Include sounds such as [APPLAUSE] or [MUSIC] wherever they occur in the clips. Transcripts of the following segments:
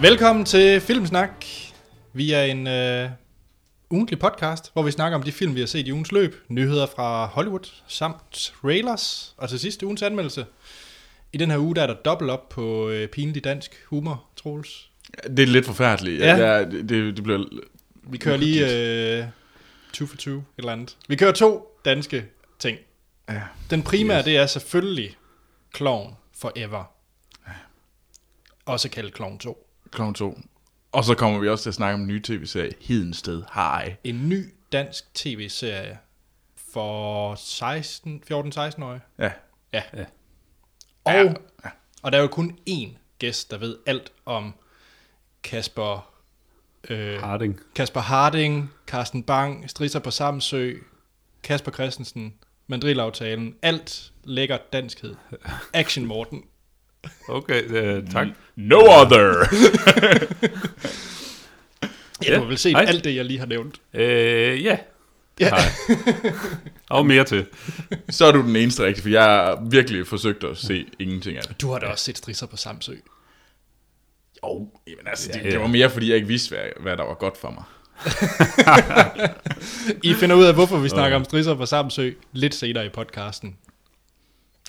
Velkommen til Filmsnak. Vi er en øh, ugentlig podcast, hvor vi snakker om de film, vi har set i ugens løb, nyheder fra Hollywood, samt trailers, og til sidst ugens anmeldelse. I den her uge, der er der dobbelt op på øh, pinlig dansk humor, Troels. Det er lidt forfærdeligt. Ja. Ja. Det, det, bliver... Vi kører lige øh, 2 for 2, et eller andet. Vi kører to danske ting. Ja. Den primære, yes. det er selvfølgelig Clown Forever. Også kaldet Clown 2. Klokken to. Og så kommer vi også til at snakke om en ny tv-serie, Hedensted High. En ny dansk tv-serie for 16, 14-16 år. Ja. Ja. Ja. Og, Ja. og der er jo kun én gæst, der ved alt om Kasper, øh, Harding. Kasper Harding, Carsten Bang, Strisser på Samsø, Kasper Christensen, Mandrilaftalen, alt lækker danskhed. Action Morten. Okay, øh, tak. No other! [LAUGHS] Ja, du har vel set Hej. alt det, jeg lige har nævnt. Øh, ja, det Ja. har jeg. [LAUGHS] Og mere til. så er du den eneste rigtige, for jeg har virkelig forsøgt at se ingenting af det. Du har da også set Strisser på Samsø. Jo, jamen altså, det, det var mere, fordi jeg ikke vidste, hvad, hvad der var godt for mig. [LAUGHS] I finder ud af, hvorfor vi snakker om Strisser på Samsø lidt senere i podcasten.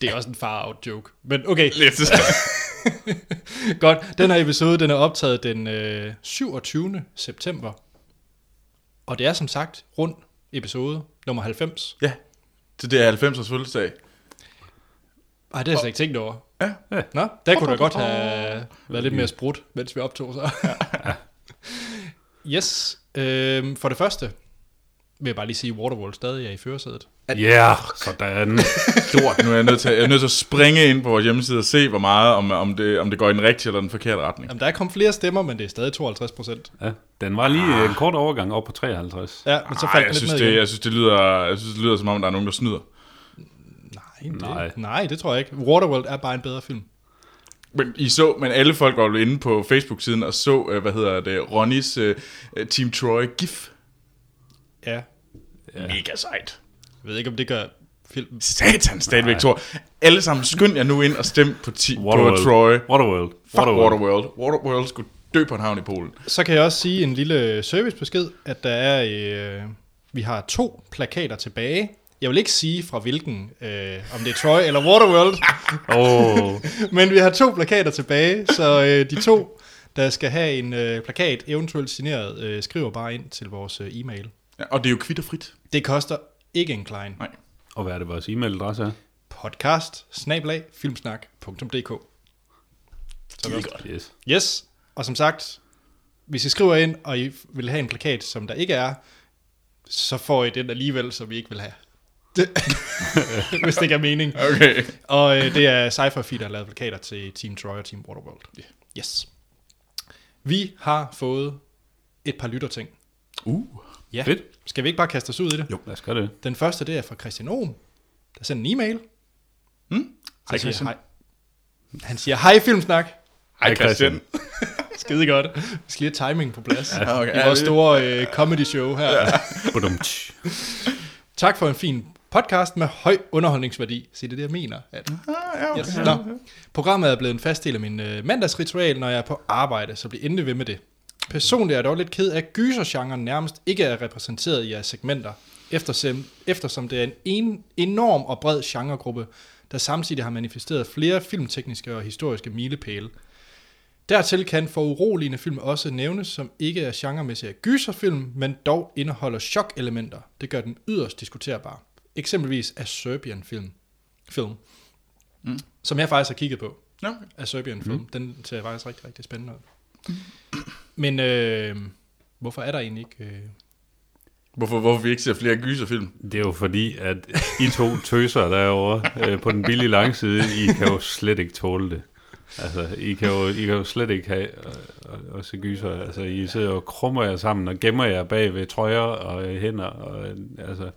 Det er også en far-out joke. Men okay, Lidt. [LAUGHS] godt. Den her episode, den er optaget den øh, 27. september. Og det er som sagt rund episode nummer 90. ja, så det er 90'ers fødselsdag. Ej, det har jeg slet ikke tænkt over. Ja. Nå, der kunne da godt have været lidt mere sprudt, mens vi optog så. [LAUGHS] yes, øhm, for det første vil jeg bare lige sige, at Waterworld stadig er i førersædet. Ja, yeah, sådan. [LAUGHS] Stort. Nu er jeg nødt til, jeg er nødt til at springe ind på vores hjemmeside og se, hvor meget, om, om, det, om det går i den rigtige eller den forkerte retning. Jamen, der er kommet flere stemmer, men det er stadig 52 procent. Ja, den var lige en kort overgang op på 53. Ja, men så Ej, faldt jeg den lidt synes, ned det, jeg, synes, det lyder, jeg synes, det lyder som om, der er nogen, der snyder. Nej, det, nej. Nej. nej, det tror jeg ikke. Waterworld er bare en bedre film. Men I så, men alle folk var jo inde på Facebook-siden og så, øh, hvad hedder det, Ronnys uh, Team Troy GIF. Ja, Ja. Mega sejt. Jeg ved ikke, om det gør film. Satan stadigvæk, Thor. Alle sammen skynd jer nu ind og stem på, ti- på Waterworld. Troy. Waterworld. Fuck Waterworld. Waterworld skulle dø på en havn i Polen. Så kan jeg også sige en lille servicebesked, at der er, øh, vi har to plakater tilbage. Jeg vil ikke sige fra hvilken, øh, om det er Troy eller Waterworld, [LAUGHS] oh, [LAUGHS] men vi har to plakater tilbage, så øh, de to, der skal have en øh, plakat, eventuelt signeret, øh, skriver bare ind til vores øh, e-mail. Ja, og det er jo kvitterfrit. Det koster ikke en klein. Nej. og hvad er det vores e-mailadresse er? Podcast, snablag, filmsnak.dk. Så Det er godt. Yes. Yes, og som sagt, hvis I skriver ind, og I vil have en plakat, som der ikke er, så får I den alligevel, som vi ikke vil have. Det, [LAUGHS] hvis det ikke er mening. Okay. Og øh, det er Cypher der har lavet plakater til Team Troy og Team Waterworld. Yes. Vi har fået et par lytterting. Uh. Ja. Fedt. Skal vi ikke bare kaste os ud i det? Jo, lad os gøre det. Den første, det er fra Christian Ohm, der sender en e-mail. Hmm? Hej, Christian. hej. Han siger, hej Filmsnak. Hej Christian. [LAUGHS] Skide godt. Vi skal lige have timing på plads. Ja, okay. I vores store øh, comedy show her. Ja. [LAUGHS] Tak for en fin podcast med høj underholdningsværdi. Se, det er det, jeg mener. At, Ah, ja, okay. yes. Nå. Programmet er blevet en fast del af min øh, mandagsritual, når jeg er på arbejde, så bliv endelig ved med det. Personligt er jeg dog lidt ked af, at gysergenren nærmest ikke er repræsenteret i jeres segmenter, eftersom, eftersom det er en, en enorm og bred genregruppe, der samtidig har manifesteret flere filmtekniske og historiske milepæle. Dertil kan for uroligende film også nævnes, som ikke er genremæssigt af gyserfilm, men dog indeholder chokelementer. Det gør den yderst diskuterbar. Eksempelvis af Serbian film, film mm. som jeg faktisk har kigget på Ja. af Serbian film. Mm. Den ser faktisk rigtig, rigtig spændende ud. Men øh, hvorfor er der egentlig ikke... Øh, Hvorfor, hvorfor vi ikke ser flere gyserfilm? Det er jo fordi, at I to tøser derovre øh, på den billige langside, I kan jo slet ikke tåle det. Altså, I kan jo, I kan jo slet ikke have øh, at se gyser. Altså, I sidder og krummer jer sammen og gemmer jer bag ved trøjer og øh, hænder. Og, øh, altså,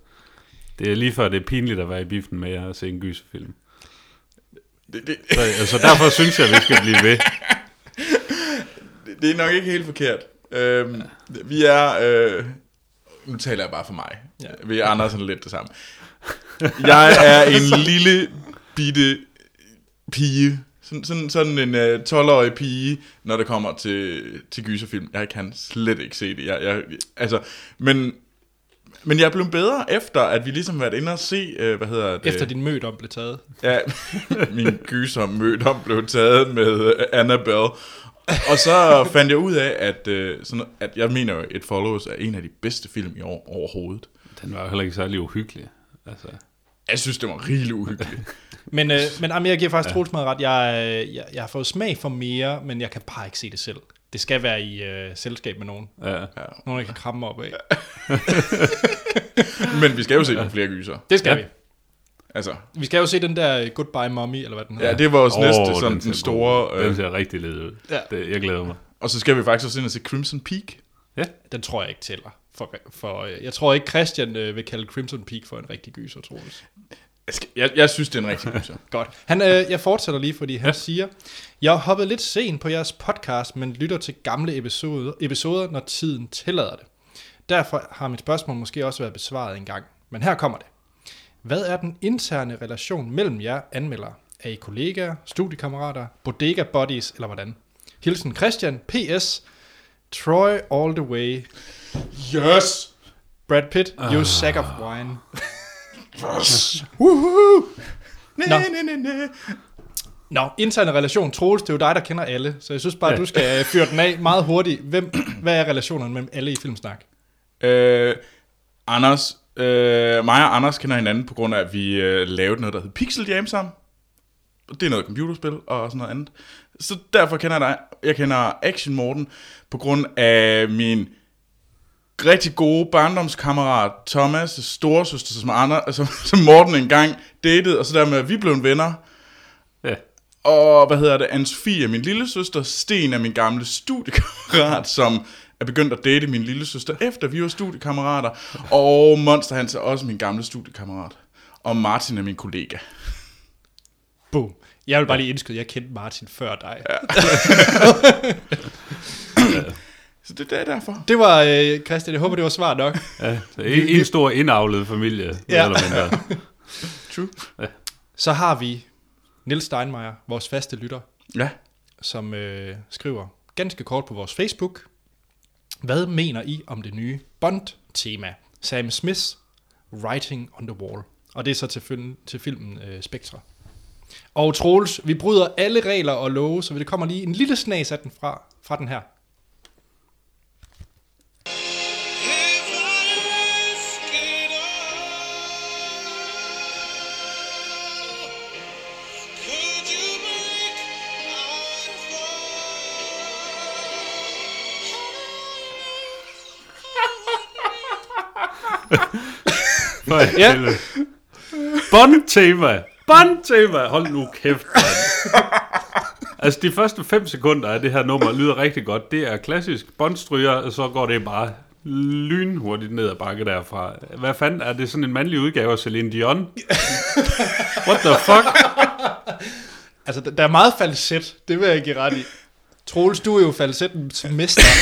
det er lige før, det er pinligt at være i biffen med jer og se en gyserfilm. Det, det, Så, altså, derfor synes jeg, vi skal blive ved. Det, er nok ikke helt forkert. Øhm, vi er... Øh, nu taler jeg bare for mig. Ja. Ja. Vi er andre sådan lidt det samme. Jeg er en [LAUGHS] lille bitte pige, Sådan, sådan, sådan en uh, 12-årig pige, når det kommer til, til gyserfilm. Jeg kan slet ikke se det. Jeg, jeg, altså, men, men jeg er blevet bedre efter, at vi ligesom været inde og se, uh, hvad hedder det? Efter din mød om blev taget. Ja, [LAUGHS] min gyser mødt om blev taget med Annabelle. Og så fandt jeg ud af, at, uh, sådan, at jeg mener jo, It Follows er en af de bedste film i år overhovedet. Den var jo heller ikke særlig uhyggelig. Altså, Jeg synes, det var rigeligt uhyggeligt. [LAUGHS] Men, øh, men jamen, jeg giver faktisk ja. Troels meget ret. Jeg, øh, jeg, jeg har fået smag for mere, men jeg kan bare ikke se det selv. Det skal være i øh, selskab med nogen. ja. Nogen, jeg kan kramme op af. [LAUGHS] Men vi skal jo se nogle flere gyser. Det skal ja. vi. Altså, Vi skal jo se den der Goodbye Mommy, eller hvad den hedder. ja, det er vores oh, næste sådan, den, ser store... god ud. Den Øh, ser rigtig led ud. Ja. Det, jeg glæder mig. og så skal vi faktisk også ind og se Crimson Peak. Den tror jeg ikke tæller. For, for, øh, jeg tror ikke, Christian øh, vil kalde Crimson Peak for en rigtig gyser, Troels. Jeg, skal, jeg, jeg synes, det er en rigtig gyser. [LAUGHS] Godt. Han, øh, jeg fortsætter lige, fordi han ja. siger, jeg hoppede lidt sent på jeres podcast, men lytter til gamle episoder, episoder, når tiden tillader det. Derfor har mit spørgsmål måske også været besvaret en gang. Men her kommer det. Hvad er den interne relation mellem jer anmeldere? Er I kollegaer, studiekammerater, bodega buddies eller hvordan? Hilsen Christian, P.S. Troy all the way. Yes! Brad Pitt, you sack of wine. [LAUGHS] Woohoo! Næ, Nå. næ, næ, næ. Nå, interne relation. Troels, det er jo dig, der kender alle. Så jeg synes bare, at du skal øh, fyre den af meget hurtigt. Hvem, [CLEARS THROAT] hvad er relationerne mellem alle i Filmsnak? Øh, Anders, øh, mig og Anders kender hinanden på grund af, at vi øh, lavede noget, der hed Pixel Jam sammen. Det er noget computerspil og sådan noget andet. Så derfor kender jeg dig. Jeg kender Action Morten på grund af min rigtig gode barndomskammerat Thomas' storesøster, som, Ander, som, [LAUGHS] som Morten engang datede, og så dermed vi blev venner. Ja. Og hvad hedder det, Anne-Sophie er min lille søster, Sten er min gamle studiekammerat, som er begyndt at date min lille søster, efter vi var studiekammerater. Og Monster Hans er også min gamle studiekammerat. Og Martin er min kollega. Boom. Jeg vil bare lige indskyde, jeg kendte Martin før dig. Ja. [LAUGHS] Så det, det er derfor. Det var, øh, Christian, jeg håber, det var svar nok. ja. Så en, en stor indavlet familie. Ja. Ja. Eller mindre. [LAUGHS] True. Så har vi Nils Steinmeier, vores faste lytter, Ja. som øh, skriver ganske kort på vores Facebook. Hvad mener I om det nye Bond-tema? Sam Smiths Writing on the Wall. Og det er så til, film, til filmen øh, Spectre. Og Troels, vi bryder alle regler og love, så det kommer lige en lille snas af den fra, fra den her. For Ja. Bond-tema. Bond-tema. Hold nu kæft, mand. Altså, de første 5 sekunder af det her nummer lyder rigtig godt. Det er klassisk Bond-stryger, og så går det bare lynhurtigt ned ad bakke derfra. Hvad fanden, er det sådan en mandlig udgave af Celine Dion? What the fuck? Altså, der- der er meget falset, det vil jeg give ret i. Troels, du er jo falsettens mester. [CLEARS THROAT]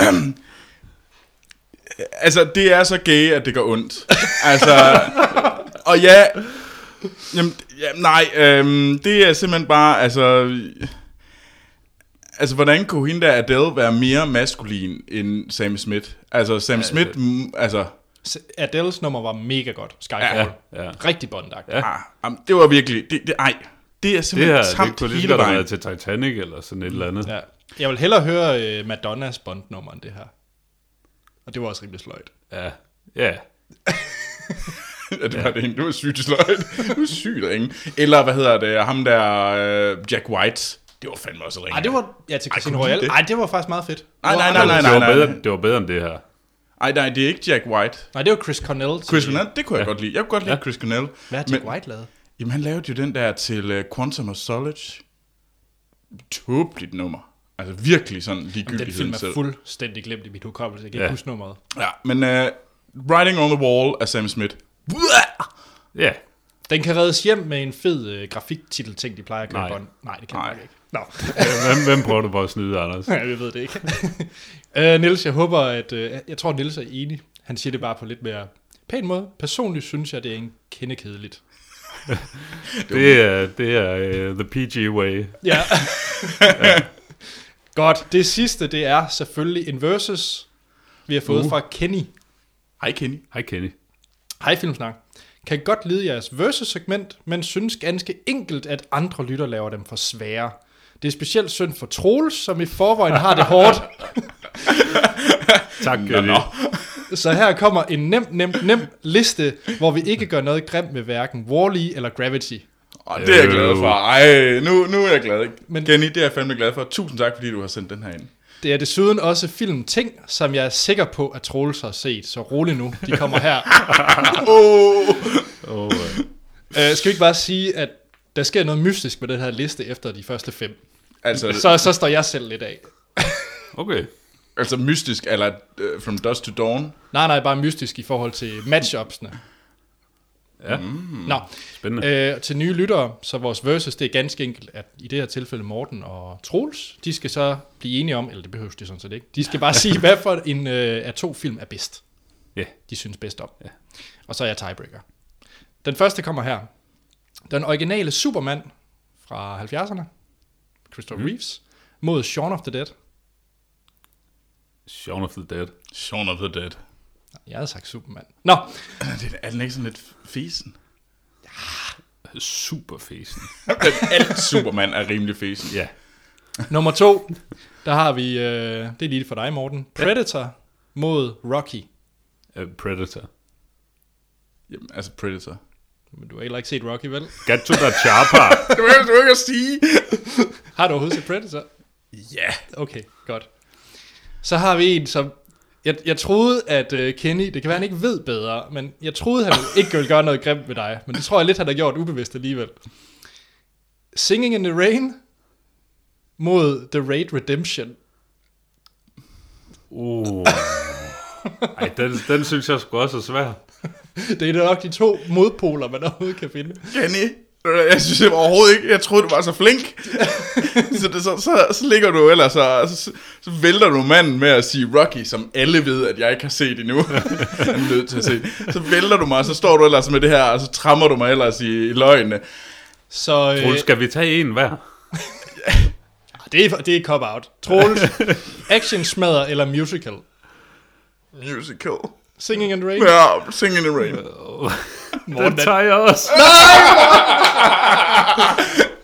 [CLEARS THROAT] [CLEARS THROAT] Altså, det er så gay, at det gør ondt. Altså, og ja, jamen, ja nej, øhm, det er simpelthen bare, altså, altså, hvordan kunne hende der Adele være mere maskulin end Sam Smith? Altså, Sam Smith, mm, altså, Adele's nummer var mega godt. Skyfall. Ja, ja. Rigtig bondagt. Ja. ah, jamen, det var virkelig, det, det, ej, det er Det simpelthen her, det tamt kunne lige så hele vejen. været til Titanic eller sådan et eller andet. Ja. Jeg vil hellere høre uh, Madonnas Bond-nummer end det her. Og det var også rimelig sløjt. Ja, ja. [LAUGHS] Ja, det var det ikke. Det var sygt sløjt. Det var sygt ringe. Eller, hvad hedder det, ham der, øh, Jack White. Det var fandme også ringe. Ej, det var... Ja, til Casino Royale. lide det? Var faktisk meget fedt. Nej, Det var nej, nej, anderledes. nej, det, var nej, bedre, nej. det var bedre end det her. Ej, nej, det er ikke Jack White. Nej, det var Chris Cornell. Chris Cornell, det kunne jeg godt lide. Jeg kunne godt lide Ja. Chris Cornell. Hvad har Jack Men- White lavet? Jamen, han lavede jo den der til uh, Quantum of Solace. Tåbeligt nummer. Altså virkelig sådan Den ligegyldigheden film er selv. fuldstændig glemt i mit hukommelse. Jeg kan ikke Ja. huske nummeret. Ja, men uh, Writing on the Wall af Sam Smith. Ja, Den kan reddes hjem med en fed øh, grafiktitel ting, de plejer at Nej. Bond. Nej, det kan Nej. Ikke. Nå, [LAUGHS] hvem, hvem prøver du på at snyde, Anders? [LAUGHS] Nej, jeg ved det ikke. uh, [LAUGHS] Niels, jeg håber, at... Uh, jeg tror, Niels er enig. Han siger det bare på lidt mere pæn måde. Personligt synes jeg, det er en kendekedeligt. Det er, det er uh, the PG way. Ja. Godt. Det sidste, det er selvfølgelig en versus, vi har fået uh. fra Kenny. Hej Kenny. Hej Kenny. Hej Filmsnak. Kan godt lide jeres versus-segment, men synes ganske enkelt, at andre lytter laver dem for svære. Det er specielt synd for Troels, som i forvejen har det hårdt. Tak, Nå, Kenny. nå. Så her kommer en nem, nem, nem liste, hvor vi ikke gør noget grimt med hverken Wall-E eller Gravity. Og det er jeg glad Øh. for. Ej, nu, nu er jeg glad. Men-. Kenny, det er jeg fandme glad for. Tusind tak, fordi du har sendt den her ind. Det er desuden også film ting, som jeg er sikker på, at Troels har set. Så rolig nu, de kommer her. [LAUGHS] Oh. Oh, uh, Uh, skal vi ikke bare sige, at der sker noget mystisk med den her liste efter de første fem? Altså, Så, så står jeg selv lidt af. okay. altså mystisk, eller uh, From Dusk to Dawn. Nej, nej, bare mystisk i forhold til matchupsene. Ja, Mm. Nå, spændende. øh, til nye lyttere, så vores versus, det er ganske enkelt, at i det her tilfælde Morten og Troels, de skal så blive enige om, eller det behøves de sådan set ikke, de skal bare sige, [LAUGHS] hvad for en øh, af to film er bedst. Ja. De synes bedst om. Ja. Og så er jeg tiebreaker. Den første kommer her. Den originale Superman fra 70'erne, Christopher mm. Reeves, mod Shaun of the Dead. Shaun of the Dead. Shaun of the Dead. Jeg havde sagt Superman. Nå, Det er den ikke sådan lidt fesen? Super fesen. Alt Superman er rimelig fesen. Ja. nummer to, der har vi, øh, det er lige for dig, Morten, Predator mod Rocky. Uh, Predator. Jamen, altså Predator. Men du har heller ikke set Rocky, vel? Get to the chopper. [LAUGHS] Det vil du ikke at sige. Har du overhovedet set Predator? Ja. Okay, godt. Så har vi en, som... Jeg, jeg troede, at uh, Kenny, det kan være, han ikke ved bedre, men jeg troede, han ikke ville gøre noget grimt med dig. Men det tror jeg lidt, han har gjort ubevidst alligevel. Singing in the Rain mod The Raid Redemption. Uh. Ej, den, den synes jeg sgu også er svær. [LAUGHS] Det er nok de to modpoler, man overhovedet kan finde. Kenny, jeg synes jeg overhovedet ikke, jeg troede, du var så flink. [LAUGHS] så, det, så, så, så ligger du ellers, så, så, så vælter du manden med at sige Rocky, som alle ved, at jeg ikke har set endnu. [LAUGHS] jeg er nødt til at se. Så vælter du mig, og så står du ellers med det her, og så trammer du mig ellers i, i løgne. Så øh, Troels, skal vi tage en hver? [LAUGHS] det, er, det er cop-out. Troels, action smadder eller musical? Musical. Singing in the Rain? Ja, Sing in the Rain. Den tager jeg også.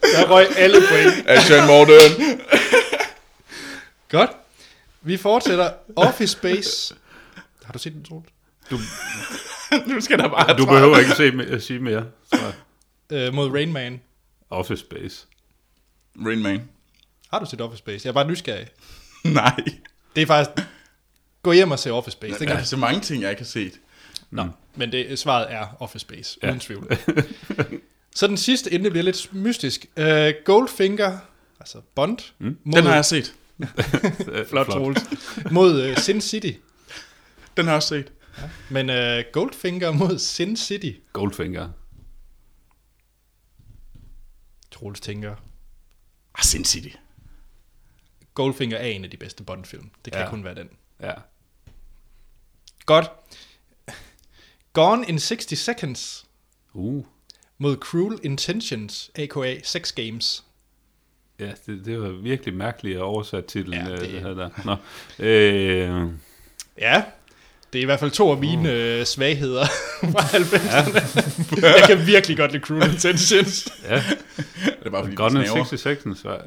Der røg alle point. [LAUGHS] Action Morten. Godt. Vi fortsætter. Office Space. Har du set den, Troels? nu skal der bare Du behøver ikke se me- sige mere. Så. Øh, mod Rain Man. Office Space. Rain Man. Har du set Office Space? Jeg er bare nysgerrig. [LAUGHS] Nej. Det er faktisk... Gå hjem og se Office Space. Det Der kan er så mange ting, jeg ikke har set. Nå, men det, svaret er Office Space, Ja. uden tvivl. Så den sidste, inden det bliver lidt mystisk. Uh, Goldfinger, altså Bond, mm. mod, Den har jeg set. [LAUGHS] Flot, Troels, mod uh, Sin City. Den har jeg også set. Men uh, Goldfinger mod Sin City. Goldfinger. Troels tænker, Ah, Sin City. Goldfinger er en af de bedste Bond-film. Det kan ja. Ja. kun være den. Ja. Godt. Gone in 60 Seconds Uh. mod Cruel Intentions, a.k.a. Sex Games. Ja, det, det var virkelig mærkeligt at oversætte titlen. Ja, det- det... det her der. Nå. Øh, Ja, det er i hvert fald to af mine øh, svagheder [LAUGHS] fra 90'erne. Jeg kan virkelig godt lide Cruel Intentions. ja, [LAUGHS] Det er bare fordi, Gone den in snaver. 60 Seconds. Var, ja, [LAUGHS] Det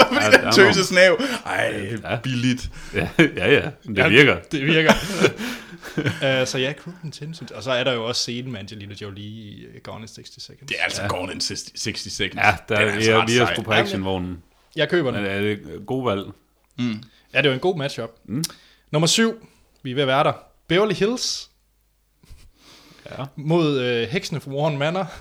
var fordi, Ja, den er tøse snav. Ej, Ja. billigt. ja, ja, ja, det virker. Det virker. uh, så ja, Cruel Intentions. Og så er der jo også scenen med Angelina Jolie i uh, Gone in 60 Seconds. Det er altså ja. Gone in 60 60 seconds. Ja, der Den er, altså ja, er sej. sgu på actionvognen. Jeg køber den. er det god valg? Ja, det er jo en god matchup. Mm. Nummer syv. Vi er ved at være der. Beverly Hills Ja. mod uh, Heksene fra Warren Manor.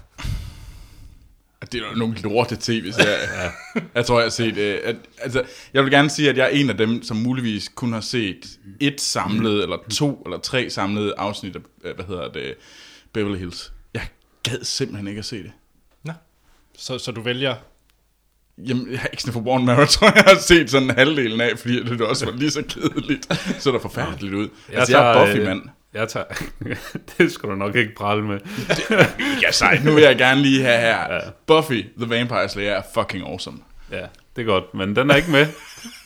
Det er jo nogle lorte tv serier. ja. Jeg tror, jeg har set... Øh, at, altså, jeg vil gerne sige, at jeg er en af dem, som muligvis kun har set et samlet, eller to, eller tre samlede afsnit af, øh, hvad hedder det, Beverly Hills. Jeg gad simpelthen ikke at se det. Nå. Så, så du vælger... Jamen, jeg har ikke sådan for Born Marrow, tror jeg, jeg har set sådan halvdelen af, fordi det også var lige så kedeligt. Så der forfærdeligt ud. Altså, jeg er tager, Buffy-mand. øh, Jeg tager... [LAUGHS] det skal du nok ikke prale med. [LAUGHS] Ja, sejt. Nu vil jeg gerne lige have her. Ja. Buffy the Vampire Slayer er fucking awesome. Ja, det er godt, men den er ikke med.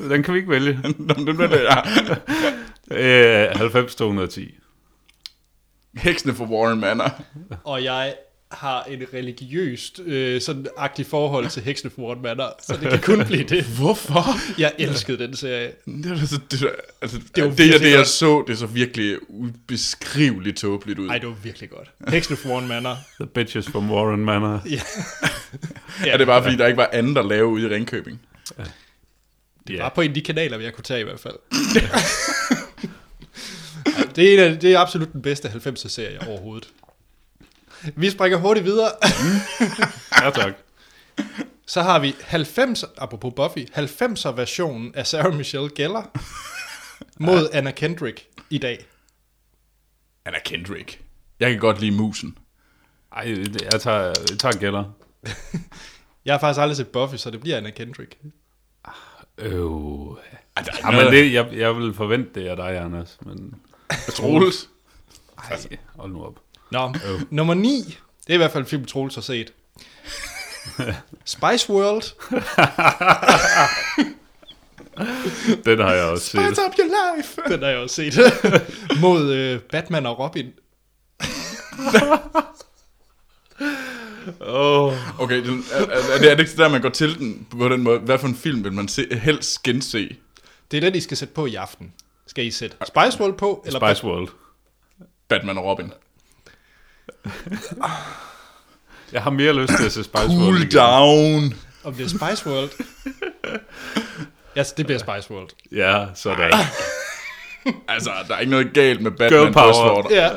Den kan vi ikke vælge. [LAUGHS] Nå, det bliver det, ja. Øh, 90-210. Heksene for Warren Manor. Og jeg har en religiøst øh, sådan agtigt forhold til Heksene for One Manor, så det kan kun blive det. [LAUGHS] Hvorfor? Jeg elskede den serie. Det, er, altså, det, er- altså, Det det, var det, det, virkelig jeg så, det så virkelig ubeskriveligt tåbeligt ud. Ej, det var virkelig godt. Heksene for One Manor. The Bitches from Warren Manor. Ja. [LAUGHS] er det bare fordi, der ikke var andet at lave ude i Ringkøbing? Det var på en af de kanaler, vi jeg kunne tage i hvert fald. [LAUGHS] Det, er en af, det er absolut den bedste 90'er serie overhovedet. Vi springer hurtigt videre. Ja, tak. Så har vi 90, apropos Buffy, 90'er versionen af Sarah Michelle Gellar mod Anna Kendrick i dag. Anna Kendrick. Jeg kan godt lide musen. Ej, jeg tager, jeg tager gælder. [LAUGHS] Jeg har faktisk aldrig set Buffy, så det bliver Anna Kendrick. Øh. Ja, men det, jeg, jeg vil forvente det af dig, Anders. Men, Troels. ej, hold nu op. Nå, nummer 9. Det er i hvert fald en film, Troels har set. [LAUGHS] Spice World. [LAUGHS] Den har jeg også set. Spice up your life. Den har jeg også set. [LAUGHS] mod øh, Batman og Robin. Oh. Okay, den, er, er, er, det, er det ikke der, man går til den på den måde? Hvad for en film vil man se, helst gense? Det er den, I skal sætte på i aften. Skal I sætte Spice World på? Eller Spice World. Batman og Robin. [LAUGHS] Jeg har mere lyst til at se Spice World. Cool down. Om det er Spice World? [LAUGHS] Ja, det bliver Spice World. Ja, sådan. [LAUGHS] Altså, der er ikke noget galt med Batman Girl power. Ja.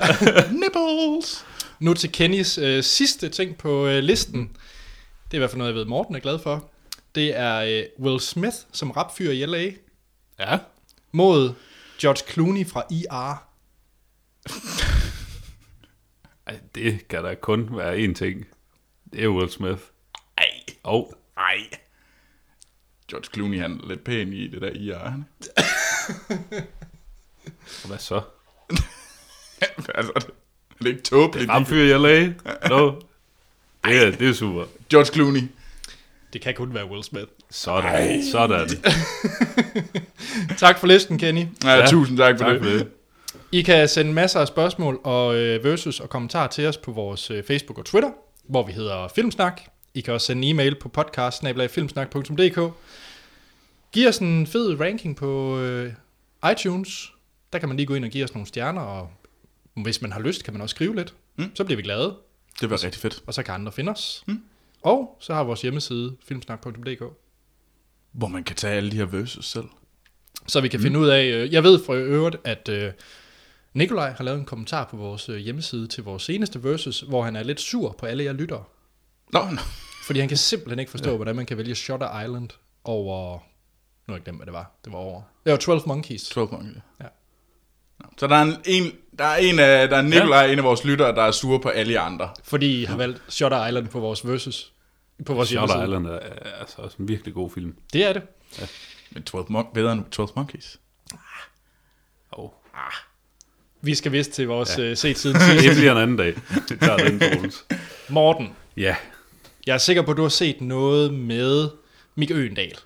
Nipples. Nu til Kennys øh, sidste ting på øh, listen. Det er i hvert fald noget, jeg ved, Morten er glad for. Det er øh, Will Smith som rapfyr i L.A. Ja. mod George Clooney fra ER. Ej, det kan da kun være én ting. Det er Will Smith. Ej, Og ej. George Clooney, han er lidt pæn i det der IR. han. hvad så? [LAUGHS] altså, det er ikke tåbeligt. Ramfyr i LA? No. Det er, det er super. George Clooney. Det kan kun være Will Smith. Sådan. Sådan. [LAUGHS] Tak for listen, Kenny. Ja, Ja, tusind tak for Tak det. for det. I kan sende masser af spørgsmål og øh, versus og kommentarer til os på vores øh, Facebook og Twitter, hvor vi hedder Filmsnak. I kan også sende en e-mail på podcast Giv os en fed ranking på øh, iTunes. Der kan man lige gå ind og give os nogle stjerner, og hvis man har lyst, kan man også skrive lidt. Mm. Så bliver vi glade, Det var rigtig fedt. og så kan andre finde os. Mm. Og så har vores hjemmeside filmsnak.dk, Hvor man kan tage alle de her verses selv. så vi kan mm. finde ud af... Øh, jeg ved for øvrigt, at øh, Nikolaj har lavet en kommentar på vores øh, hjemmeside til vores seneste versus, hvor han er lidt sur på alle jer lyttere. Nå, nå. Fordi han kan simpelthen ikke forstå, ja. hvordan man kan vælge Shutter Island over... Nu har jeg glemt, hvad det var. Det var over... Det var 12 Monkeys. 12 Monkeys. Ja. Så der er en, en der er en af, der er Nikolaj, ja. en af vores lyttere, der er sure på alle jer andre. Fordi I har valgt Shutter Island på vores versus. På vores Shutter hjemmeside. Island er altså også en virkelig god film. Det er det. Men 12 Mon- bedre end 12 Monkeys. Oh. Vi skal vist til vores ja. øh, set siden [LAUGHS] Det bliver en anden dag. Vi tager den, Troels. Morten, Ja. jeg er sikker på, at du har set noget med Mik Øgendal.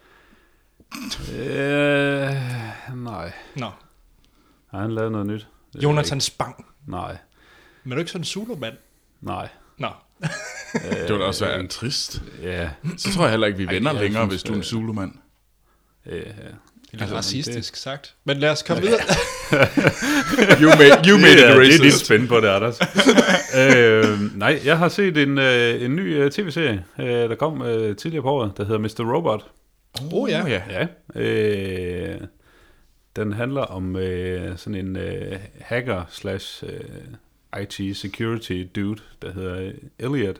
Øh, nej. Nå. Har han lavet noget nyt? Det Jonathan Spang. Nej. Men er du ikke sådan en Zulu-mand? Nej. Nå. [LAUGHS] Det ville også være trist. Ja. Så tror jeg heller ikke, vi er jeg længere, synes, hvis du er en øh, Zulu-mand. Ja, ja. Det er racistisk sagt. Men lad os komme videre. [LAUGHS] You made, you made det, er, it det er dit racist. spænd på det, Anders. [LAUGHS] øh, nej, jeg har set en, øh, en ny øh, tv-serie, øh, der kom øh, tidligere på året, der hedder Mr. Robot. oh, ja. ja. Ja. Øh, den handler om øh, sådan en øh, hacker slash øh, IT security dude, der hedder øh, Elliot,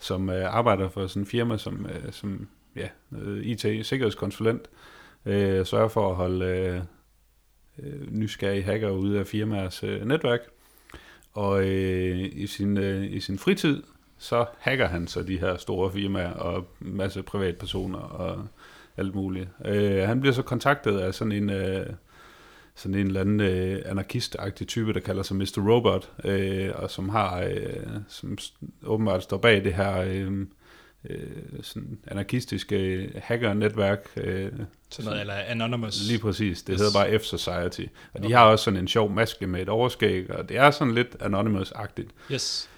som øh, arbejder for sådan en firma som, øh, som ja, øh, IT-sikkerhedskonsulent, øh, Øh, sørger for at holde øh, øh, nysgerrige hacker ude af firmaers øh, netværk. Og øh, i, sin, øh, i sin fritid, så hacker han så de her store firmaer og en masse privatpersoner og alt muligt. Øh, han bliver så kontaktet af sådan en, øh, sådan en eller anden øh, anarkistagtig type, der kalder sig Mr. Robot, øh, og som har, øh, som åbenbart står bag det her øh, øh, sådan anarkistiske hacker-netværk. Øh, Sådan noget, eller Anonymous. Lige præcis, det Yes. hedder bare F-Society. Og de har også sådan en sjov maske med et overskæg, og det er sådan lidt Anonymous-agtigt. Yes.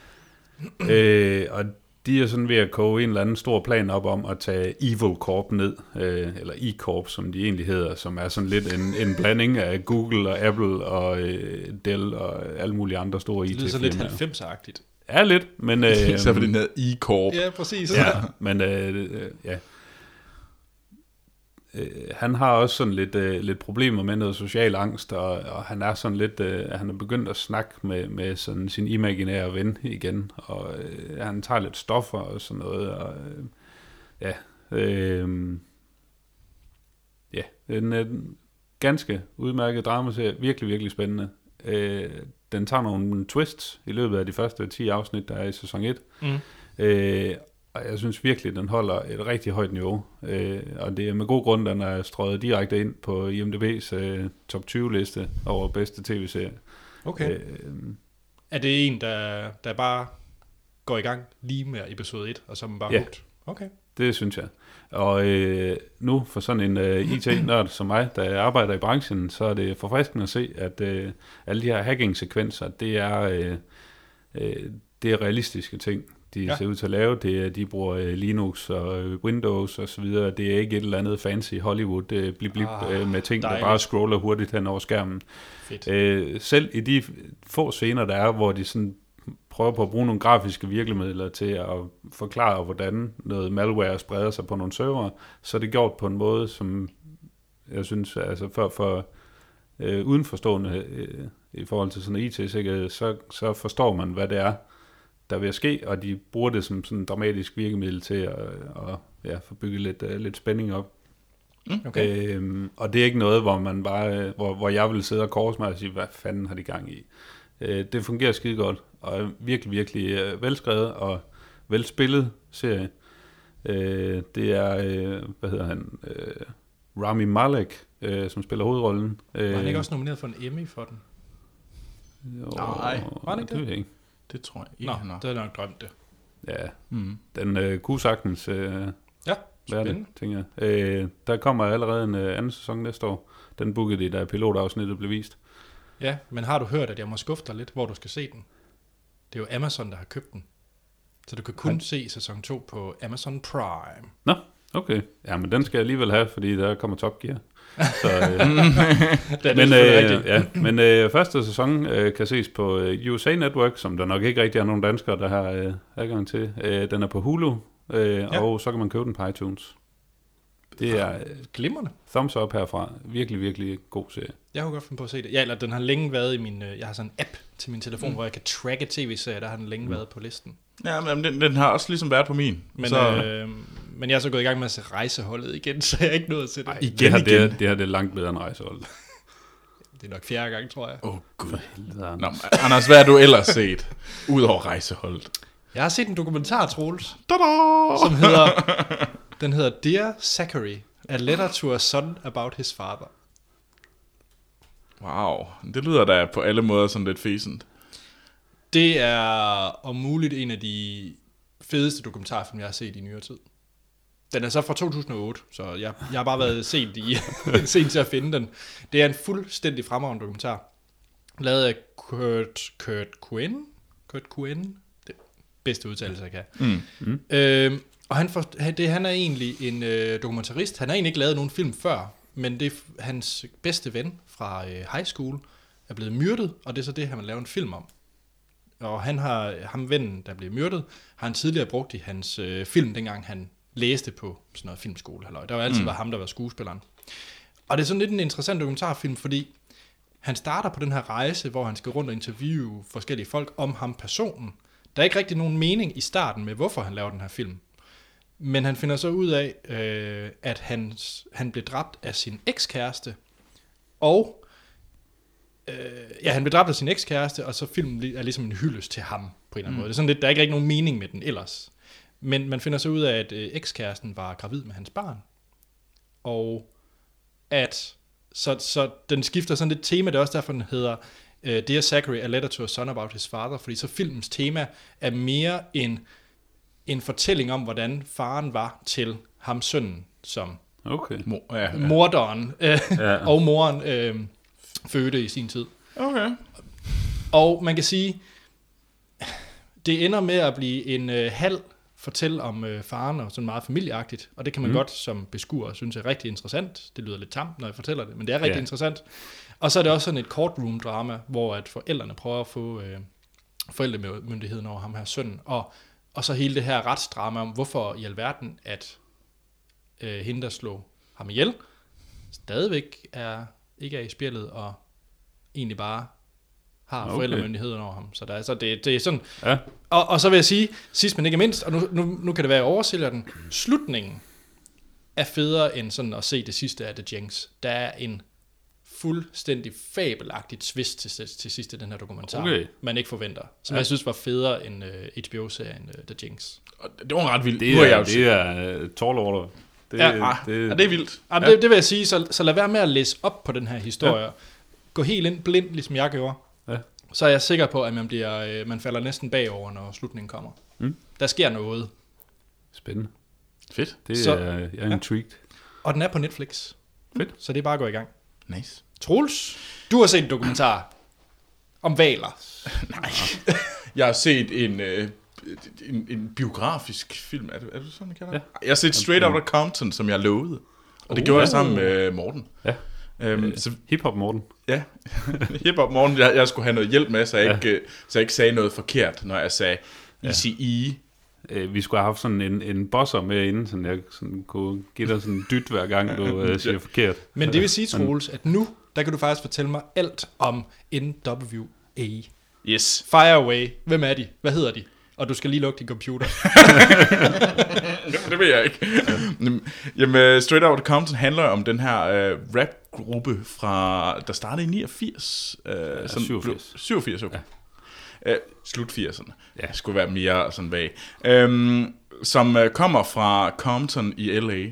[CLEARS THROAT] øh, og de er sådan ved at koge en eller anden stor plan op om at tage Evil Corp ned, øh, eller E-Corp, som de egentlig hedder, som er sådan lidt en, en blanding af Google og Apple og øh, Dell og alle mulige andre store Det lyder så lidt IT-firmaer. 90'er-agtigt. Ja, lidt, men... [LAUGHS] Øh, Så for den hedder E-Corp. Ja, præcis. Ja, men øh, øh, ja. Øh, han har også sådan lidt, øh, lidt problemer med noget social angst, og, og han er sådan lidt, øh, han er begyndt at snakke med, med sådan sin imaginære ven igen, og øh, han tager lidt stoffer og sådan noget, og øh, ja, øh, ja, en, en ganske udmærket dramaserie, virkelig, virkelig spændende. Øh, den tager nogle twists i løbet af de første 10 afsnit, der er i sæson 1, Mm. Øh, og jeg synes virkelig, den holder et rigtig højt niveau. Øh, og det er med god grund, den er strøget direkte ind på IMDb's øh, top 20-liste over bedste tv-serie. Okay. Øh, Er det en, der, der bare går i gang lige med episode 1, og så er man bare Ja. hugt? Okay. det synes jeg. Og øh, nu for sådan en øh, IT-nørd som mig, der arbejder i branchen, så er det forfriskende at se, at øh, alle de her hacking-sekvenser, det er, øh, øh, det er realistiske ting, de Ja. ser ud til at lave. Det er, de bruger øh, Linux og øh, Windows og så videre. Det er ikke et eller andet fancy Hollywood øh, blip, blip, Ah, øh, med ting, der dejligt. bare scroller hurtigt hen over skærmen. Fedt. Øh, selv i de få scener, der er, hvor de sådan prøver på at bruge nogle grafiske virkemidler til at forklare, hvordan noget malware spreder sig på nogle server, så er det gjort på en måde, som jeg synes, altså for, for øh, udenforstående øh, i forhold til sådan IT-sikkerhed, så, så forstår man, hvad det er, der vil ske, og de bruger det som sådan en dramatisk virkemiddel til at, at ja, få bygget lidt, uh, lidt spænding op. Okay. Øhm, og det er ikke noget, hvor man bare, øh, hvor, hvor jeg vil sidde og korse mig og sige, hvad fanden har de gang i? Øh, det fungerer skide godt, og er virkelig, virkelig øh, velskrevet og velspillet serie. Øh, det er, øh, hvad hedder han, øh, Rami Malek, øh, som spiller hovedrollen. Øh, Var han ikke også nomineret for en Emmy for den? Jo, Nej, var han ikke det? jeg ikke. Det tror jeg ikke, Nå, han har. det havde jeg nok drømt det. Ja, Mm. den øh, kunne sagtens øh, Ja, være det, tænker jeg. Øh, der kommer allerede en øh, anden sæson næste år. Den bookede de, da pilotafsnittet blev vist. Ja, men har du hørt, at jeg må skuffe dig lidt, hvor du skal se den? Det er jo Amazon, der har købt den. Så du kan kun Han- se sæson 2 på Amazon Prime. Nå, okay. Ja, men den skal jeg alligevel have, fordi der kommer Top Gear. [LAUGHS] Så, øh, Det er men øh, ja, men øh, første sæson øh, kan ses på øh, USA Network, som der nok ikke rigtig er nogen danskere, der har øh, adgang til. Øh, den er på Hulu, øh, Ja. og så kan man købe den på iTunes. Det er øh, Glimrende. thumbs up herfra. Virkelig, virkelig god serie. Jeg kunne godt finde på at se det. Ja, eller den har længe været i min... øh, Jeg har sådan en app til min telefon, mm. hvor jeg kan tracke tv-serier. Der har den længe mm. været på listen. Ja, men den, den har også ligesom været på min. Men, så, øh, men jeg er så gået i gang med at se rejseholdet igen, [LAUGHS] så jeg er ikke nået at se det. igen, det, her, det, er, igen. det her det er langt bedre end rejsehold. Det er nok fjerde gang, tror jeg. Åh, oh, gud. Nå, Anders, hvad har du ellers set? Udover rejseholdet. Jeg har set en dokumentar, Troels, Da-da! som hedder... Den hedder Dear Zachary, A Letter to a Son About His Father. Wow, det lyder da på alle måder sådan lidt fæsent. Det er om muligt en af de fedeste dokumentarfilm, jeg har set i nyere tid. Den er så fra 2008, så jeg, jeg har bare været sent, i, [LAUGHS] sent til at finde den. Det er en fuldstændig fremragende dokumentar. Lavet af Kurt, Kurt Coen. Kurt Coen. Det bedste udtalelse, jeg kan. Mm. Mm. Øhm, og han, for, det, han er egentlig en øh, dokumentarist. Han har egentlig ikke lavet nogen film før, men det er hans bedste ven fra øh, high school er blevet myrdet, og det er så det, han vil lave en film om. Og han har, ham vennen, der blev myrdet, har han tidligere brugt i hans øh, film, dengang han læste på sådan noget filmskole. Halløj. Der var altid mm. været ham, der var skuespilleren. Og det er sådan lidt en interessant dokumentarfilm, fordi han starter på den her rejse, hvor han skal rundt og interviewe forskellige folk om ham personen. Der er ikke rigtig nogen mening i starten med, hvorfor han laver den her film. Men han finder så ud af, øh, at han, han blev dræbt af sin ekskæreste, og øh, ja, han blev dræbt af sin ekskæreste, og så filmen er ligesom en hyldest til ham, på en eller anden mm. måde. Det er sådan lidt, der er ikke rigtig nogen mening med den ellers. Men man finder så ud af, at øh, ekskæresten var gravid med hans barn, og at Så, så den skifter sådan lidt tema, det er også derfor, den hedder uh, Dear Zachary, A Letter to a Son About His Father, fordi så filmens tema er mere en, en fortælling om, hvordan faren var til ham sønnen, som Okay. Mor, ja, ja. morderen [LAUGHS] øh, Ja. og moren øh, fødte i sin tid. Okay. Og man kan sige, det ender med at blive en øh, halv fortæl om øh, faren og sådan meget familieagtigt, og det kan man mm. godt som beskuer synes er rigtig interessant. Det lyder lidt tamt, når jeg fortæller det, men det er rigtig Ja. interessant. Og så er det også sådan et courtroom drama, hvor at forældrene prøver at få øh, forældremyndigheden over ham her sønnen, og, og så hele det her retsdrama om, hvorfor i alverden, at øh, hende, der slog ham ihjel, stadigvæk er, ikke er i spillet, og egentlig bare har Okay. forældremyndigheden over ham. Så der, er- så det, det er sådan... Ja. Og, og så vil jeg sige, sidst men ikke mindst, og nu, nu, nu kan det være, at jeg oversælger den, slutningen er federe end sådan at se det sidste af The Jenks. Der er en fuldstændig fabelagtigt twist til, til sidst i den her dokumentar, Okay. man ikke forventer. Som Ja. jeg synes var federe end uh, HBO-serien uh, The Jinx. Og Det var ret vildt. Det jeg er, jo det er uh, tall order. Det, Ja, Ah, det, ja, det er vildt. Ja. Det, det vil jeg sige, så, så lad være med at læse op på den her historie. Ja. Gå helt ind blind, ligesom jeg gjorde. Ja. Så er jeg sikker på, at man, bliver, øh, man falder næsten bagover, når slutningen kommer. Mm. Der sker noget. Spændende. Fedt. Det Så- er, jeg er intrigued. Og den er på Netflix. Fedt. Så det er bare at gå i gang. Nice. Troels, du har set en dokumentar om valer. [LAUGHS] Jeg har set en, øh, en, en biografisk film. Er det, er det sådan, man kalder det? Ja. Jeg har set Straight Outta Compton, som jeg lovede. Og det Oh. gjorde jeg sammen med Morten. Ja. Øhm, så Hip-hop, Morten. ja, [LAUGHS] hip-hop Morten, jeg, jeg skulle have noget hjælp med, så jeg, Ja. ikke, øh, så jeg ikke sagde noget forkert, når jeg sagde ECE. Øh, vi skulle have haft sådan en, en bosser med inden, så jeg sådan kunne give dig sådan en dyt hver gang, du øh, siger forkert. Men det vil sige, Troels, at nu, der kan du faktisk fortælle mig alt om NWA. Yes. Fire away. Hvem er de? Hvad hedder de? Og du skal lige lukke din computer. [LAUGHS] Jamen, det ved jeg ikke. Jamen, Jamen, Straight Outta Compton handler om den her øh, rapgruppe fra, der startede i 89. Øh, ja, 87. 87, okay. Ja. Øh, slut 80'erne. Ja. Ja. Skulle være mere sådan bag. Øhm, som øh, kommer fra Compton i L.A.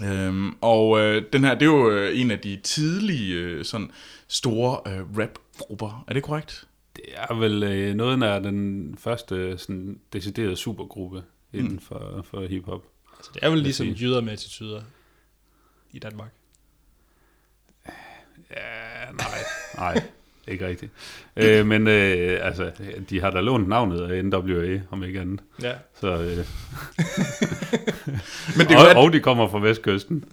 Øhm, og øh, den her, det er jo øh, en af de tidlige øh, sådan store øh, rapgrupper. Er det korrekt? Det er vel øh, noget af den første sådan, deciderede supergruppe inden for, for hip-hop. Så det er vel ligesom jyder med attituder i Danmark. Ja, nej, nej, ikke rigtigt. Øh, men øh, altså, de har da lånt navnet af NWA, om ikke andet. Ja. Så, øh, [LAUGHS] Men det og, kan, og de kommer fra Vestkysten.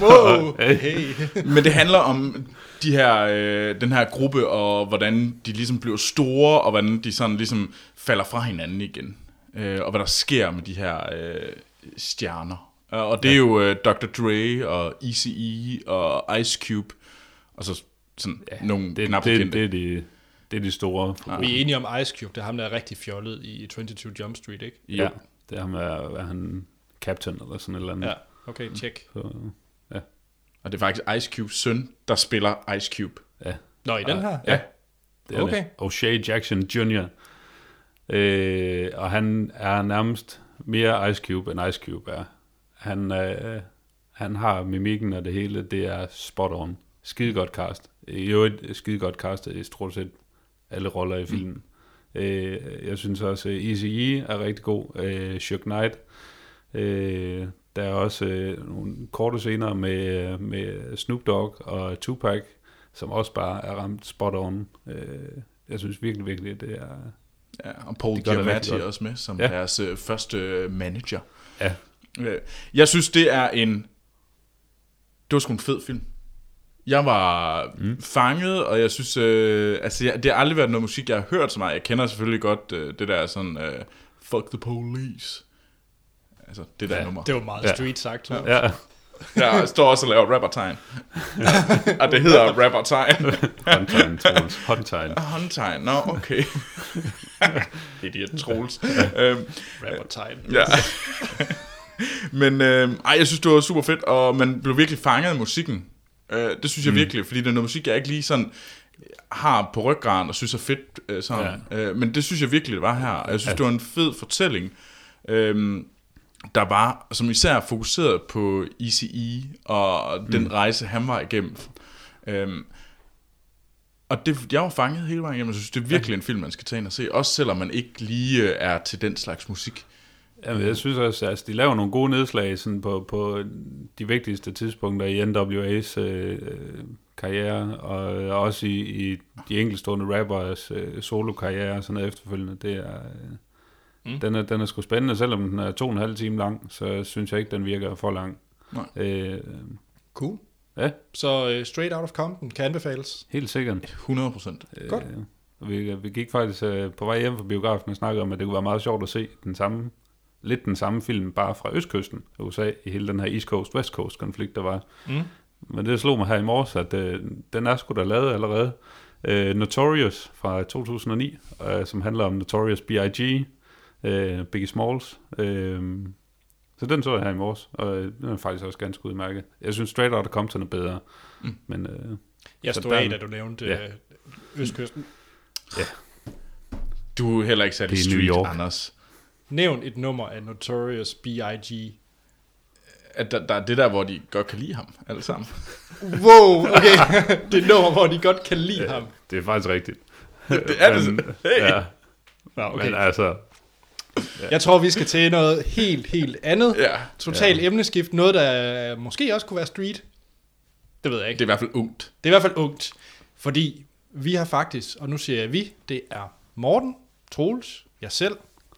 Wow, Hey. hey. [LAUGHS] Men det handler om de her, øh, den her gruppe, og hvordan de ligesom bliver store, og hvordan de sådan ligesom falder fra hinanden igen. Øh, og hvad der sker med de her øh, stjerner. Øh, Og det er jo øh, Dr. Dre, og Eazy-E, og Ice Cube, og så sådan ja, nogle Det, knap det, det, det, det, det er de store. Ja. Vi er enige om Ice Cube, det er ham, der er rigtig fjollet i 22 Jump Street, ikke? Jo. Ja, det er ham, er, er han captain eller sådan et eller andet. Ja, okay, tjek. Så, Og det er faktisk Ice Cubes søn, der spiller Ice Cube. ja, Nå, i den her? Ja. det er Okay. det. O'Shea Jackson Jr. Øh, og han er nærmest mere Ice Cube, end Ice Cube er. Han, øh, han har mimikken og det hele, det er spot on. Skide godt cast. I øvrigt skide godt castet i stort set alle roller i filmen. Mm. Øh, jeg synes også, at Easy er rigtig god. Øh, Shook Knight. Øh, der er også øh, nogle korte scener med, med Snoop Dogg og Tupac, som også bare er ramt spot on. Øh, jeg synes virkelig, virkelig, det er... Ja, og Paul Giamatti også med, som Ja. deres øh, første øh, manager. Ja, Øh, Jeg synes, det er en... Det var sgu en fed film. Jeg var mm. fanget, og jeg synes... Øh, altså, jeg, det har aldrig været noget musik, jeg har hørt så meget. Jeg kender selvfølgelig godt øh, det der sådan... Øh, Fuck the police. Altså, det der Ja, ja, nummer. Det var meget Ja. street sagt. Ja. [LAUGHS] ja. Jeg står også og laver rapper-tegn. [LAUGHS] og det hedder rapper-tegn. Håndtegn, Troels. Håndtegn. Håndtegn, nå, okay. [LAUGHS] Idiot Troels. øhm, Rapper tegn. Ja. Men øh, ej, jeg synes, det var super fedt, og man blev virkelig fanget af musikken. Øh, det synes jeg mm. virkelig, fordi det er noget musik, jeg ikke lige sådan har på ryggraden og synes er fedt. Øh, sådan. Ja. Øh, men det synes jeg virkelig, det var her. Og jeg synes, Ja. det var en fed fortælling, øh, der var, som især fokuseret på ECE og den rejse, han var igennem. Øhm, og det, jeg var fanget hele vejen. Jamen, jeg synes, det er virkelig en film, man skal tage ind og se. Også selvom man ikke lige øh, er til den slags musik. Jamen, jeg synes også, at altså, de laver nogle gode nedslag sådan på, på de vigtigste tidspunkter i NWA's øh, karriere, og også i, i de enkeltstående rappers øh, solo-karriere og sådan noget efterfølgende. Det er, øh, mm. den, er, den er sgu spændende, selvom den er to og en halv time lang, så synes jeg ikke, den virker for lang. Nej. Øh, Cool. ja, Så uh, Straight Out of Compton kan anbefales. helt sikkert. 100 procent. Godt. Øh, og vi, vi gik faktisk øh, på vej hjem fra biografen og snakkede om, at det kunne være meget sjovt at se den samme, lidt den samme film, bare fra østkysten af USA, i hele den her East Coast-West Coast-konflikt, der var. Mm. Men det slog mig her i morges, at øh, den er sgu da lavet allerede. Øh, Notorious fra 2009, øh, som handler om Notorious B.I.G., øh, Biggie Smalls. Øh, så den så jeg her i morges, og øh, den er faktisk også ganske udmærket. Jeg synes Straight Outta Compton er bedre. Mm. Men øh, Jeg Så stod af, da du nævnte Ja. ja. Østkysten. Du er heller ikke særlig er New street, York. Anders. Nævn et nummer af Notorious B.I.G. At der, der er det der, hvor de godt kan lide ham, alle sammen. Wow, okay. [LAUGHS] det er nummer, hvor de godt kan lide ham. det er faktisk rigtigt. Det er det sådan. Hey. Ja, Nå, okay. men altså, Jeg tror, vi skal til noget helt, helt andet. Ja, Total ja. emneskift. Noget, der måske også kunne være street. Det ved jeg ikke. det er i hvert fald ungt. Det er i hvert fald ungt. Fordi vi har faktisk, og nu siger jeg vi, det er Morten, Troels, jeg selv,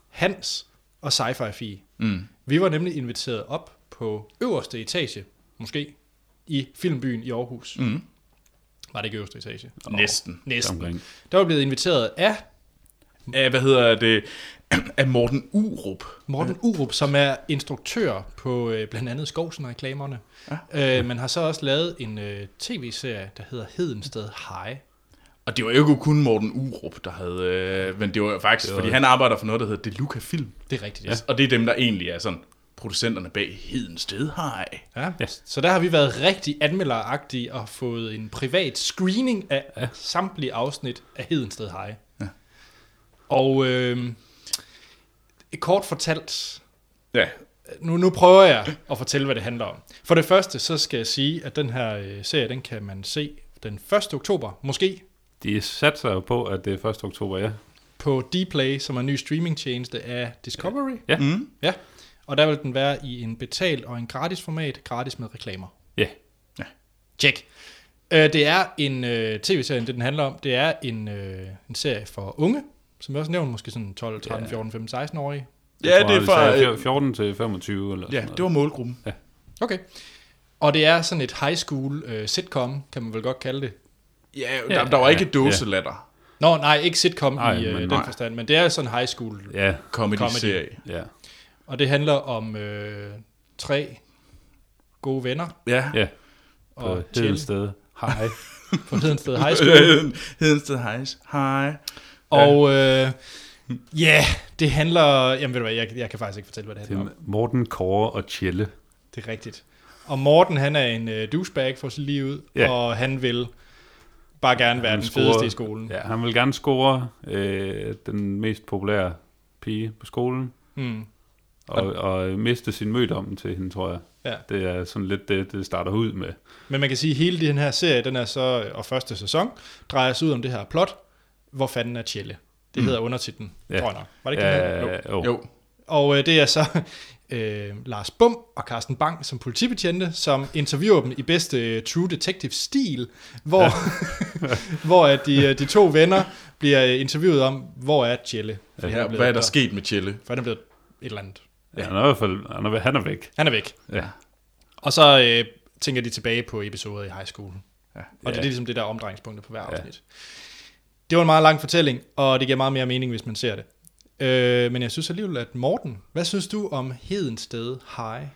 Hans og Sci-Fi Fie. Mm. Vi var nemlig inviteret op på øverste etage, måske, i Filmbyen i Aarhus. Mm. Var det ikke øverste etage? Næsten. Næsten. omkring. Der var blevet inviteret af Af, hvad hedder det? [CLEARS THROAT] Af Morten Urup. Morten Urup, som er instruktør på øh, blandt andet Skovsen-reklamerne. Ja. Øh, men har så også lavet en øh, tv-serie, der hedder Hedensted High. Og det var jo ikke kun Morten Urup, der havde... Øh, men det var faktisk, Det var- fordi han arbejder for noget, der hedder Deluca Film. Det er rigtigt, ja. Og det er dem, der egentlig er sådan producenterne bag Hedensted High. ja. ja. Så der har vi været rigtig anmelderagtige og fået en privat screening af ja. samtlige afsnit af Hedensted High. Ja. Og øh, kort fortalt, Ja, nu, nu prøver jeg at fortælle, hvad det handler om. For det første, så skal jeg sige, at den her øh, serie, den kan man se den 1. oktober, måske De satser jo på, at det er 1. oktober, ja. på Dplay, som er en ny streamingtjeneste af Discovery. Ja. Mm. ja. Og der vil den være i en betalt og en gratis format, gratis med reklamer. Ja. Check. Øh, det er en øh, tv-serie, det den handler om. Det er en, øh, en serie for unge, som jeg også nævnte, måske sådan 12, 13, Ja. 14, 15, 16-årige. ja tror, det er fra... sagde Øh, 14 til 25 eller ja, sådan det var målgruppen. Okay. Og det er sådan et high school øh, sitcom, kan man vel godt kalde det. Ja, Ja, der, der var ikke ja, dåselatter. Nå, nej, ikke sitcom Nej, i øh, men den nej. forstand, men det er sådan en high school. Ja, Comedy-serie. ja. Og det handler om øh, tre gode venner Ja. Ja, på og chill Hedensted. Hej. [LAUGHS] på Hedensted High School. [LAUGHS] Hedensted High. Hej. Og øh, ja, det handler... Jamen ved du hvad, jeg, jeg kan faktisk ikke fortælle, hvad det Det handler er om. Morten, Kåre og Tjelle. Det er rigtigt. Og Morten, han er en øh, douchebag for sit liv ud, Ja. og han vil bare gerne være den scorer- fedeste i skolen. Ja, han vil gerne score øh, den mest populære pige på skolen, Mm. og, og miste sin mødom til hende, tror jeg. Ja. Det er sådan lidt det, det starter ud med. Men man kan sige, at hele den her serie, den er så, og første sæson, drejer sig ud om det her plot. Hvor fanden er Tjelle? Det hedder undertitlen, Mm. Ja. tror jeg nok. Var det ikke den Ja, her? jo. Jo. Og øh, det er så øh, Lars Bum og Carsten Bang som politibetjente, som interviewer dem i bedste øh, True Detective-stil, hvor, [LAUGHS] hvor at de, øh, de to venner bliver øh, interviewet om, hvor er Tjelle? Han Ja, hvad er der sket med Tjelle? For han er blevet et eller andet. Ja. Han er i hvert fald han er, han er væk. Han er væk. Ja. Og så øh, tænker de tilbage på episoder i high school. Ja. Og det Ja. er ligesom det der omdrejningspunkt på hver Ja. afsnit. Det var en meget lang fortælling, og det giver meget mere mening, hvis man ser det. Øh, men jeg synes alligevel, at Morten, hvad synes du om Hedensted High?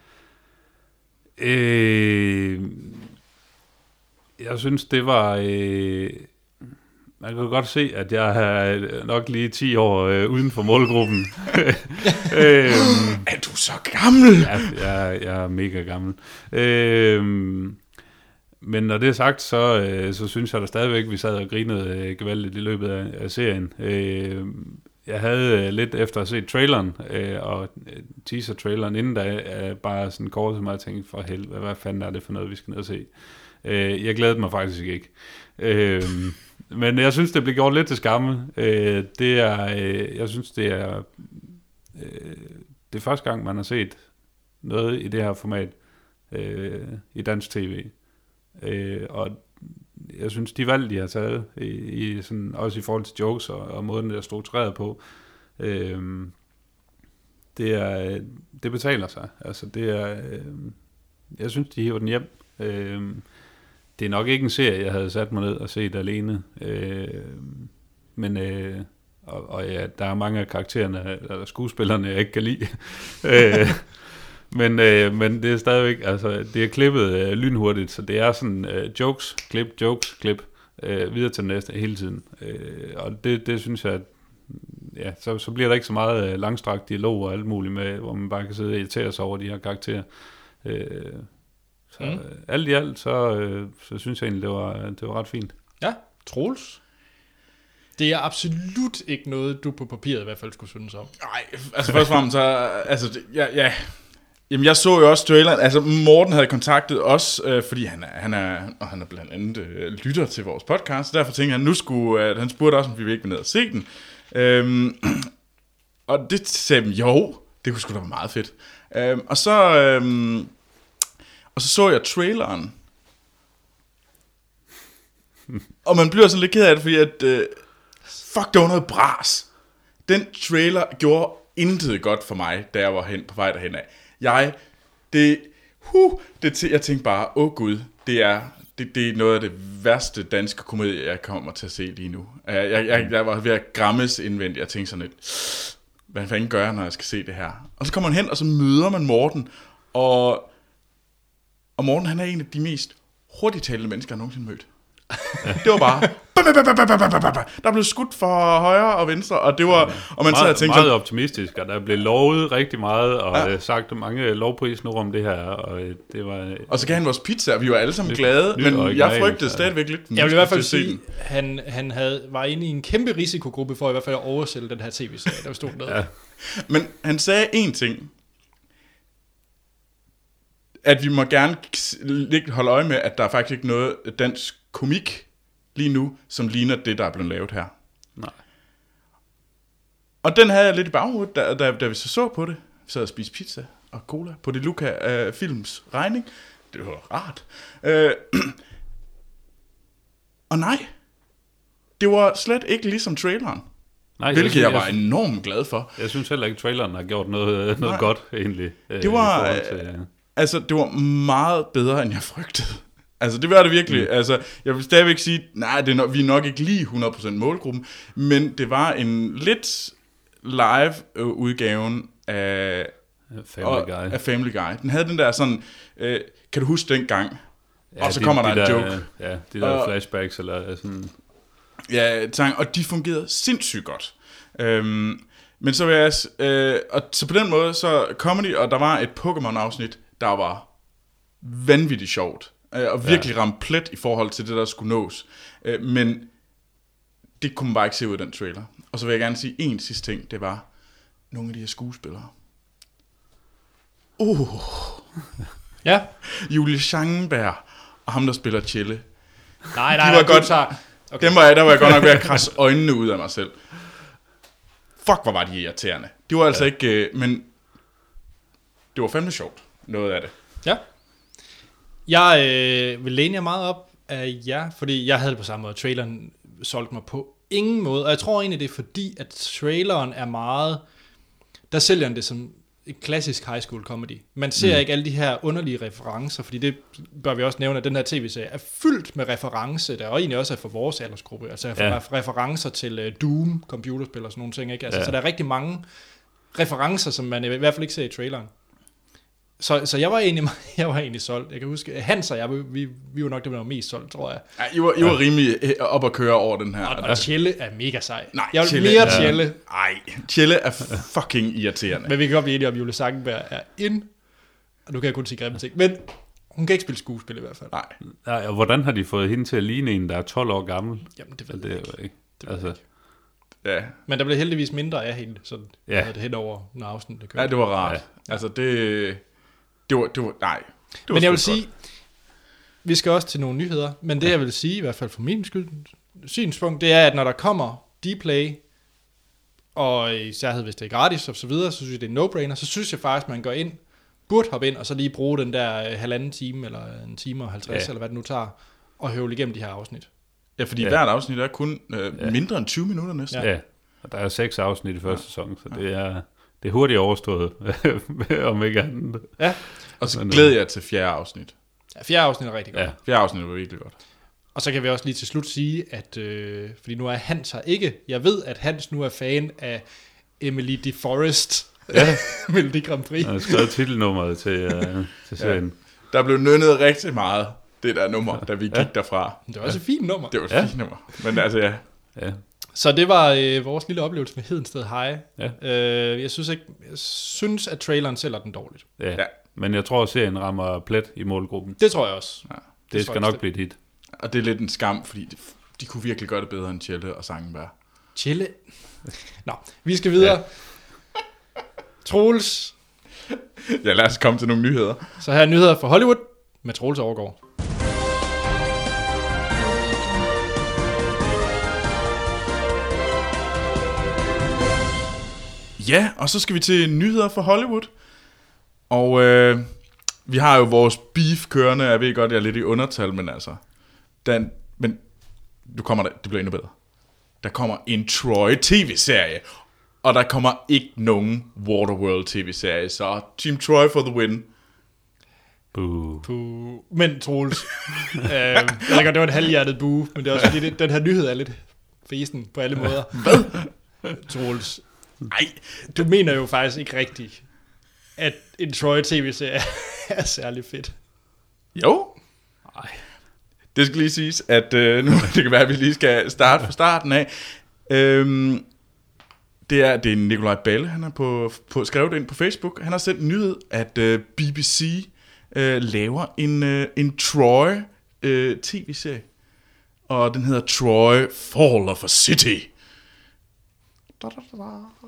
Øh, jeg synes, det var... Øh, man kan godt se, at jeg er nok lige 10 år øh, uden for målgruppen. [LAUGHS] øh, Er du så gammel? jeg, jeg, jeg er mega gammel. Øh, men når det er sagt, så, øh, så synes jeg da stadigvæk, at vi sad og grinede øh, gevaldigt i løbet af, af serien. Øh, jeg havde øh, lidt efter at se traileren, øh, og øh, teaser-traileren inden da, øh, bare sådan kort til mig og tænkte, for helvede, hvad fanden er det for noget, vi skal ned og se? Øh, jeg glædede mig faktisk ikke. Øh, men jeg synes, det blev gjort lidt til skamme. Øh, det er, øh, jeg synes, det er, øh, det er første gang, man har set noget i det her format øh, i dansk tv. Øh, og jeg synes, de valg, de har taget, i, i sådan, også i forhold til jokes og, og måden, det er struktureret på, øh, det, er, det betaler sig. Altså, det er, øh, jeg synes, de hiver den hjem. Øh, det er nok ikke en serie, jeg havde sat mig ned og set alene. Øh, men øh, og, og ja, der er mange af karaktererne, eller skuespillerne, jeg ikke kan lide. [LAUGHS] øh, men, øh, men det er stadigvæk, altså, det er klippet øh, lynhurtigt, så det er sådan øh, jokes, klip, jokes, klip, øh, videre til den næste hele tiden. Øh, og det, det synes jeg, at, ja, så, så bliver der ikke så meget øh, langstrakt dialog og alt muligt med, hvor man bare kan sidde og irritere sig over de her karakterer. Øh, så Mm. mm. alt i alt, så, øh, så synes jeg egentlig, det var, det var ret fint. Ja, Troels. Det er absolut ikke noget, du på papiret i hvert fald skulle synes om. Nej, altså først og fremmest, så, altså, det- ja, ja, Jamen, jeg så jo også traileren. Altså, Morten havde kontaktet os, øh, fordi han er, han er, og han er blandt andet øh, lytter til vores podcast. Derfor tænkte han, nu skulle, øh, han spurgte også, om vi ikke ville ned og se den. Øhm, [CLEARS THROAT] og det sagde jo, det kunne sgu da være meget fedt. Øhm, og så, øhm, og så så jeg traileren. [LAUGHS] og man bliver sådan lidt ked af det, fordi at, øh, fuck, det var noget bras. Den trailer gjorde intet godt for mig, da jeg var hen på vej derhen af. Jeg, det, huh, det, jeg tænkte bare, åh oh gud, det er, det, det er noget af det værste danske komedie, jeg kommer til at se lige nu. Jeg, jeg, jeg, var ved at grammes indvendigt, jeg tænkte sådan lidt, hvad fanden gør jeg, når jeg skal se det her? Og så kommer man hen, og så møder man Morten, og, og Morten han er en af de mest hurtigt talende mennesker, jeg nogensinde mødt. det var bare... Der blev skudt for højre og venstre, og det var... Og man sad og meget, tænkte meget sådan, optimistisk, og der blev lovet rigtig meget, og Ja. ja. sagt mange lovprisnord om det her, og øh, det var... og så gav han vores pizza, og vi var alle sammen glade, men jeg frygtede ja. stadigvæk lidt... Jeg vil i hvert fald sige, han, han havde, var inde i en kæmpe risikogruppe for i hvert fald at oversælge den her tv-serie, der stod med. Ja. Men han sagde én ting. At vi må gerne holde øje med, at der er faktisk ikke noget dansk komik lige nu, som ligner det, der er blevet lavet her. Nej. Og den havde jeg lidt i baghovedet, da, da, da vi så så på det. Vi sad og spiste pizza og cola på det Luca uh, Films regning. Det var rart. Uh, [CLEARS THROAT] og nej, det var slet ikke ligesom traileren. Nej, Hvilket synes- jeg var jeg, enormt glad for. jeg synes heller ikke, traileren har gjort noget, noget Nej. godt, egentlig. øh, Det var, i forhold til, Altså, det var meget bedre, end jeg frygtede. Altså, det var det virkelig. Mm. Altså, jeg vil stadigvæk sige, nej, det er nok, vi er nok ikke lige 100% målgruppen, men det var en lidt live øh, udgaven af, Family og, Guy. af Family Guy. Den havde den der sådan, øh, kan du huske den gang? Ja, og så de- kommer de der en der, joke. Ja, de der Og- flashbacks, eller sådan... Ja, sang, og de fungerede sindssygt godt. Øhm, men så vil jeg, øh, og så på den måde, så comedy, og der var et Pokémon-afsnit, der var vanvittigt sjovt, øh, og virkelig ja. ramt plet i forhold til det, der skulle nås. Øh, men det kunne man bare ikke se ud af den trailer. Og så vil jeg gerne sige en sidste ting, det var nogle af de her skuespillere. Uh, [LAUGHS] Ja. Julie Schangenberg og ham, der spiller Chelle. Nej, nej, De var nej, godt- Tager. Okay. Dem var jeg, der var jeg godt nok ved at krasse øjnene ud af mig selv. Fuck, hvor var de irriterende. Det var altså ja. ikke... Øh, men det var fandme sjovt, noget af det. Ja. Jeg øh, vil læne jer meget op af jer, fordi jeg havde det på samme måde. Traileren solgte mig på ingen måde. Og jeg tror egentlig, det er fordi, at traileren er meget... Der sælger den det som et klassisk high school comedy. Man ser mm. ikke alle de her underlige referencer, fordi det bør vi også nævne, at den her tv-serie er fyldt med referencer, der og egentlig også er for vores aldersgruppe. Altså ja. Referencer til uh, Doom, computerspil og sådan nogle ting. Ikke? Altså. Ja. Så der er rigtig mange referencer, som man i hvert fald ikke ser i traileren. Så, så jeg var egentlig, [LAUGHS] jeg var egentlig solgt. Jeg kan huske, Hans og jeg, vi, vi var nok dem, der var mest solgt, tror jeg. Ja, I var, I var rimelig øh, op at køre over den her. Og, og Tjelle er mega sej. Nej, jeg vil Tjelle mere er- Tjelle, Ej, Tjelle er fucking irriterende. men vi kan godt blive enige om, at Julie Sangenberg er ind. Og nu kan jeg kun sige grimme ting, men hun kan ikke spille skuespil i hvert fald. Nej, Ja, og hvordan har de fået hende til at ligne en, der er 12 år gammel? Jamen, det ved Altså, jeg det er ikke. ikke. Det ved jeg Altså, ikke. ja. Men der blev heldigvis mindre af hende, sådan Ja. ja. det hen over, når afsnittet kørte. ja, det var rart. Ja. Ja. Altså, det... Det var, det var, nej. Det var Men jeg vil sige, godt. Vi skal også til nogle nyheder, men det jeg vil sige, i hvert fald for min skyld, synspunkt, det er, at når der kommer Dplay, og især hvis det er gratis og så videre, så synes jeg, det er en no-brainer, så synes jeg faktisk, man går ind, burde hoppe ind, og så lige bruge den der øh, halvanden time, eller en time og 50, Ja. ja. eller hvad det nu tager, og høvle igennem de her afsnit. Ja, fordi Ja. ja. hvert afsnit er kun øh, Ja. ja. mindre end 20 minutter næsten. Ja. ja. Og der er seks afsnit i første sæson, så det er, det er hurtigt overstået, [LAUGHS] om ikke andet. Ja, Og så øh, glæder jeg til fjerde afsnit. ja fjerde afsnit er rigtig godt. Ja, Fjerde afsnit var virkelig godt. Og så kan vi også lige til slut sige, at øh, fordi nu er Hans her ikke, jeg ved, at Hans nu er fan af Emily DeForest, ja. [LAUGHS] Melodi Grand Prix. jeg har skrevet titelnummeret til, uh, [LAUGHS] til serien. Der blev nynnet rigtig meget, det der nummer, da vi gik Ja. derfra. Det var også et fint nummer. Det var et Ja. fint nummer. Men altså, ja. Ja. Så det var øh, vores lille oplevelse med Hedensted High. Ja. Øh, jeg synes ikke, jeg synes, at traileren sælger den dårligt. Ja. Ja. Men jeg tror, at serien rammer plet i målgruppen. Det tror jeg også. ja. Det, det skal nok bestemt. blive dit. Og det er lidt en skam, fordi de, de kunne virkelig gøre det bedre end Tjelle og Sangenberg. Chille. Nå, vi skal videre. Ja. [LAUGHS] Troels. Ja, lad os komme til nogle nyheder. Så her er nyheder fra Hollywood med Troels Overgaard. Ja, og så skal vi til nyheder fra Hollywood. Og øh, vi har jo vores beef kørende. Jeg ved godt, jeg er lidt i undertal, men altså... Den, men nu kommer der, det bliver endnu bedre. Der kommer en Troy tv-serie. Og der kommer ikke nogen Waterworld tv-serie. Så Team Troy for the win. Buh. Puh. Men Troels. [LAUGHS] øh, jeg ved godt, det var en halvhjertet bue, men det er også fordi, det, den her nyhed er lidt fesen på alle måder. Hvad? Troels. Nej, Du mener jo faktisk ikke rigtigt, at en Troy tv-serie [LAUGHS] er særlig fedt. Jo. Nej. Det skal lige siges, at øh, nu [LAUGHS] det kan være, at vi lige skal starte fra starten af. Øhm, det er, det er Nikolaj Balle, han har på, på, skrevet ind på Facebook. Han har sendt en nyhed, at øh, BBC øh, laver en, øh, en Troy øh, tv-serie. Og den hedder Troy Fall of a City. Da, da, da, da.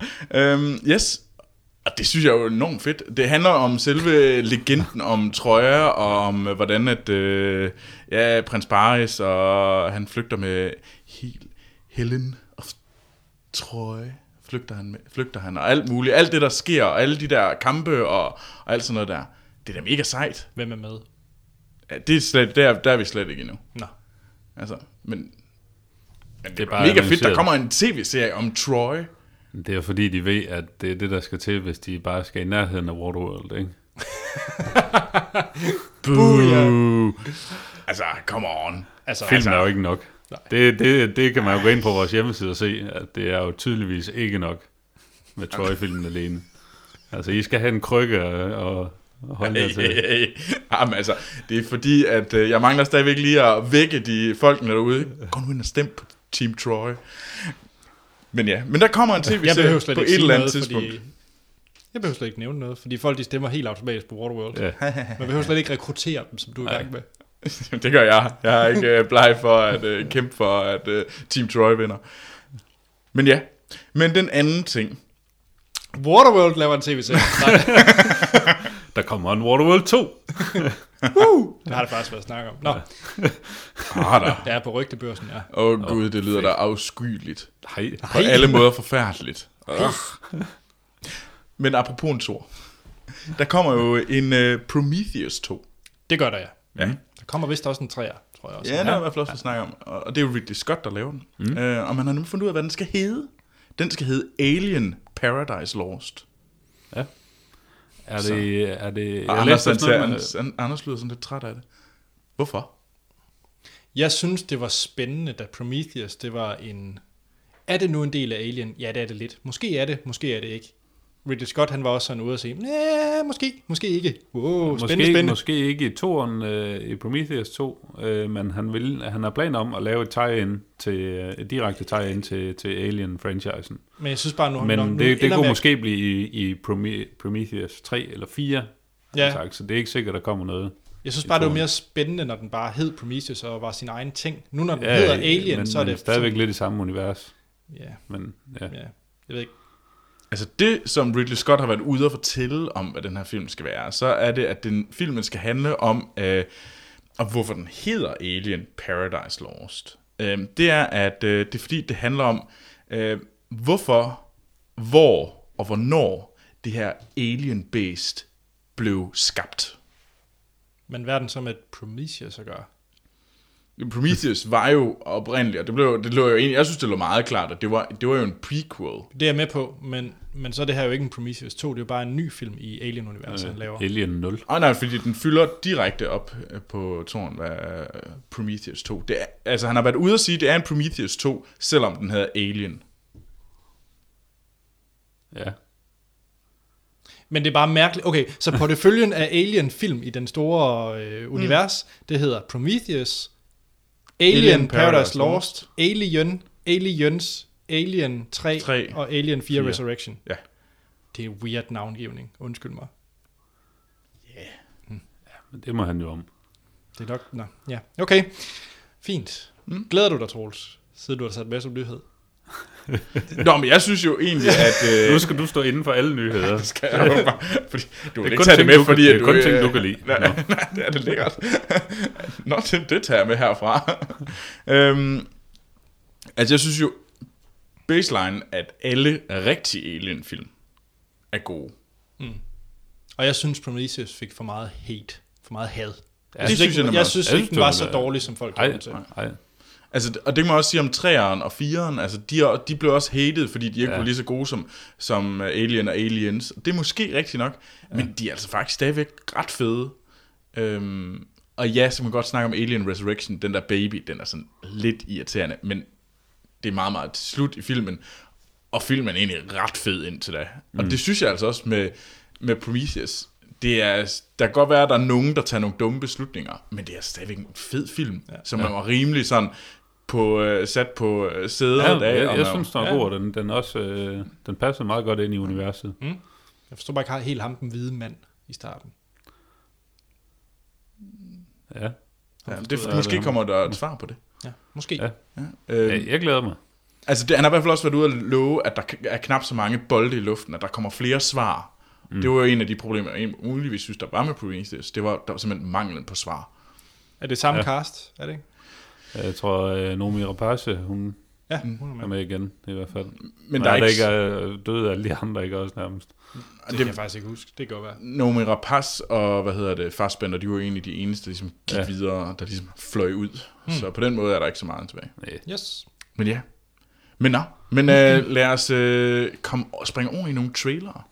[LAUGHS] Øhm, yes, og det synes jeg er jo enormt fedt. Det handler om selve legenden om trøjer, og om øh, hvordan at, øh, ja, prins Paris, og han flygter med Hel Helen of Troy. Flygter han, med, flygter han, og alt muligt. Alt det, der sker, og alle de der kampe, og, og alt sådan noget der. Det er da mega sejt. Hvem er med? Ja, det er slet, der, der er vi slet ikke endnu. Nå. Altså, men, men det, Det er bare mega fedt, der kommer en tv-serie om Troy. Det er fordi, de ved, at det er det, der skal til, hvis de bare skal i nærheden af Waterworld, ikke? [LAUGHS] Booyah. Altså, come on. Altså, Film er jo ikke nok. Nej. Det, det, det kan man jo gå ind på vores hjemmeside og se, at det er jo tydeligvis ikke nok med Troy-filmen alene. Altså, I skal have en krykke og, jer Hey, hey, hey. Jamen altså, det er fordi, at øh, jeg mangler stadigvæk lige at vække de folkene derude. Gå nu ind og stem på Team Troy. Men ja, men der kommer en tv-serie på et eller andet tidspunkt. fordi... Jeg behøver slet ikke nævne noget, fordi folk de stemmer helt automatisk på Waterworld. Ja. Man behøver slet ikke rekruttere dem, som du er i gang med. [LAUGHS] det gør jeg. Jeg er ikke øh, bleg for at øh, kæmpe for, at øh, Team Troy vinder. Men ja, men den anden ting. Waterworld laver en tv-serie. [LAUGHS] Der kommer en Waterworld 2. [LAUGHS] det har det faktisk været snak om. Nå, Ah, der. det er på rygtebørsen, ja. Åh oh, gud, det lyder da afskyeligt. Nej. På alle måder forfærdeligt. Ugh. Men apropos en tor. Der kommer jo en uh, Prometheus 2. Det gør der, ja. Ja. Der kommer vist også en træer, tror jeg også. Ja, det er i hvert fald også, vi snakker om. Og det er jo Ridley Scott, der laver den. Mm. Uh, og man har nemlig fundet ud af, hvad den skal hedde. Den skal hedde Alien Paradise Lost. Er det... Er det jeg Anders, sådan noget Anders, Anders lyder sådan lidt træt af det. Hvorfor? Jeg synes, det var spændende, da Prometheus, det var en... Er det nu en del af Alien? Ja, det er det lidt. Måske er det, måske er det ikke. Ridley Scott, han var også sådan ude og sige, nej, måske, måske ikke. Wow, spændende, Måske, spændende. måske ikke i toren øh, i Prometheus 2, øh, men han, vil, han har planer om at lave et tie-in til, øh, et direkte tie-in til, til Alien-franchisen. Men jeg synes bare, nu, Men nu, nu det, det kunne måske blive i, i Prome- Prometheus 3 eller 4, Ja. sagt, så det er ikke sikkert, der kommer noget. Jeg synes bare, det var mere spændende, når den bare hed Prometheus og var sin egen ting. Nu når den Ja, hedder Alien, men, så er det... men stadigvæk lidt i samme univers. Ja, Men, ja. ja, jeg ved ikke. Altså det, som Ridley Scott har været ude at fortælle om, hvad den her film skal være, så er det, at den filmen skal handle om øh, og hvorfor den hedder Alien Paradise Lost, øh, det er, at øh, det er fordi, det handler om, øh, hvorfor, hvor og hvornår det her alien-based blev skabt. Men verden som et Prometheus at gøre. Prometheus var jo oprindeligt, og det, blev, det lå jo egentlig, jeg synes, det lå meget klart, at det var, det var jo en prequel. Det er jeg med på, men, men så er det her jo ikke en Prometheus 2, det er jo bare en ny film i Alien-universet, han laver. Alien 0. Og nej, fordi den fylder direkte op øh, på tårn, hvad er Prometheus 2. Det er, altså, han har været ude at sige, at det er en Prometheus 2, selvom den hedder Alien. Ja. Men det er bare mærkeligt. Okay, så porteføljen af Alien-film i den store øh, univers, det hedder Prometheus, Alien, Alien Paradise, Paradise Lost, Alien, Aliens, Alien 3, 3, og Alien 4, 4. Resurrection. Ja. Det er weird navngivning, undskyld mig. Men det må han jo om. Det er nok, nå, ja. Okay, fint. Mm. Glæder du dig, Troels, siden du har sat med som nyhed? Nå, men jeg synes jo egentlig, at... Øh, Nu skal du stå inden for alle nyheder. skal jeg jo bare, fordi, du vil Det er ikke tage det med, fordi det at er kun øh, ting, du kan lide. Nej, Nå. nej, [LAUGHS] det er det lækkert. Nå, det, det tager jeg med herfra. øhm, altså, jeg synes jo, baseline, at alle rigtige Alien-film er gode. Og jeg synes, Prometheus fik for meget hate, for meget had. Ja, jeg synes, synes ikke, jeg jeg, synes ikke, den var så dårlig, som folk Nej, gjorde til. nej. Altså, og det kan man også sige om træeren og fireren, altså de, er, de blev også hated, fordi de ikke Ja. var lige så gode som, som øh, Alien og Aliens. Det er måske rigtigt nok, ja. men de er altså faktisk stadigvæk ret fede. Øhm, og ja, så kan man godt snakke om Alien Resurrection, den der baby, den er sådan lidt irriterende, men det er meget, meget til slut i filmen, og filmen er egentlig ret fed indtil da. Mm. Og det synes jeg altså også med, med Prometheus. Det er, der kan godt være, at der er nogen, der tager nogle dumme beslutninger, men det er stadigvæk en fed film, ja. som man var rimelig sådan på, øh, sat på øh, sædet Ja, af. jeg, jeg synes, den er god, og den, den, også, øh, den passer meget godt ind i universet. Jeg forstår bare ikke helt ham, den hvide mand i starten. Ja, ja, det, det måske kommer der et svar på det. Ja, måske. Ja. Ja. Øh, jeg, jeg glæder mig. Altså, det, han har i hvert fald også været ude at love, at der er knap så mange bolde i luften, at der kommer flere svar. Mm. Det var jo en af de problemer, jeg muligvis synes, der var med Prometheus. Det var, der var simpelthen manglen på svar. Er det samme Ja. cast? Er det ikke? Jeg tror, øh, Nomi Rapace, hun Ja, hun er med. er med igen, i hvert fald. Men Men der er der ikke... ikke er døde alle de andre, ikke også nærmest. Det kan jeg faktisk ikke huske. Det kan godt være. Nomi Rapace og, hvad hedder det, Fassbender, de var jo egentlig de eneste, der ligesom gik ja. Videre, der ligesom fløj ud. Mm. Så på den måde er der ikke så meget tilbage. Nej. Yes. Men ja. Men nå, men [CLEARS THROAT] øh, lad os øh, komme og springe over i nogle trailere.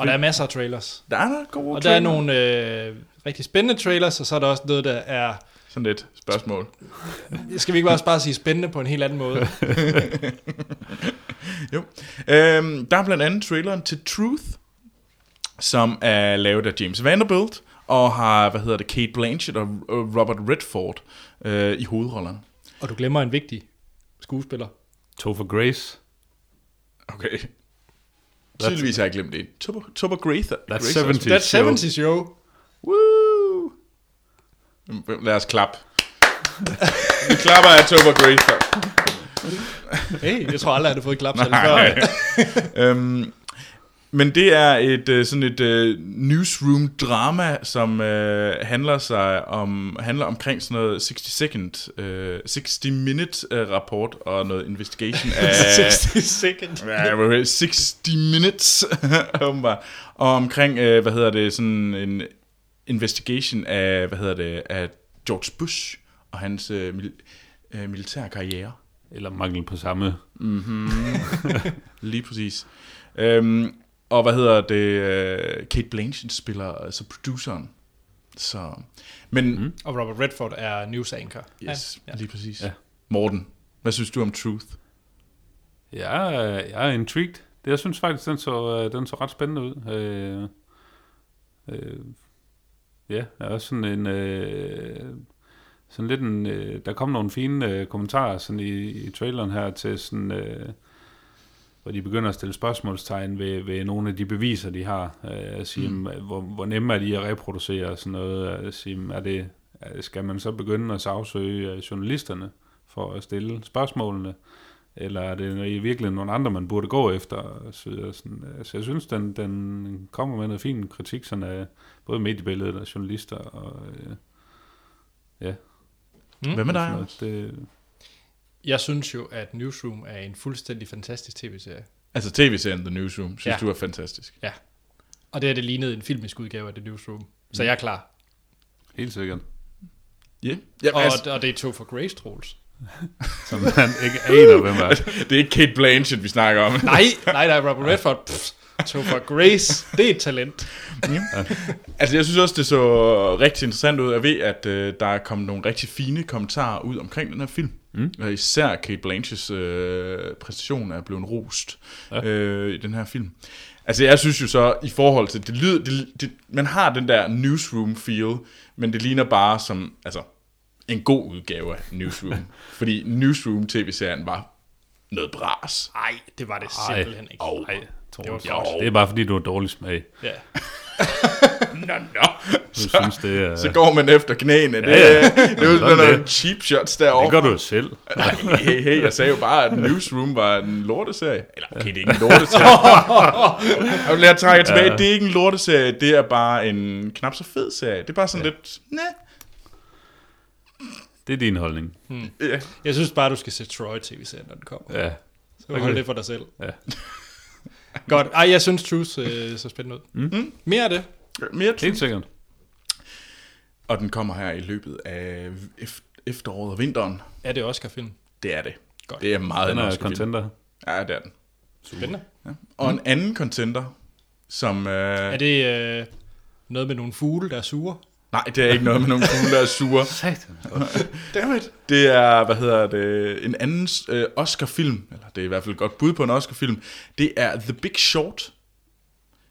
Og der er masser af trailers. Der er der gode Og der er nogle øh, rigtig spændende trailers, og så er der også noget, der er... Sådan lidt spørgsmål. Skal vi ikke også bare sige spændende på en helt anden måde? [LAUGHS] Jo. Øhm, der er blandt andet traileren til Truth, som er lavet af James Vanderbilt, og har, hvad hedder det, Kate Blanchett og og Robert Redford øh, i hovedrollerne. og du glemmer en vigtig skuespiller. Topher Grace. Okay. Tydeligvis har jeg glemt det. Tupper, Tupper Grace. That's Grace 70 That's show. 70 show. Woo! Lad os klappe. Vi klapper af Tupper Grace. Hey, jeg tror aldrig, jeg havde fået et klap [LAUGHS] selv Nej. før. øhm, men det er et øh, sådan et øh, newsroom drama, som øh, handler sig om handler omkring sådan noget 60 second, øh, 60 minute øh, rapport og noget investigation af [LAUGHS] 60 second. Ja, okay, 60 minutes [LAUGHS] åbenbart. og omkring øh, hvad hedder det sådan en investigation af hvad hedder det af George Bush og hans øh, mil, øh, militære karriere. Eller mangel på samme. [LAUGHS] Lige præcis. Øhm, og hvad hedder det? øh, Kate Blanchett spiller altså produceren. Så, men, mm. Og Robert Redford er news anchor. yes, Ja, ja. lige præcis. Ja. Ja. Morten, hvad synes du om Truth? Jeg er, jeg er intrigued. Det, jeg synes faktisk, den så, øh, den så ret spændende ud. Øh, øh, ja, der er også sådan en... Øh, sådan lidt en, øh, der kom nogle fine øh, kommentarer sådan i, i traileren her til sådan, øh, hvor de begynder at stille spørgsmålstegn ved, ved nogle af de beviser, de har. Øh, at sige, mm. hvor, hvor nemme er de at reproducere og sådan noget. At sige, er det, skal man så begynde at sagsøge øh, journalisterne for at stille spørgsmålene? Eller er det i virkeligheden nogle andre, man burde gå efter? Så, sådan. Så jeg synes, den, den kommer med noget fin kritik sådan af både mediebilledet og journalister. Og, øh, Ja. Hvad med dig. Det, Jeg synes jo, at Newsroom er en fuldstændig fantastisk tv-serie. Altså tv-serien The Newsroom, synes Ja. du er fantastisk. Ja. Og det er det lignede en filmisk udgave af The Newsroom. Så jeg er klar. helt sikkert. Ja, ja Og, altså, og det er to for Grace Trolls. [LAUGHS] Som man ikke aner, hvem er. [LAUGHS] det er ikke Kate Blanchett, vi snakker om. Nej, nej, nej, Robert Redford. Pff, to for Grace, det er et talent. Altså, jeg synes også, det så rigtig interessant ud. Jeg ved, at øh, der er kommet nogle rigtig fine kommentarer ud omkring den her film. Mm. Og især Kate Blanchetts øh, præstation er blevet rost ja. Ja. øh, i den her film. Altså, jeg synes jo så, i forhold til, det lyder, det, det, man har den der newsroom-feel, men det ligner bare som, altså, en god udgave af Newsroom. [LAUGHS] fordi Newsroom-tv-serien var noget bras. Nej, det var det Ej. simpelthen ikke. Åh. Nej, tror Det var. Det er bare fordi, du har dårlig smag. Ja. [LAUGHS] Nå, nå. Du synes, det er... Så går man efter knæene. Det, Ja, ja. det er jo sådan nogle det. cheap shots derovre. Det gør du jo selv. Nej, hey, hey, jeg sagde jo bare, at Newsroom var en lorteserie. Eller, okay, det er ikke en lorteserie. [LAUGHS] jeg vil trække tilbage. Ja. Det er ikke en lorteserie, det er bare en knap så fed serie. Det er bare sådan ja. lidt, næh. Det er din holdning. Ja. Jeg synes bare, du skal se Troy tv-serien, når den kommer. Ja. Så okay. hold det for dig selv. Ja. Godt. Ej, jeg synes Truth øh, så spændende ud. Mm. Mere af det. Mere Helt sikkert. Og den kommer her i løbet af ef- efteråret og vinteren. Er det Oscar-film? Det er det. Godt. Det er meget Den en er Oscar-film. contender. Ja, det er den. Spændende. Ja. Og en anden contender, som... Øh, Er det øh, noget med nogle fugle, der er sure? Nej, det er ikke noget med nogle fugle, der er sure. Satan. [LAUGHS] Dammit. Det er, hvad hedder det, en anden øh, Oscar-film, eller det er i hvert fald et godt bud på en Oscar-film. Det er The Big Short,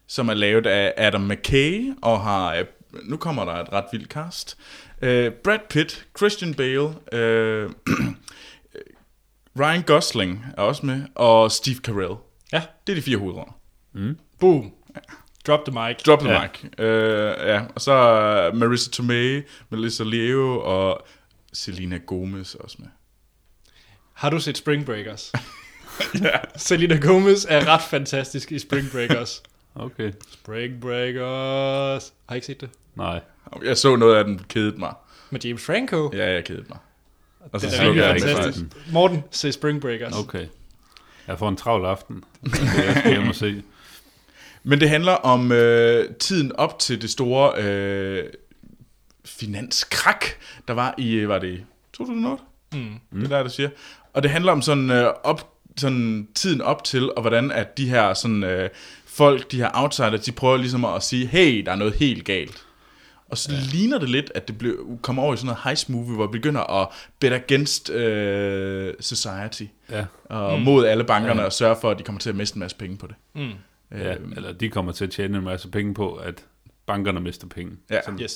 som er lavet af Adam McKay, og har, øh, nu kommer der et ret vildt cast. Øh, Brad Pitt, Christian Bale, øh, [CLEARS THROAT] Ryan Gosling er også med, og Steve Carell. Ja. Det er de fire hovedroller. Boom. Drop the mic. Drop the Ja. mic. Øh, ja. Og så er Marissa Tomei, Melissa Leo og Selena Gomez også med. Har du set Spring Breakers? [LAUGHS] ja. Selena Gomez er ret fantastisk i Spring Breakers. [LAUGHS] Okay. Spring Breakers. Har I ikke set det? Nej. Jeg så noget af den, kedede mig. Med James Franco. Ja, jeg kedede mig. Og så det er slukkede virkelig jeg fantastisk. Morten, se Spring Breakers. Okay. Jeg får en travl aften. Jeg skal hjem og se. Men det handler om øh, tiden op til det store øh, finanskrak, der var i, øh, var det i 2008? Mm. Det er der, der siger. Og det handler om sådan, øh, op, sådan tiden op til, og hvordan at de her sådan, øh, folk, de her outsiders, de prøver ligesom at sige, hey, der er noget helt galt. Og så ja. ligner det lidt, at det blev, kommer over i sådan noget heist movie, hvor det begynder at bet against øh, society. Ja. Og mm. mod alle bankerne, ja. og sørge for, at de kommer til at miste en masse penge på det. Mm. Ja. Eller de kommer til at tjene en masse penge på, at bankerne mister penge. Ja. Sådan, Yes.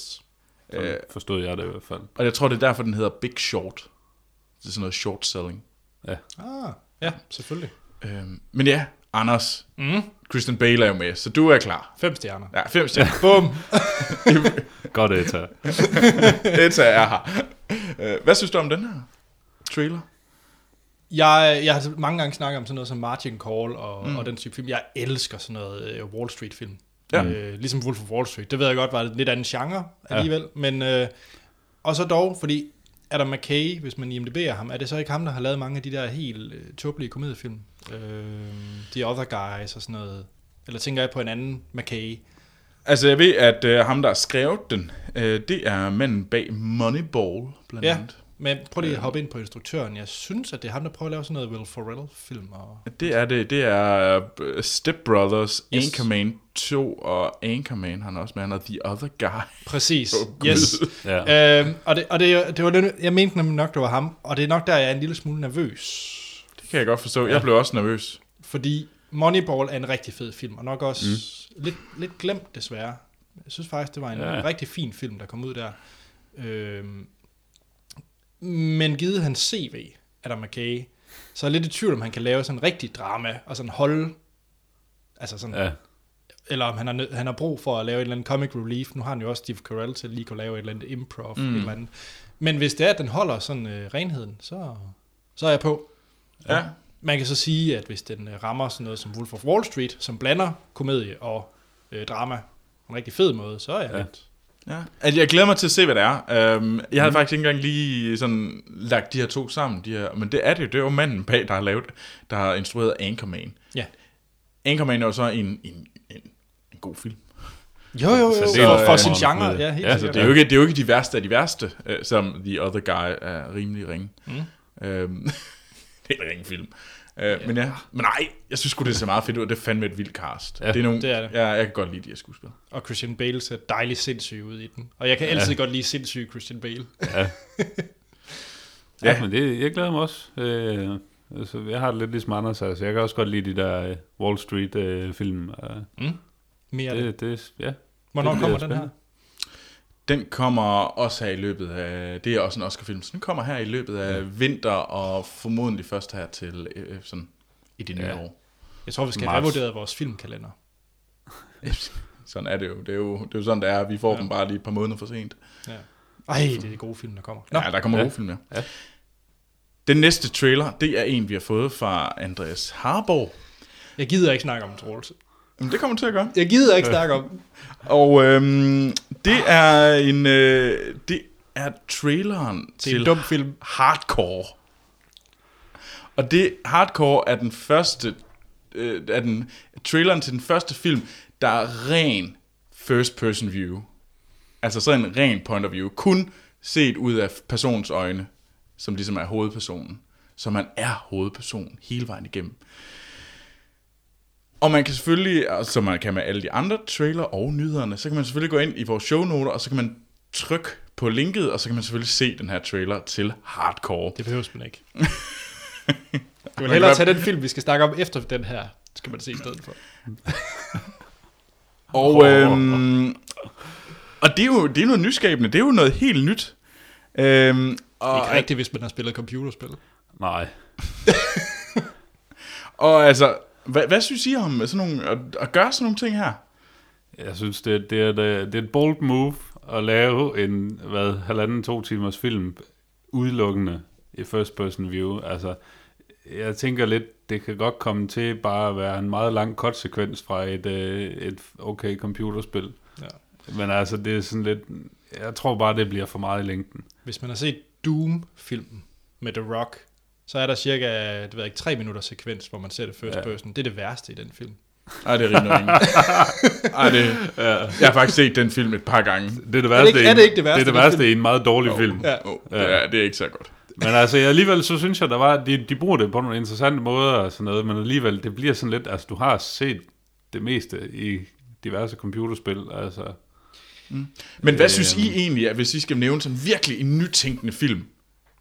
sådan Øh. forstod jeg det i hvert fald. Og jeg tror, det er derfor, den hedder Big Short. Det er sådan noget short selling. Ja. Ah, ja, selvfølgelig. Øhm, men ja, Anders, Mm. Christian Bale er jo med, så du er klar. Fem stjerner. Ja, fem stjerner. [LAUGHS] Bum. Godt, Eta. [LAUGHS] Eta er her. Øh, Hvad synes du om den her trailer? Jeg, jeg har mange gange snakket om sådan noget som Margin Call og, mm. og den type film. Jeg elsker sådan noget uh, Wall Street film. Ja. Øh, ligesom Wolf of Wall Street. Det ved jeg godt var en lidt anden genre alligevel. Ja. Men, øh, og så dog, fordi Adam McKay, hvis man IMDb'er ham, er det så ikke ham, der har lavet mange af de der helt øh, tåbelige komediefilm? Øh, The Other Guys og sådan noget. Eller tænker jeg på en anden McKay? Altså, jeg ved, at øh, ham, der har skrevet den, øh, det er manden bag Moneyball, blandt Ja, andet. Men prøv lige at hoppe ind på instruktøren. Jeg synes, at det er ham, der prøver at lave sådan noget Will Ferrell-film. Og... Det er det. Det er øh, Step Brothers, Yes. Anchorman 2 og Anchorman, han er også med, han er The Other Guy. Præcis, Gud. yes. [LAUGHS] Ja. Øhm, og det, og det, det var lidt, jeg mente nemlig nok, det var ham, og det er nok der, jeg er en lille smule nervøs. Det kan jeg godt forstå. Jeg blev også nervøs. Fordi Moneyball er en rigtig fed film, og nok også mm. lidt, lidt glemt desværre. Jeg synes faktisk, det var en Ja. ja. rigtig fin film, der kom ud der. Øhm, men givet hans CV, Adam McKay, så er jeg lidt i tvivl, om han kan lave sådan en rigtig drama, og sådan holde, altså sådan, ja. ja. eller om han har, han har brug for at lave et eller andet comic relief. Nu har han jo også Steve Carell til at lige kunne lave et eller andet improv, mm. et eller andet. Men hvis det er, at den holder sådan øh, renheden, så, så er jeg på. Ja. Man kan så sige, at hvis den øh, rammer sådan noget som Wolf of Wall Street, som blander komedie og øh, drama på en rigtig fed måde, så er jeg Ja. ja. lidt, Ja. Altså, jeg glæder mig til at se, hvad det er. Um, jeg havde mm. faktisk ikke engang lige sådan lagt de her to sammen. De her, men det er det jo. Det er jo manden bag, der har lavet, der har instrueret Anchorman. Ja. Anchorman er jo så en, en, en, en god film. Jo, jo, jo. Så det er for sin genre, med- ja, helt ja, ja, så Det er, jo ikke, det er jo ikke de værste af de værste, øh, som The Other Guy er rimelig ringe. Mm. Øhm, [LAUGHS] det er en ringe film. Øh, Men ja, men nej, jeg synes sgu, det ser meget fedt ud. Det er fandme et vildt cast. Ja, det er nogle, det er det. Ja, jeg kan godt lide de her skuespil. Og Christian Bale ser dejligt sindssyg ud i den. Og jeg kan altid godt lide sindssyg Christian Bale. Ja. Ja. ja, men det, jeg glæder mig også. Øh, altså, jeg har det lidt ligesom Anders, altså, jeg kan også godt lide de der øh, Wall Street-film. Øh, Mere af det. det, det, ja. Hvornår det kommer den her? Den kommer også her i løbet af... Det er også en Oscar-film, så den kommer her i løbet af vinter, og formodentlig først her til øh, sådan i det nye Ja. år. Jeg tror, vi skal have revurderet vores filmkalender. [LAUGHS] Sådan er det jo. Det er jo, det er jo sådan, det er. Vi får ja. dem bare lige et par måneder for sent. Ja. Ej, det er de gode film, der kommer. Nå, Ja, der kommer Ja. ja. gode film, ja. Ja. Den næste trailer, det er en, vi har fået fra Andreas Harborg. jeg gider ikke snakke om Troels. Jamen, det kommer til at gøre. Jeg gider ikke snakke om. [LAUGHS] Og øhm, det er en øh, det er traileren Til til, en dum film. Hardcore. Og det Hardcore er den første øh, er den traileren til den første film, der er ren first person view. Altså sådan en ren point of view, kun set ud af personens øjne, som ligesom er hovedpersonen. Så man er hovedpersonen hele vejen igennem. Og man kan selvfølgelig, og som man kan med alle de andre trailer og nyhederne, så kan man selvfølgelig gå ind i vores shownoter, og så kan man trykke på linket, og så kan man selvfølgelig se den her trailer til Hardcore. Det behøves man ikke. [LAUGHS] Du vil hellere tage den film, vi skal snakke om efter den her, skal man se i stedet for. [LAUGHS] Og, øhm, og det er jo det er noget nyskabende, det er jo noget helt nyt. Øhm, og, Ikke rigtigt, hvis man har spillet computerspil. Nej. [LAUGHS] og altså, hvad, hvad synes I om sådan nogle, at, at gøre sådan nogle ting her? Jeg synes, det, det, er, et, øh, det er et bold move at lave en, hvad, halvanden, to timers film udelukkende i first person view. Altså, jeg tænker lidt, det kan godt komme til bare at være en meget lang konsekvens fra et, øh, et okay computerspil. Ja. Men altså, det er sådan lidt, jeg tror bare, det bliver for meget i længden. Hvis man har set Doom-filmen med The Rock, så er der cirka, det ved jeg ikke, tre minutter sekvens, hvor man ser det first Ja. person. Det er det værste i den film. Ej, det er rimelig. [LAUGHS] Ej, det, jeg har faktisk set den film et par gange. Det er det værste, ikke- er det ikke det værste Det er det værste i en meget dårlig film. Ja. Oh, det, er, det er ikke så godt. Men altså alligevel, så synes jeg, der var, de, de bruger det på nogle interessante måder og sådan noget, men alligevel, det bliver sådan lidt, altså du har set det meste i diverse computerspil, altså. Men hvad Øh, synes I egentlig, at hvis I skal nævne sådan virkelig en nytænkende film,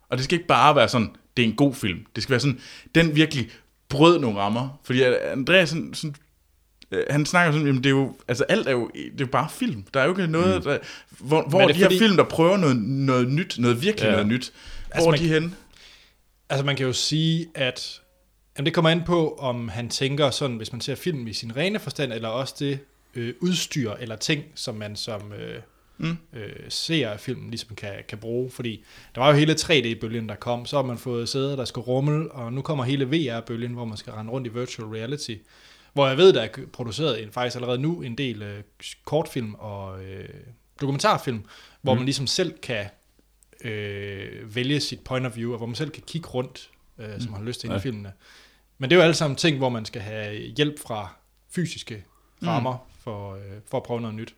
og det skal ikke bare være sådan, det er en god film, det skal være sådan, den virkelig brød nogle rammer, fordi Andreas sådan, sådan øh, han snakker sådan, jamen det er jo, altså alt er jo, det er jo bare film. Der er jo ikke noget, mm. der, hvor, hvor er de her fordi- film, der prøver noget, noget nyt, noget virkelig Ja. noget nyt, hvor Altså, man- de henne? Altså man kan jo sige, at jamen, det kommer an på, om han tænker sådan, hvis man ser film i sin rene forstand, eller også det øh, udstyr eller ting, som man som øh, Mm. øh, ser af filmen ligesom kan, kan bruge. Fordi der var jo hele 3D-bølgen, der kom, så har man fået sæder, der skal rummel, og nu kommer hele VR-bølgen, hvor man skal rende rundt i virtual reality. Hvor jeg ved, der er produceret en, faktisk allerede nu en del øh, kortfilm og øh, dokumentarfilm, hvor mm. man ligesom selv kan øh, vælge sit point of view, og hvor man selv kan kigge rundt, øh, som man har lyst til ind i Ja. filmene. Men det er jo alle sammen ting, hvor man skal have hjælp fra fysiske rammer mm. for, øh, for at prøve noget nyt.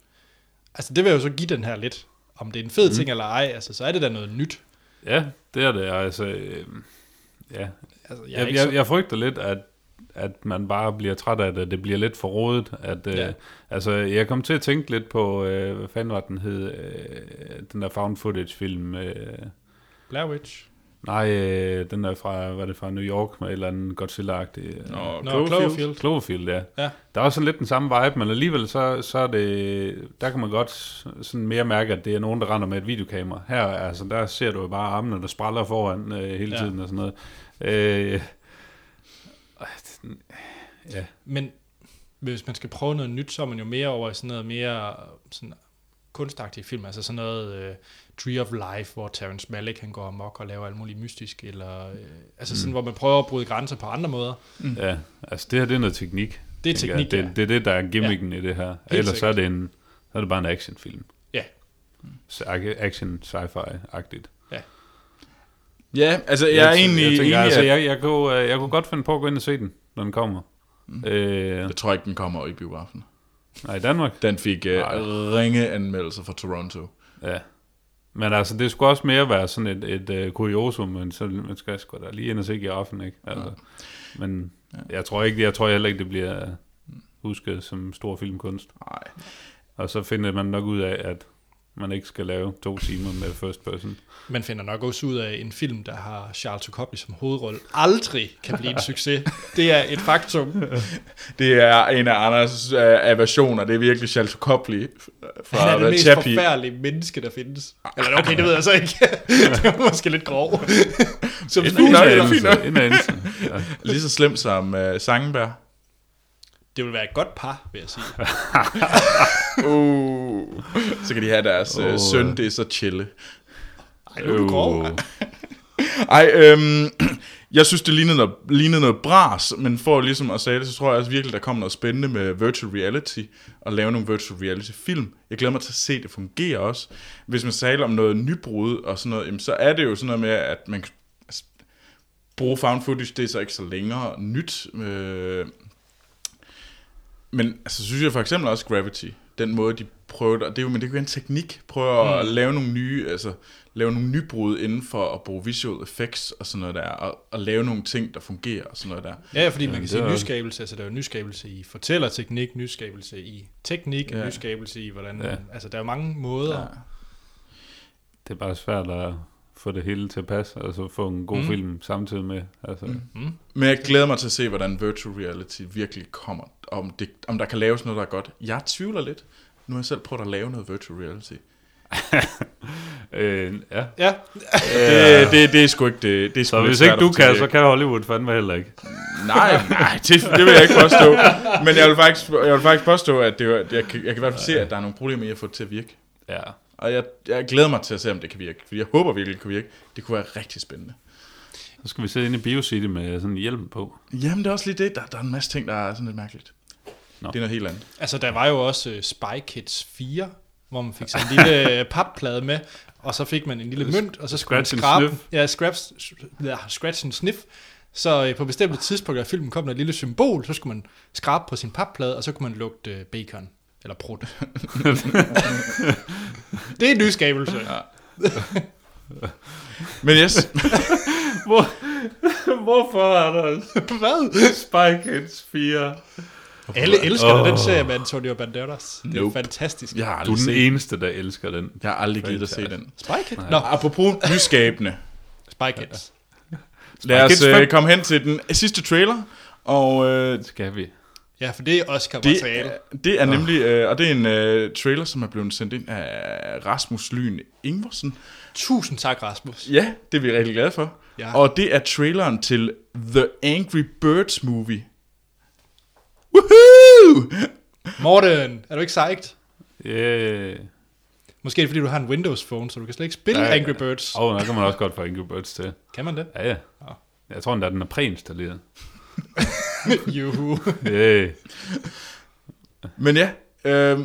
Altså det vil jo så give den her lidt, om det er en fed mm. ting eller ej, altså så er det da noget nyt. Ja, det er det, altså, øh, ja. Altså, jeg, Jeg, jeg, jeg, så, jeg frygter lidt, at, at man bare bliver træt af det, det bliver lidt for rodet, at, Ja. øh, altså, jeg kom til at tænke lidt på, øh, hvad fanden var den hed, øh, den der found footage film, øh, Blair Witch. Nej, øh, den der fra, var det fra New York, med et eller andet Godzilla-agtigt, øh, Nå, Nå, Cloverfield. Cloverfield. Cloverfield, ja. Ja. Der er også sådan lidt den samme vibe, men alligevel så, så er det, der kan man godt sådan mere mærke, at det er nogen, der render med et videokamera. Her, altså, der ser du jo bare armene, der spræller foran øh, hele Ja. tiden og sådan noget. Øh, ja, Men hvis man skal prøve noget nyt, så er man jo mere over i sådan noget mere sådan kunstagtige film, altså sådan noget uh, Tree of Life, hvor Terrence Malick han går amok og laver alt muligt mystisk, eller uh, altså sådan, hvor man prøver at bryde grænser på andre måder. ja, altså det her, det er noget teknik. Mm. Det er teknik, jeg. det, det, er det, der er gimmicken ja. i det her. Ellers så er, det en, så er det bare en actionfilm. Ja, Så action sci-fi-agtigt. Ja, altså jeg er egentlig jeg, tænker, enig, altså, jeg, jeg, kunne, øh, jeg kunne godt finde på at gå ind og se den, når den kommer. Mm. Øh, Jeg tror ikke, den kommer i biografen. Nej, i Danmark? Den fik Nej. ringe anmeldelser fra Toronto. Ja. Men altså, det skulle også mere være sådan et, et uh, kuriosum, men så man skal sgu da lige ind og se giraffen, ikke? Altså, ja. Men ja. jeg tror ikke, jeg tror heller ikke, det bliver husket som stor filmkunst. Nej. Og så finder man nok ud af, at man ikke skal lave to timer med first person. Man finder nok også ud af, at en film, der har Charles Copley som hovedrolle, aldrig kan [LAUGHS] blive en succes. Det er et faktum. [LAUGHS] Det er en af Anders uh, aversioner. Det er virkelig Charles Copley fra Han er det mest Chappie. forfærdelige menneske, der findes. Eller okay, det ved jeg så ikke. [LAUGHS] det var måske lidt grov. Som En anelse. En anelse. Ja. Lige så slemt som uh, Sangenberg. Det vil være et godt par, vil jeg sige. [LAUGHS] Uh. Så kan de have deres uh, Åh. søn, det er så chille. Ej, nu er du grov. Øh, Ej, øhm, [CLEARS THROAT] jeg synes, det lignede noget, lignede noget bras, men for ligesom at sige det, så tror jeg også virkelig, der kommer noget spændende med virtual reality, og lave nogle virtual reality film. Jeg glæder mig til at se, det fungerer også. Hvis man taler om noget nybrud og sådan noget, jamen, så er det jo sådan noget med, at man kan bruge found footage, det er så ikke så længere nyt. Øh, men altså, synes jeg for eksempel også Gravity, den måde, de prøvede, og det er jo, men det er jo en teknik, prøver mm. at lave nogle nye, altså, lave nogle nybrud inden for at bruge visual effects og sådan noget der, og, og lave nogle ting, der fungerer og sådan noget der. Ja, fordi man kan sige er- nyskabelse, altså der er jo nyskabelse i fortællerteknik, nyskabelse i teknik, Ja. ja. nyskabelse i hvordan, Ja. ja. altså der er jo mange måder. Ja. Ja. Det er bare svært at få det hele til at passe, altså få en god mm. Film samtidig med. Altså, mm. Mm. Men jeg glæder mig til at se, hvordan virtual reality virkelig kommer, om, det, om der kan laves noget, der er godt. Jeg tvivler lidt. Nu har jeg selv prøvet at lave noget virtual reality. [LAUGHS] [LAUGHS] øh, ja. Ja, Det, det, det er sgu ikke det. det er sgu Så hvis ikke du kan, så kan Hollywood fandme heller ikke. Nej, nej, det, det vil jeg ikke påstå. Men jeg vil faktisk, jeg vil faktisk påstå, at det, var- jeg, kan, jeg kan i hvert fald se, at der er nogle problemer i at få det til at virke. Ja. Og jeg, jeg glæder mig til at se, om det kan virke. Fordi jeg håber virkelig, det kan virke. Det kunne være rigtig spændende. Så skal vi sidde inde i BioCity med sådan en hjelm på. Jamen, det er også lige det. Der, der er en masse ting, der er sådan lidt mærkeligt. Nå. Det er noget helt andet. altså der var jo også uh, Spy Kids 4, hvor man fik sådan en lille [LAUGHS] øh, papplade med, og så fik man en lille mønt, og så skulle man Scratch and skrabe, ja, scraps, ja, scratch and sniff, så øh, på bestemte tidspunkter i filmen kom der et lille symbol, så skulle man skrabe på sin papplade, og så kunne man lugte bacon, eller prut. [LAUGHS] det er en nyskabelse. Ja. Men yes, [LAUGHS] Hvor, hvorfor er der Hvad? Spy Kids 4? Alle elsker oh. Den serie med Antonio Banderas. Det er Nope. fantastisk. jeg har Du er den set eneste, der elsker den. Jeg har aldrig givet at se den. Spy Kids? Nå, Apropos nyskabende. Spy Kids. Lad os Kids øh, komme hen til den sidste trailer. Og øh, Skal vi? Ja, for det er Oscar det, materiale. det er nemlig, øh, og det er en øh, trailer, som er blevet sendt ind af Rasmus Lyn Ingvarsen. Tusind tak, Rasmus. Ja, det er vi rigtig glade for. Ja. Og det er traileren til The Angry Birds movie. Woohoo! Morten, er du ikke sejt? Yeah. Måske er det, fordi du har en Windows Phone, så du kan slet ikke spille ja. Angry Birds. Åh, oh, der kan man også godt få Angry Birds til. Kan man det? Ja, ja. Jeg tror endda, den er præinstalleret. [LAUGHS] [LAUGHS] Juhu. Yeah. Men ja, øh,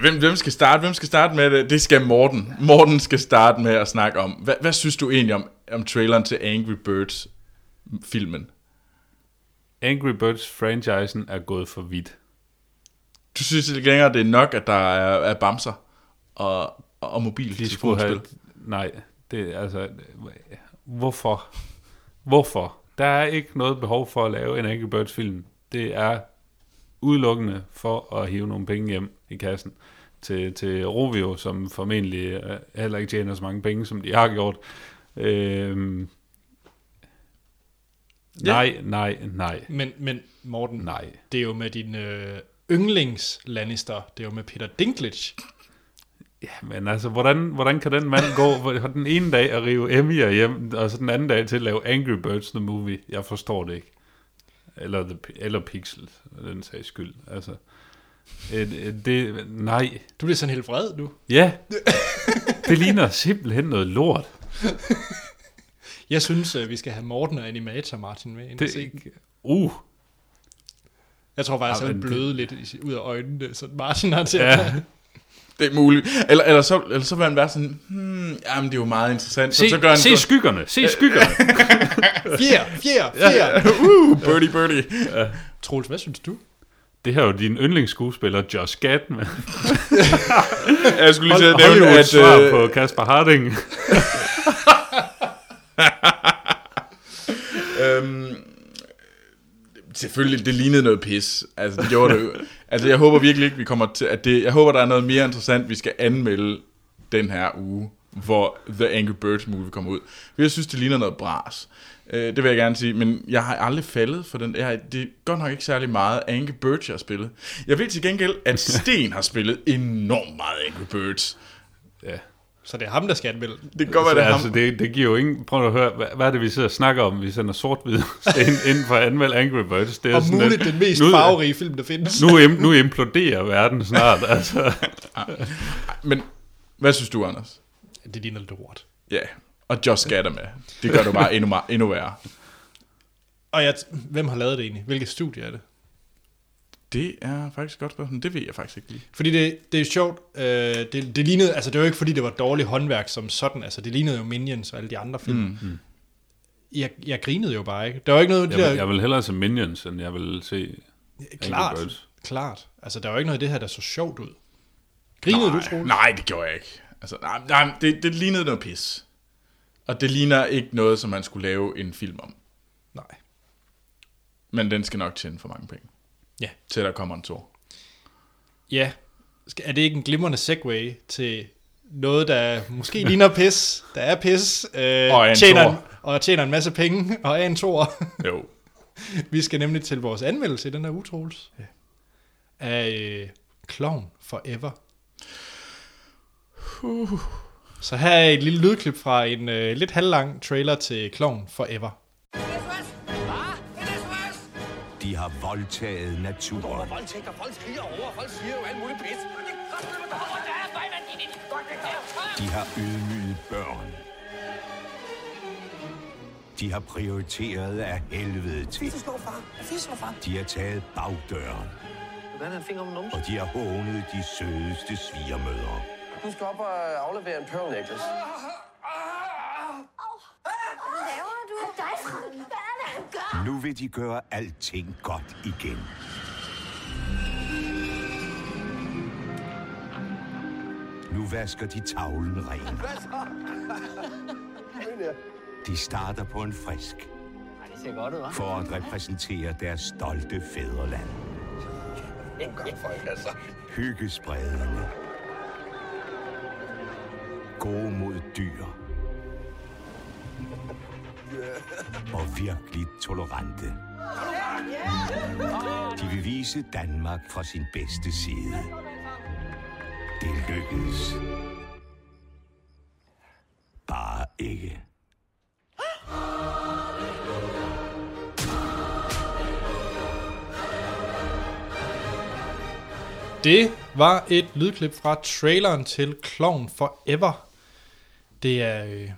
hvem, hvem skal starte? Hvem skal starte med det? Det skal Morten. Morten skal starte med at snakke om. Hvad, hvad synes du egentlig om, om traileren til Angry Birds filmen? Angry Birds-franchisen er gået for vidt. Du synes ikke længere, det er nok, at der er, er bamser og, og mobil De have... Nej, det er altså... Hvorfor? Hvorfor? Der er ikke noget behov for at lave en Angry Birds-film. Det er udelukkende for at hive nogle penge hjem i kassen til, til Rovio, som formentlig øh, heller ikke tjener så mange penge, som de har gjort. Øhm, Ja. nej, nej, nej, Men, men Morten, nej. det er jo med din øh, yndlings Lannister. Det er jo med Peter Dinklage. Ja, men altså, hvordan, hvordan kan den mand gå [LAUGHS] den ene dag at rive Emmy'er hjem, og så den anden dag til at lave Angry Birds The Movie? Jeg forstår det ikke. Eller, the, eller Pixel, den sags skyld. Altså, et, et, det, nej. Du bliver sådan helt vred nu. Ja, [LAUGHS] det ligner simpelthen noget lort. Jeg synes, øh, vi skal have Morten og Animator Martin med Det, det, se. uh, Jeg tror faktisk, Ja, at han det- bløde lidt ud af øjnene, så Martin har til Ja. at... Det er muligt. Eller, eller, så, eller så vil han være sådan, hmm, jamen det er jo meget interessant. Se, så, så gør han se skyggerne, se skyggerne. [LAUGHS] Fjer, fjer, fjer. [LAUGHS] uh, birdie, birdie. Troels, hvad synes du? Det her er jo din yndlingsskuespiller, Josh Gad, [LAUGHS] Jeg skulle lige til at nævne, at... svar Øh, på Kasper Harding. øhm, selvfølgelig, det lignede noget pis. Altså, det gjorde det. Altså, jeg håber virkelig ikke, vi kommer til... At det, jeg håber, der er noget mere interessant, vi skal anmelde den her uge, hvor The Angry Birds movie kommer ud. For jeg synes, det ligner noget bras. Øh, det vil jeg gerne sige, men jeg har aldrig faldet for den. Jeg har, det er godt nok ikke særlig meget Angry Birds, jeg har spillet. Jeg ved til gengæld, at [LAUGHS] Sten har spillet enormt meget Angry Birds. Ja. Så det er ham, der skal anmelde den. Det kan godt være, det er altså, ham. det, det giver jo ingen... Prøv at høre, hvad, hvad er det, vi sidder og snakker om? Vi sender sort-hvid [LAUGHS] ind, inden for at anmelde Angry Birds. Det er Og sådan muligt lidt- den mest nu, farverige film, der findes. Nu, im, nu imploderer verden snart, [LAUGHS] altså. Men hvad synes du, Anders? Det ligner lidt lort. Ja, og Josh Gad er med. Det gør det bare endnu, meget, endnu værre. Og jeg, hvem har lavet det egentlig? Hvilket studie er det? Det er faktisk et godt spørgsmål. Det ved jeg faktisk ikke lige. Fordi det, det er sjovt. Øh, det, det lignede, altså det var jo ikke fordi, det var dårligt håndværk som sådan. Altså det lignede jo Minions og alle de andre film. Mm. Mm. Jeg, jeg grinede jo bare ikke. Der var ikke noget Jeg vil, der... jeg vil hellere se Minions, end jeg vil se klart, Angry Birds. klart. Altså der var ikke noget af det her, der så sjovt ud. Grinede nej, du, Troels? Nej, det gjorde jeg ikke. Altså, nej, nej det, det lignede noget pis. Og det ligner ikke noget, som man skulle lave en film om. Nej. Men den skal nok tjene for mange penge. Ja. Til der kommer en to. Ja. Er det ikke en glimrende segue til noget, der måske [LAUGHS] ligner pis, der er pis, øh, Og er en tjener, og tjener en masse penge, [LAUGHS] og er en tor. [LAUGHS] Jo. Vi skal nemlig til vores anmeldelse i den her uge, Troels. Ja. Af øh, Clown Forever. Så her er et lille lydklip fra en øh, lidt halvlang trailer til Clown Forever. De har voldtaget naturen. voldtægter, folk skriger over, folk siger jo alt muligt pis. De har ydmyget børn. De har prioriteret af helvede til. Fisse slå far, fisse slå far. De har taget bagdøren. Hvordan er en finger om numsen? Og de har hånet de sødeste svigermødre. Du skal op og aflevere en pearl necklace. Hvad du? Dig, Frank. Hvad er det, han gør? Nu vil de gøre alting godt igen. Nu vasker de tavlen ren. De starter på en frisk. Det ser godt ud, hva'? for at repræsentere deres stolte fædreland. folk, altså. Hyggespredende. Gode mod dyr. [LAUGHS] Og virkelig tolerante. De vil vise Danmark fra sin bedste side. Det lykkedes. Bare ikke. Det var et lydklip fra traileren til Clown Forever. Det er øh,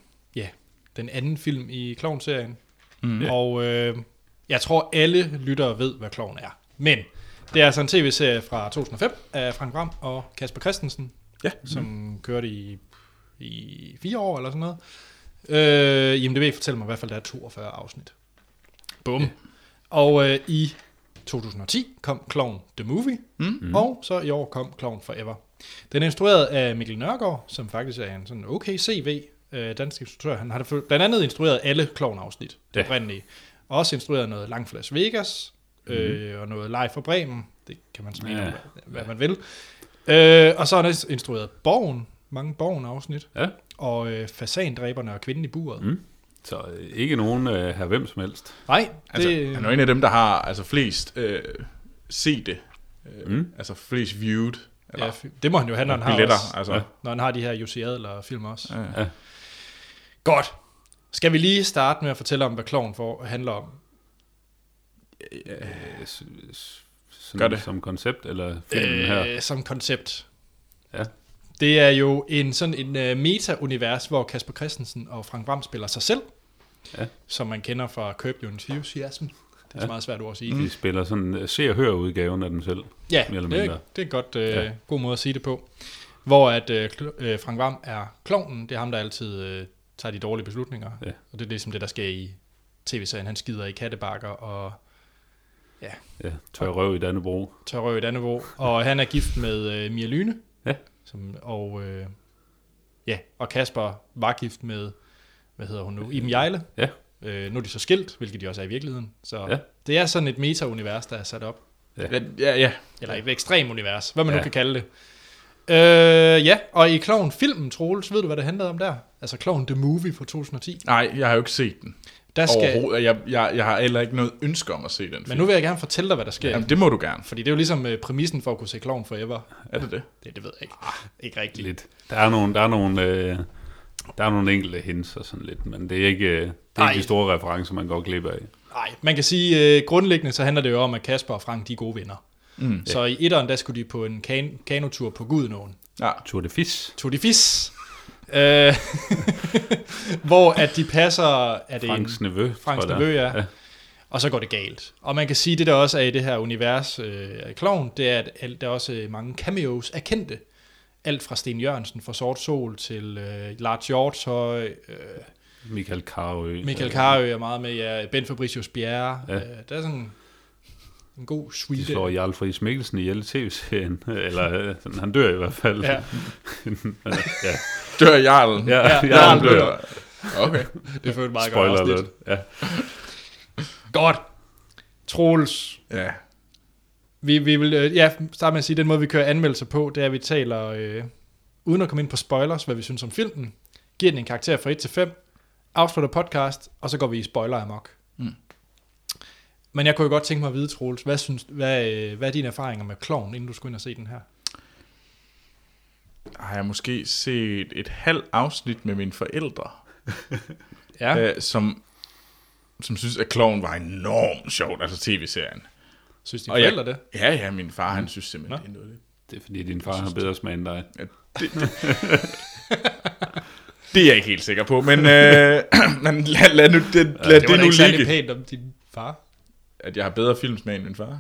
den anden film i Clown-serien. Mm. Og øh, jeg tror, alle lyttere ved, hvad Clown er. Men det er altså en tv-serie fra 2005 af Frank Ram og Kasper Christensen, Ja. som kørte i, i fire år eller sådan noget. Øh, IMDb fortæller mig i hvert fald, at der er 42 afsnit. Bum. Ja. Og øh, i 2010 kom Clown The Movie, mm. og så i år kom Clown Forever. Den er instrueret af Mikkel Nørgaard, som faktisk er en sådan okay CV, øh, dansk instruktør. Han har for- blandt andet instrueret alle Clown-afsnit, det Ja. oprindelige. Og også instrueret noget Langt fra Las Vegas, øh, og noget Live fra Bremen. Det kan man smide Ja. ja. hvad, hvad man vil. Øh, og så har han også instrueret Borgen, mange Borgen-afsnit, Ja, og øh, Fasandræberne og Kvinden i buret. Mm. så øh, ikke nogen øh, her hvem som helst. Nej, Altså, det, han er jo en af dem, der har altså, flest øh, set det. Øh, mm. Altså flest viewed. Eller ja, det må han jo have, når han har, billetter. også, Altså. Ja. når han har de her Jussi Adler-film også. Ja. Ja. Godt. Skal vi lige starte med at fortælle om, hvad Kloven for handler om? Øh, s- s- sådan Gør det. Som koncept, eller filmen her. Øh, som koncept. Ja. Det er jo en sådan en uh, meta-univers, hvor Kasper Christensen og Frank Vam spiller sig selv. Ja. Som man kender fra Curb Your Enthusiasm. Det er ja. meget svært ord at sige. De spiller sådan øh, se og hør udgaven af dem selv. Ja, det er, det er en godt, øh, Ja. god måde at sige det på. Hvor at øh, øh, Frank Vam er klovnen, det er ham, der altid øh, tager de dårlige beslutninger. Ja. Og det er ligesom det, der sker i tv-serien. Han skider i kattebakker og Ja, tør røv i Dannebro. tør røv i Dannevå. Og han er gift med øh, Mia Lyne. Ja. Som, og, øh, ja, og Kasper var gift med, hvad hedder hun nu, Iben Jejle. Ja. Øh, nu er de så skilt, hvilket de også er i virkeligheden. Så Ja. ja. det er sådan et meta-univers, der er sat op. Ja, ja, ja. Eller et ekstrem univers, hvad man ja. Ja. nu kan kalde det. Øh, ja, og i Klovn-filmen, Troels, ved du, hvad det handlede om der? Altså Klovn The Movie fra 2010. Nej, jeg har jo ikke set den. Der skal, Overhovedet. Jeg, jeg, jeg har heller ikke noget ønske om at se den film. men nu vil jeg gerne fortælle dig, hvad der sker. Jamen, det må du gerne. Fordi det er jo ligesom øh, præmissen for at kunne se Klovn Forever. Er det det? Det, det ved jeg ikke. Ikke rigtigt. Lidt. Der er nogle, der er nogle, øh, der er nogle enkelte hints og sådan lidt, men det er ikke, øh, det er Ej. ikke de store referencer, man går glip af. Nej, man kan sige, øh, grundlæggende så handler det jo om, at Kasper og Frank, de er gode venner. Mm. Så i etteren, der skulle de på en kan- kanotur på Gudenåen. Ja. Tour de Fis. Tog de fis. Øh, [LAUGHS] hvor at de passer... Er det Franks en, nevø. Franks nevø, er. ja. Og så går det galt. Og man kan sige, det der også er i det her univers øh, af Klovn, det er, at der er også øh, mange cameos er kendte. Alt fra Sten Jørgensen fra Sort Sol til øh, Lars Hjortshøj, øh, Michael Karø. Michael Karø er meget med, ja, Ben Fabricius Bjerre. Ja. Ja. Øh, der er sådan en god De suite. slår Jarl Friis Mikkelsen ihjel i tv-serien. [LAUGHS] Eller øh, sådan, han dør i hvert fald. Ja. [LAUGHS] ja. Dør Jarlen? Ja, Ja, Jarl Jarl dør. Okay. Det er et meget Spoiler godt afsnit. alert. Ja. Godt. Troels, Ja. vi, vi vil øh, ja, starte med at sige, at den måde, vi kører anmeldelser på, det er, at vi taler, øh, uden at komme ind på spoilers, hvad vi synes om filmen, giver den en karakter fra 1 til 5, afslutter podcast, og så går vi i spoiler amok. Mm. Men jeg kunne jo godt tænke mig at vide, Troels, hvad, synes, hvad, øh, hvad er dine erfaringer med Klovn, inden du skulle ind og se den her? Har jeg måske set et halvt afsnit med mine forældre, [LAUGHS] Ja, øh, som, som synes, at Kloven var enormt sjovt, altså tv-serien. synes dine og jeg- forældre det? Ja, ja, min far, han synes simpelthen, Nå. det er noget. Det er fordi, din far har bedre smag end dig. Ja, det, det, det er jeg ikke helt sikker på, men, øh, [CLEARS THROAT] men lad, lad, nu, det, lad det det, var det nu ikke særlig ligge. pænt om din far. At jeg har bedre filmsmag end min far.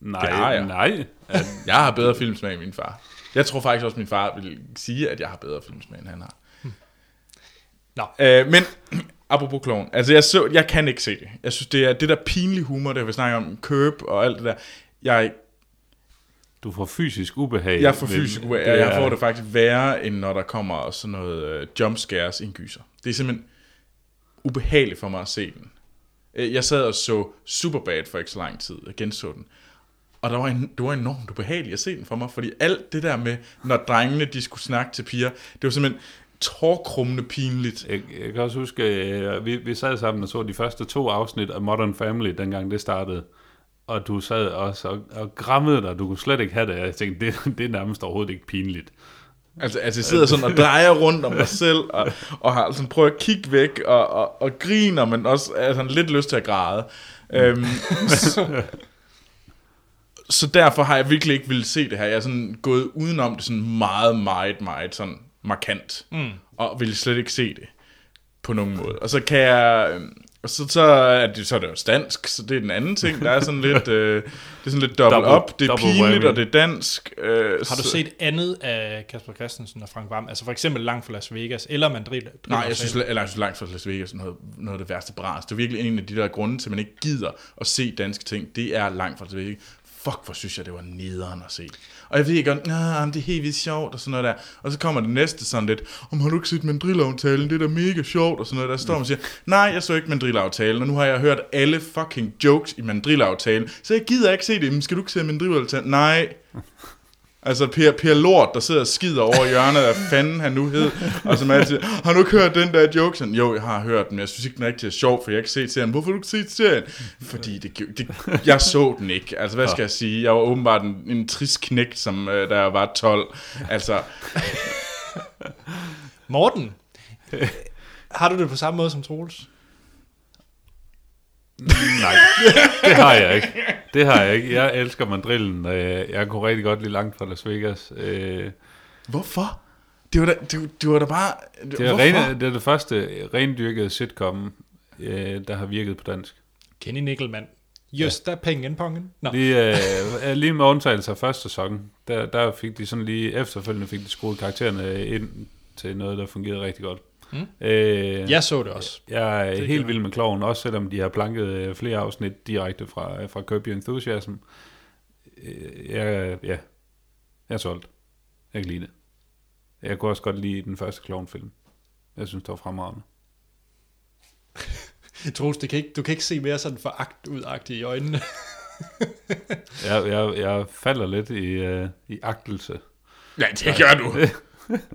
Nej, Det har jeg. nej. At, Jeg har bedre filmsmag end min far. Jeg tror faktisk også, at min far vil sige, at jeg har bedre filmsmag, end han har. Nå. Øh, men [CLEARS THROAT] apropos kloven, altså jeg, så, jeg kan ikke se det. Jeg synes, det er det der pinlige humor, der vi snakker om, køb og alt det der. Jeg, du får fysisk ubehag. jeg får fysisk ud det jeg får det faktisk værre, end når der kommer sådan noget uh, jumpscares i en gyser. Det er simpelthen ubehageligt for mig at se den. Øh, jeg sad og så Superbad for ikke så lang tid, og genså den. Og der var en, det var enormt ubehageligt at se den for mig, fordi alt det der med, når drengene de skulle snakke til piger, det var simpelthen tårkrummende pinligt. Jeg, jeg kan også huske, øh, vi, vi sad sammen og så de første to afsnit af Modern Family, dengang det startede. Og du sad også og, og grammede dig. Du kunne slet ikke have det. Jeg tænkte, det, det er nærmest overhovedet ikke pinligt. Altså, altså jeg sidder sådan og drejer rundt om mig selv, og, og har sådan prøvet at kigge væk, og, og, og griner, men også er sådan lidt lyst til at græde. Øhm, så, så derfor har jeg virkelig ikke ville se det her. Jeg er sådan gået udenom det sådan meget, meget, meget sådan markant, mm. og vil slet ikke se det på nogen måde. Og så kan jeg... øhm, Og så, så, er det, så er det jo dansk, så det er den anden ting. Der er sådan lidt, [LAUGHS] øh, det er sådan lidt double, Double- up. Det er double pinligt, whammy. og det er dansk. Øh, Har du set andet af Kasper Christensen og Frank Vam? Altså for eksempel Langt fra Las Vegas, eller Mandril? Nej, jeg synes, eller jeg synes langt fra Las Vegas er noget, noget af det værste bras. Det er virkelig en af de der grunde til, at man ikke gider at se danske ting. Det er langt fra Las Vegas. Fuck, hvor synes jeg, det var nederen at se. Og jeg ved ikke, nah, det er helt vildt sjovt og sådan noget der. Og så kommer det næste sådan lidt, om har du ikke set mandrilaftalen, Det er da mega sjovt og sådan noget der. Står man og siger, nej, jeg så ikke mandrilaftalen, og nu har jeg hørt alle fucking jokes i mandrilaftalen, så jeg gider ikke se det. Men skal du ikke se mandrilaftalen? Nej. Altså Per, per Lort, der sidder og skider over i hjørnet, hvad fanden han nu hed, og som altid, har du ikke hørt den der joke? Sådan, jo, jeg har hørt den, men jeg synes ikke, den er rigtig sjov, for jeg har ikke set serien. Hvorfor har du ikke set serien? Fordi det, det, jeg så den ikke. Altså, hvad skal jeg sige? Jeg var åbenbart en, en trist knægt, som, øh, da jeg var 12. Altså, Morten, har du det på samme måde som Troels? Nej, det har jeg ikke. Det har jeg ikke. Jeg elsker mandrillen. øh, Jeg kunne rigtig godt lide langt fra Las Vegas. Øh, hvorfor? Det var da, det, det var da bare... Det er, rene, det er det første rendyrkede sitcom, øh, der har virket på dansk. Kenny Nickelman. Just der pengen pongen. Nå. Lige, øh, lige med undtagelse af første sæson, der, der fik de sådan lige efterfølgende fik de skruet karaktererne ind til noget, der fungerede rigtig godt. Mm. Øh, Jeg så det også. Jeg er Det helt vild med kloven, også selvom de har planket øh, flere afsnit direkte fra, fra Curb Your Enthusiasm. Øh, Jeg, ja, jeg er solgt. Jeg kan lide det. Jeg kunne også godt lide den første klovnfilm. Jeg synes, det var fremragende. [LAUGHS] Troels, det kan ikke, du kan ikke se mere sådan foragt ud i øjnene. [LAUGHS] Jeg, jeg, jeg falder lidt i, øh, i agtelse. Ja, det gør du.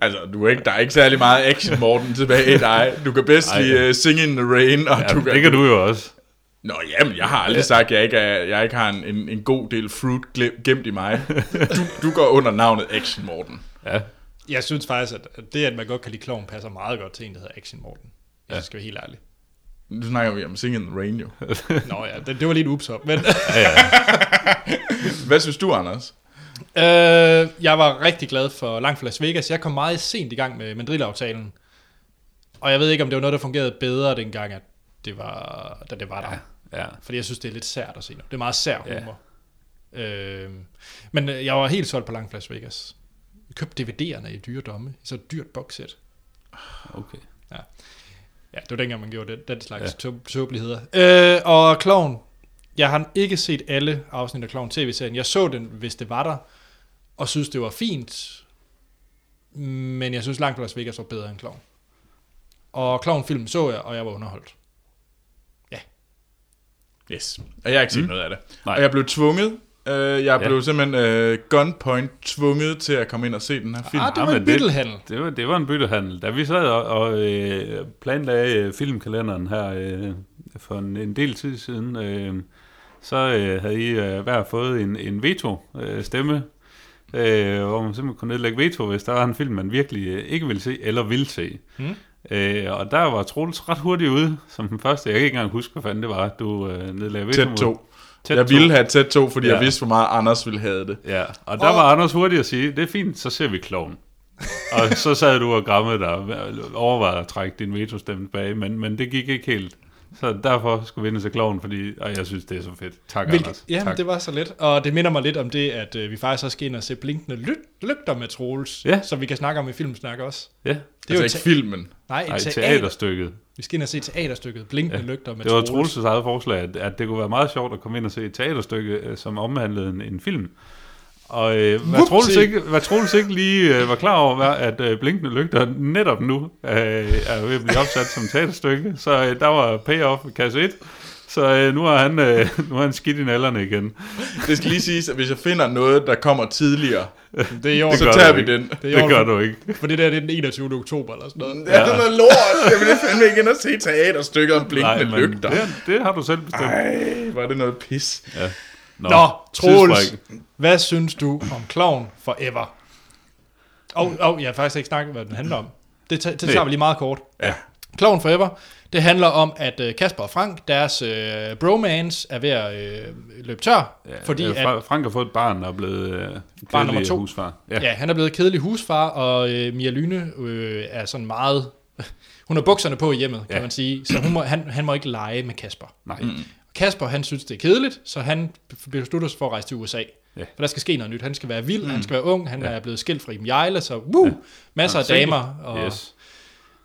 Altså, du er ikke, der er ikke særlig meget action, Morten, tilbage i dig. Du kan bedst Ej, lide ja. uh, Sing in the Rain, og Ja, du det kan du jo også. Nå, jamen, jeg har aldrig sagt, at jeg ikke, er, jeg ikke har en, en, en god del fruit gemt i mig. Du, du går under navnet Action, Morten. Ja, Jeg synes faktisk, at det, at man godt kan lide kloven, passer meget godt til en, der hedder Action Morten. Jeg skal være helt ærlig. Nu snakker vi om Sing in the Rain, jo. Nå ja, det, det var lidt ups op, men... Hvad synes du, Anders? Øh, jeg var rigtig glad for Langt fra Las Vegas. Jeg kom meget sent i gang med Madrid-aftalen. Og jeg ved ikke, om det var noget, der fungerede bedre dengang, at det var, da det var der. Ja. ja. Fordi jeg synes, det er lidt sært at se nu. Det er meget sær Ja. humor. Øh, men øh, jeg var helt solgt på Langt fra Las Vegas. Jeg købte DVD'erne i dyre domme. I så et dyrt boxset. Okay. Ja, det var dengang, man gjorde den, den slags ja. tåbeligheder. Øh, og Clown. Jeg har ikke set alle afsnit af Clown tv-serien. Jeg så den, hvis det var der, og synes, det var fint. Men jeg synes langt Las Vegas var bedre end Clown. Og Clown-filmen så jeg, og jeg var underholdt. Yes. Og jeg har ikke set mm. noget af det. Nej. Og jeg blev tvunget. Øh, jeg Ja. blev simpelthen uh, gunpoint tvunget til at komme ind og se den her film. Ah, det var men en byttelhandel. Det var, det var en byttehandel. Da vi sad og, og øh, planlagde øh, filmkalenderen her øh, for en, en del tid siden, øh, så øh, havde I øh, hver fået en, en veto-stemme, øh, hvor man simpelthen kunne nedlægge veto, hvis der var en film, man virkelig øh, ikke ville se, eller ville se. Mm. Øh, og der var Troels ret hurtigt ude, som den første. Jeg kan ikke engang huske, hvad fanden det var, du øh, nedlagde veto Tæt mod. 2. Tæt Jeg to. ville have tæt 2, fordi ja. Jeg vidste, hvor meget Anders ville have det. Ja, og der var Anders hurtigt at sige, det er fint, så ser vi kloven. og så sad du og grammede dig og overvejede at trække din veto-stemme tilbage, men, men det gik ikke helt. Så derfor skulle vi ind til kloven, fordi og jeg synes, det er så fedt. Tak, Hvilket, Anders. ja, tak. det var så let. Og det minder mig lidt om det, at øh, vi faktisk også skal ind og se blinkende ly- lygter med Troels, Ja. som vi kan snakke om i filmsnak også. Ja, Det er altså jo ikke te- filmen. nej, et Ej, teater. teaterstykket. Vi skal ind og se teaterstykket Blinkende ja. lygter med Det var Troels. Troels' eget forslag, at, at det kunne være meget sjovt at komme ind og se et teaterstykke, øh, som omhandlede en, en film. Og øh, hvad, Vupti. Troels ikke, hvad Troels ikke lige øh, var klar over, var, at øh, Blinkende Lygter netop nu øh, er ved at blive opsat som teaterstykke. Så øh, der var payoff i kasse 1. Så øh, nu har han, øh, [LAUGHS] nu har han skidt i nallerne igen. Det skal lige siges, at hvis jeg finder noget, der kommer tidligere, Det er i år, [LAUGHS] så tager vi ikke. den. det Det er år, gør du ikke. For det der det er den 21. oktober eller sådan noget. Det er sådan noget lort. Jeg vil fandme ikke ind og se teaterstykket om blinkende men lygter. Det, det har du selv bestemt. Ej, var det noget pis. Ja. Nå, Nå, Troels, hvad synes du om Clown Forever? Og, og jeg har faktisk ikke snakket, hvad den handler om. Det, det tager vi lige meget kort. Ja. Clown Forever, det handler om, at øh, Kasper og Frank, deres øh, bromance er ved at øh, løbe tør, ja, fordi Ja, at, Fra- Frank har fået et barn, der er blevet øh, Barn nummer to. husfar. ja. ja, han er blevet kedelig husfar, og øh, Mia Lyne øh, er sådan meget... [LAUGHS] Hun har bukserne på i hjemmet, kan Ja. man sige, så hun må, han, han må ikke lege med Kasper. Nej. Mm. Kasper, han synes, det er kedeligt, så han beslutter sig for at rejse til USA. Ja. For der skal ske noget nyt. Han skal være vild, mm. han skal være ung, han ja. er blevet skilt fra Iben Jejle, så woo, ja. masser af damer. Og, Yes.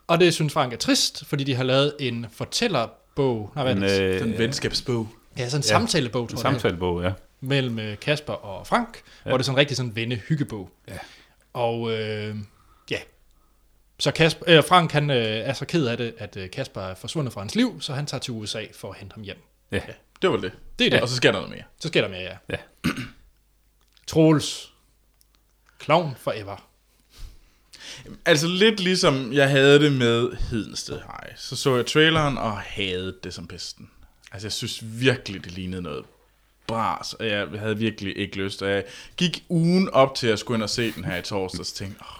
og det synes Frank er trist, fordi de har lavet en fortællerbog. Nej, hvad En, det? øh, Den venskabsbog. Ja, sådan en ja. samtalebog, en tror jeg. det er samtalebog, ja. mellem øh, Kasper og Frank, ja. hvor det er sådan en rigtig sådan venne-hyggebog. Ja. Og øh, ja, så Kasper, øh, Frank han øh, er så ked af det, at øh, Kasper er forsvundet fra hans liv, så han tager til USA for at hente ham hjem. Ja. Det var det. Det er det. Og så sker der noget mere. Så sker der mere, ja. Ja. [CLEARS THROAT] Troels. Clown forever. Altså lidt ligesom jeg havde det med Hedensted High. Så så jeg traileren og havde det som pesten. Altså jeg synes virkelig, det lignede noget bras, og jeg havde virkelig ikke lyst. Og jeg gik ugen op til at skulle ind og se den her i torsdags, og tænkte, åh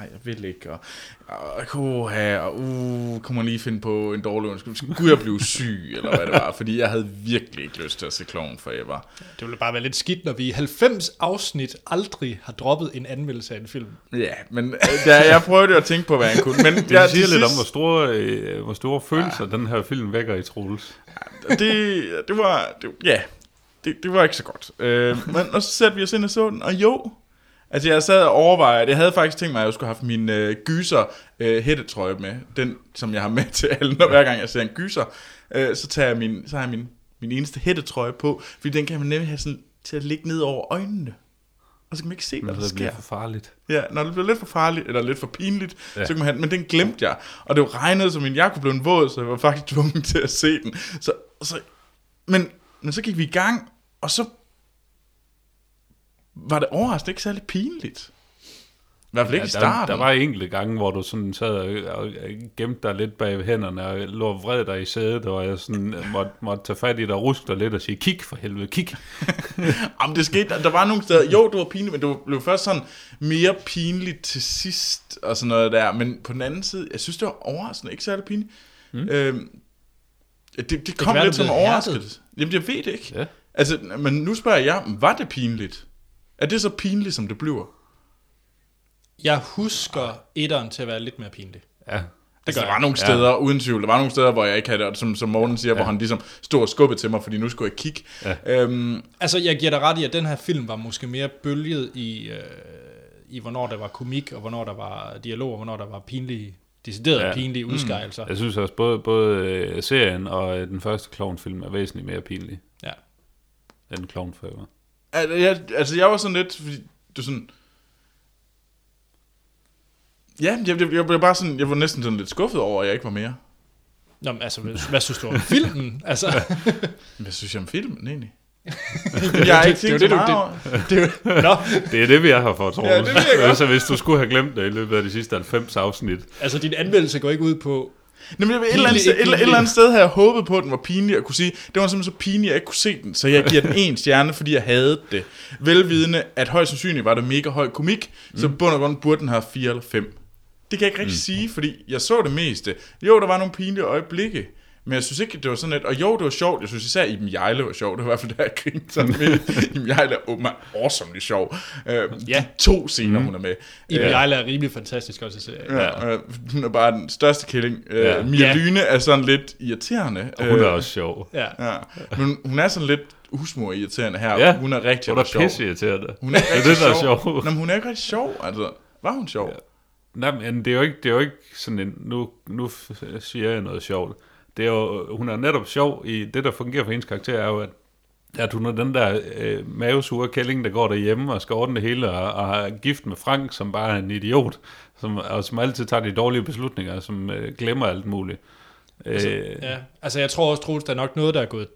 ej, jeg vil ikke, og, og, og, og uh, kunne man lige finde på en dårlig undskyld, skulle jeg blive syg, eller hvad det var, fordi jeg havde virkelig ikke lyst til at se Clown Forever. Det ville bare være lidt skidt, når vi i 90 afsnit aldrig har droppet en anmeldelse af en film. Ja, men øh, da jeg prøvede at tænke på, hvad jeg kunne, men Det jeg, siger lidt om, hvor store, øh, hvor store følelser den her film vækker i Troels. det, det var, det, ja, det, det var ikke så godt. Øh, men, og så satte vi os ind og så den, og jo, altså jeg sad og overvejede, jeg havde faktisk tænkt mig, at jeg skulle have haft min øh, gyser øh, hættetrøje med, den som jeg har med til alle, når hver gang jeg ser en gyser, øh, så tager jeg min, så har jeg min, min eneste hættetrøje på, fordi den kan man nemlig have sådan til at ligge ned over øjnene. Og så kan man ikke se, hvad der det bliver sker. for farligt. Ja, når det bliver lidt for farligt, eller lidt for pinligt, ja. Så kan man have den. Men den glemte jeg. Og det var regnet som en jakke blev en våd, så jeg var faktisk [LAUGHS] tvunget til at se den. Så, så, men, men så gik vi i gang, og så var det overraskende ikke særlig pinligt. I hvert fald ikke Ja, i der, starten. der var enkelte gange, hvor du sådan sad og, og gemte dig lidt bag hænderne og lå vred dig i sædet, og jeg sådan måtte, måtte tage fat i dig og ruske dig lidt og sige, kig for helvede, kig. [LAUGHS] Jamen, det skete, der var nogle steder, jo, det var pinligt, men det blev først sådan mere pinligt til sidst, og sådan noget der, men på den anden side, jeg synes, det var overraskende, ikke særlig pinligt. Mm. Øhm, det, det, det kom være, lidt som overrasket. Jamen, jeg ved det ikke. Ja. Altså, men nu spørger jeg, var det pinligt? Er det så pinligt, som det bliver? Jeg husker etteren til at være lidt mere pinlig. Ja, Altså, gør der var nogle steder, ja. uden tvivl, der var nogle steder, hvor jeg ikke havde det, og som, som Morten siger, ja. hvor han ligesom stod og skubbede til mig, fordi nu skulle jeg kigge. Ja. Øhm, Altså, jeg giver dig ret i, at den her film var måske mere bølget i, øh, i hvornår der var komik, og hvornår der var dialog, og hvornår der var pinlige, deciderede ja. Pinlige udskejelser. jeg synes også, både, både øh, serien og øh, den første klovnfilm er væsentligt mere pinlig Ja. end Clown Forever. Altså, jeg, altså, jeg var sådan lidt, fordi det er sådan... Ja, jeg, jeg, jeg, blev bare sådan, jeg var næsten sådan lidt skuffet over, at jeg ikke var mere. Nå, men altså, hvad, hvad synes du om filmen? [LAUGHS] Altså, Hvad synes jeg om filmen, egentlig? [LAUGHS] jeg har ikke det er tænkt det, du- det- det, er jo- nå, Det er det, vi er her for, Troels. Ja, det altså, hvis du skulle have glemt det i løbet af de sidste 90 afsnit. altså, din anmeldelse går ikke ud på... Nå, men et, eller andet, et, et eller andet sted havde jeg håbet på, at den var pinlig, og kunne sige, det var simpelthen så pinligt, at jeg ikke kunne se den, så jeg giver den [LAUGHS] en stjerne, fordi jeg havde det. Velvidende, at højst sandsynligt var det mega høj komik, mm. så bund og grund burde den have 4 eller 5. Det kan jeg ikke rigtig mm. sige, fordi jeg så det meste. Jo, der var nogle pinlige øjeblikke, men jeg synes ikke, det var sådan et, og jo, det var sjovt, jeg synes især Iben Jejle var sjov, det var i hvert fald, da jeg grinede sådan [LAUGHS] med, Iben Jejle er åbenbart awesomely sjov. Øh, ja. To scener, mm. hun er med. Iben Øh, Jejle er rimelig fantastisk også i serien. Ja, øh, hun er bare den største killing. Øh, Ja. Mia Ja. Lyne er sådan lidt irriterende. Og hun er Øh, også sjov. Ja. Ja, men hun er sådan lidt husmor irriterende her. Ja. Hun er rigtig Hun er sjov. pisse irriterende. Hun er [LAUGHS] det er rigtig det, der er sjov. sjov. Nå, men hun er ikke rigtig sjov, altså. Var hun sjov? Ja. Nej, men det er jo ikke, det er jo ikke sådan en, nu, nu siger jeg noget sjovt. Det er jo, hun er netop sjov i, det der fungerer for hendes karakter er jo, at, at hun er den der øh, mavesure kælling, der går derhjemme og skal ordne det hele, og, og er gift med Frank, som bare er en idiot, som, og som altid tager de dårlige beslutninger, som øh, glemmer alt muligt. Altså, øh, Ja, altså jeg tror også, Troels, der er nok noget, der er gået...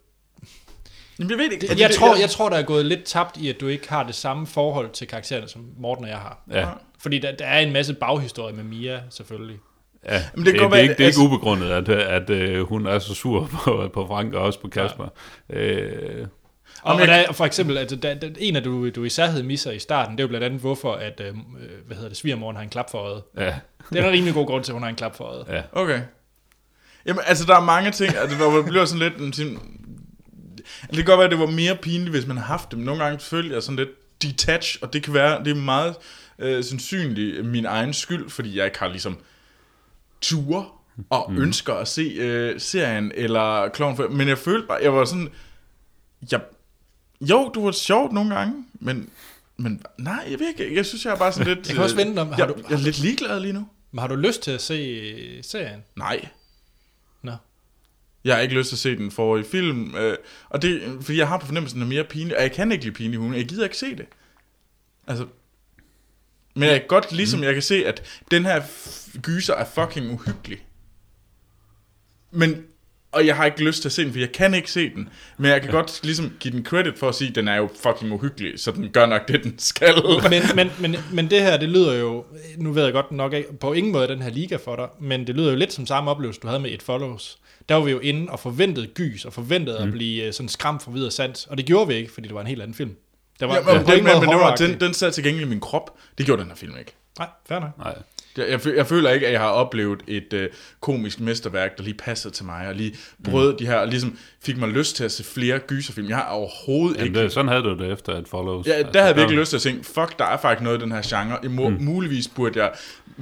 Jamen, jeg ved ikke. Jeg tror, jeg tror, der er gået lidt tabt i, at du ikke har det samme forhold til karaktererne, som Morten og jeg har. ja, Fordi der, der er en masse baghistorie med Mia, selvfølgelig. Ja. Men det det, kan det, er ikke, det er altså- ikke ubegrundet, at, at, at øh, hun er så sur [LAUGHS] på, på Frank og også på Kasper. Øh, Og, og der, er for eksempel, at der, der, en af du, du især havde misser i starten, det er jo blandt andet, hvorfor at, øh, hvad hedder det, svigermoren har en klap for øjet. ja, Det er der rimelig god grund til, at hun har en klap for øjet. ja. Okay. Jamen, altså, der er mange ting, altså, hvor det bliver sådan lidt... En, sådan, det kan godt være, at det var mere pinligt, hvis man har haft dem. Nogle gange føler jeg sådan lidt detach, og det kan være, det er meget øh, sandsynligt min egen skyld, fordi jeg ikke har ligesom ture og mm. ønsker at se øh, serien eller Clown for, men jeg følte bare, jeg var sådan, jeg, jo, du var sjovt nogle gange, men, men nej, jeg ved ikke, jeg synes, jeg er bare sådan lidt, Jeg kan også øh, vente om- har jeg, du- jeg er lidt ligeglad lige nu. Men har du lyst til at se øh, serien? Nej. Nå. Jeg har ikke lyst til at se den forrige film, øh, og det, fordi jeg har på fornemmelsen, at den er mere pinlig, og jeg kan ikke lide pinlig hunde, jeg gider ikke se det. Altså, men jeg kan godt, ligesom jeg kan se, at den her gyser er fucking uhyggelig. Men, og jeg har ikke lyst til at se den, for jeg kan ikke se den. Men jeg kan godt ligesom give den credit for at sige, at den er jo fucking uhyggelig, så den gør nok det, den skal. men, men, men, men det her, det lyder jo, nu ved jeg godt nok ikke, på ingen måde den her liga for dig, men det lyder jo lidt som samme oplevelse, du havde med et follows. Der var vi jo inde og forventede gys, og forventede mm. at blive øh, sådan skræmt for videre sands, og det gjorde vi ikke, fordi det var en helt anden film. Der var, Ja, men, på den, men, men den, den sad til gengæld i min krop. Det gjorde den her film ikke. Nej, fair nok. Nej. Jeg, jeg, fø- jeg føler ikke, at jeg har oplevet et øh, komisk mesterværk, der lige passede til mig, og lige brød mm. de her, og ligesom fik mig lyst til at se flere gyserfilm. Jeg har overhovedet Jamen, ikke... det, sådan havde du det efter at Follows. Ja, der havde jeg virkelig lyst til at tænke, fuck, der er faktisk noget i den her genre. I må, mm. Muligvis burde jeg,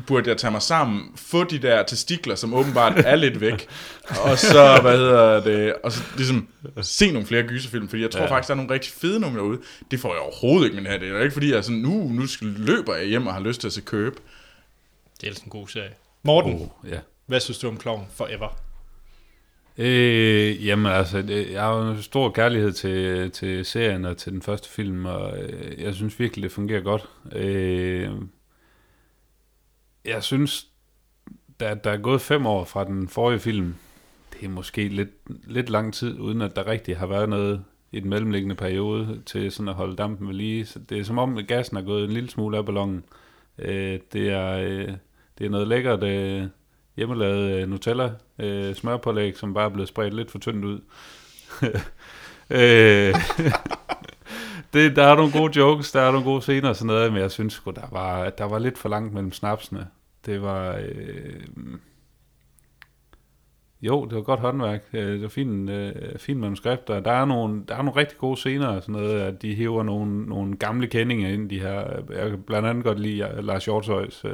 burde jeg tage mig sammen, få de der testikler, som åbenbart er lidt væk, [LAUGHS] og så, hvad hedder det, og så ligesom se nogle flere gyserfilm, fordi jeg tror ja. Faktisk, der er nogle rigtig fede nogle derude. Det får jeg overhovedet ikke med det her. Det er ikke fordi, jeg er sådan, nu, nu skal- løber jeg hjem og har lyst til at se købe. Det er ellers en god serie. Morten, oh. Ja. hvad synes du om Clown Forever? Øh, jamen altså, jeg har en stor kærlighed til, til serien og til den første film, og øh, jeg synes virkelig, det fungerer godt. Øh, jeg synes, der, der er gået fem år fra den forrige film. Det er måske lidt, lidt lang tid, uden at der rigtig har været noget i den mellemliggende periode til sådan at holde dampen ved lige. Så det er som om, at gassen er gået en lille smule af ballonen. Øh, det, er, øh, det er noget lækkert øh, hjemmelavet øh, Nutella øh, smørpålæg, som bare er blevet spredt lidt for tyndt ud. [LAUGHS] øh, [LAUGHS] det, der er nogle gode jokes, der er nogle gode scener og sådan noget, men jeg synes sgu, der var, der var lidt for langt mellem snapsene. Det var... Øh, jo, det var godt håndværk. Det var fint, øh, fint manuskript, og der er, nogle, der er nogle rigtig gode scener og sådan noget, at de hæver nogle, nogle gamle kendinger ind, de her. Jeg kan blandt andet godt lide Lars Hjortøjs øh,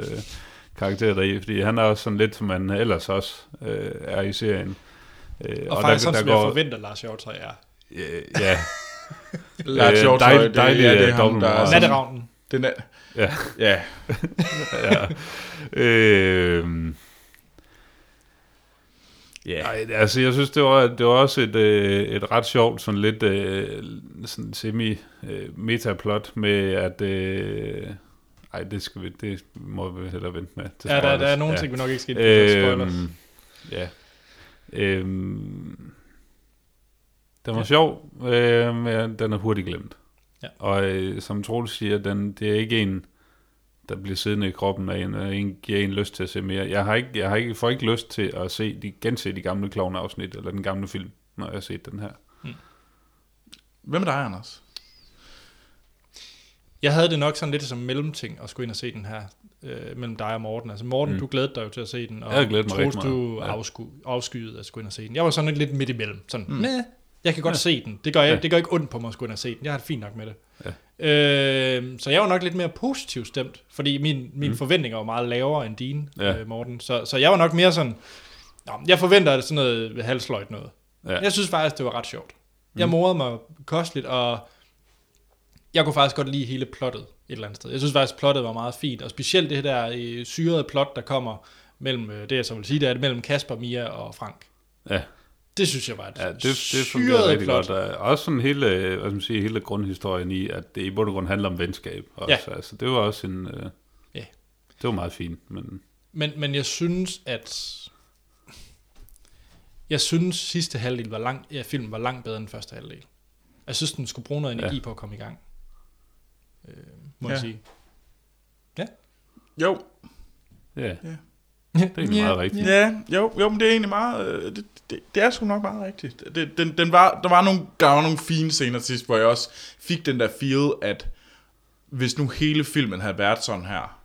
karakter deri, fordi han er også sådan lidt, som man ellers også øh, er i serien. Øh, Og, og faktisk sådan, som jeg forventer, Lars Hjortøj er. Øh, ja, [LAUGHS] Lars Øh, Hjortøj, dejlig- det, dejlig, ja, det er øh, ham, der er Natteravnen. den er, ja. ja, [LAUGHS] ja. øh, Ja, Ej, altså jeg synes, det var, det var også et, øh, et ret sjovt, sådan lidt øh, sådan semi-metaplot med, at... Øh, ej, det, skal vi, det må vi hellere vente med. til Ja, der, der er nogle ja. ting, vi nok ikke skal for spoilers. Øhm, ja. Øhm, den var ja. sjov, øh, men den er hurtigt glemt. Ja. Og øh, som Troels siger, den, det er ikke en, der bliver siddende i kroppen af en, og en giver en lyst til at se mere. Jeg har ikke, jeg har ikke, får ikke lyst til at se de, gense de gamle klovne-afsnit, eller den gamle film, når jeg har set den her. Hvem er dig, Anders? Jeg havde det nok sådan lidt som mellemting at skulle ind og se den her øh, mellem dig og Morten. Altså Morten, mm. du glædede dig jo til at se den, og Jeg glædet mig Troels, du ja. afsku, afskyede at skulle ind og se den. Jeg var sådan lidt midt imellem. Sådan, mm. Jeg kan godt ja. se den. Det gør, jeg, Ja. det gør ikke ondt på mig at skulle ind og se den. Jeg har det fint nok med det. Ja. Øh, så jeg var nok lidt mere positivt stemt, fordi min, mine mm. forventninger var meget lavere end dine, ja. Øh, Morten. Så, så jeg var nok mere sådan, Nå, jeg forventer sådan noget halvsløjt noget. Ja. Jeg synes faktisk, det var ret sjovt. Jeg morede mig kosteligt, og jeg kunne faktisk godt lide hele plottet et eller andet sted. Jeg synes faktisk, plottet var meget fint, og specielt det der øh, syrede plot, der kommer mellem, øh, det jeg så vil sige, det er mellem Kasper, Mia og Frank. Ja, Det synes jeg var et ja det, det fungerer syret rigtig plot. godt. Og Også sådan hele, hvad skal man sige, hele grundhistorien i, at det i bund og grund handler om venskab. Også. Ja. Altså, det var også en... Øh, Ja. Det var meget fint, men... Men, men jeg synes, at... Jeg synes, sidste halvdel var lang, ja, filmen var langt bedre end første halvdel. Jeg synes, den skulle bruge noget energi. Ja. på at komme i gang. Øh, må Ja. jeg sige. Jo, Ja, [LAUGHS] det er egentlig meget rigtigt. Ja, jo, jo, men det er egentlig meget, øh, det, det, det er sgu nok meget rigtigt. Det, den, den var, der, var nogle, der var nogle fine scener sidst, hvor jeg også fik den der feel, at hvis nu hele filmen havde været sådan her,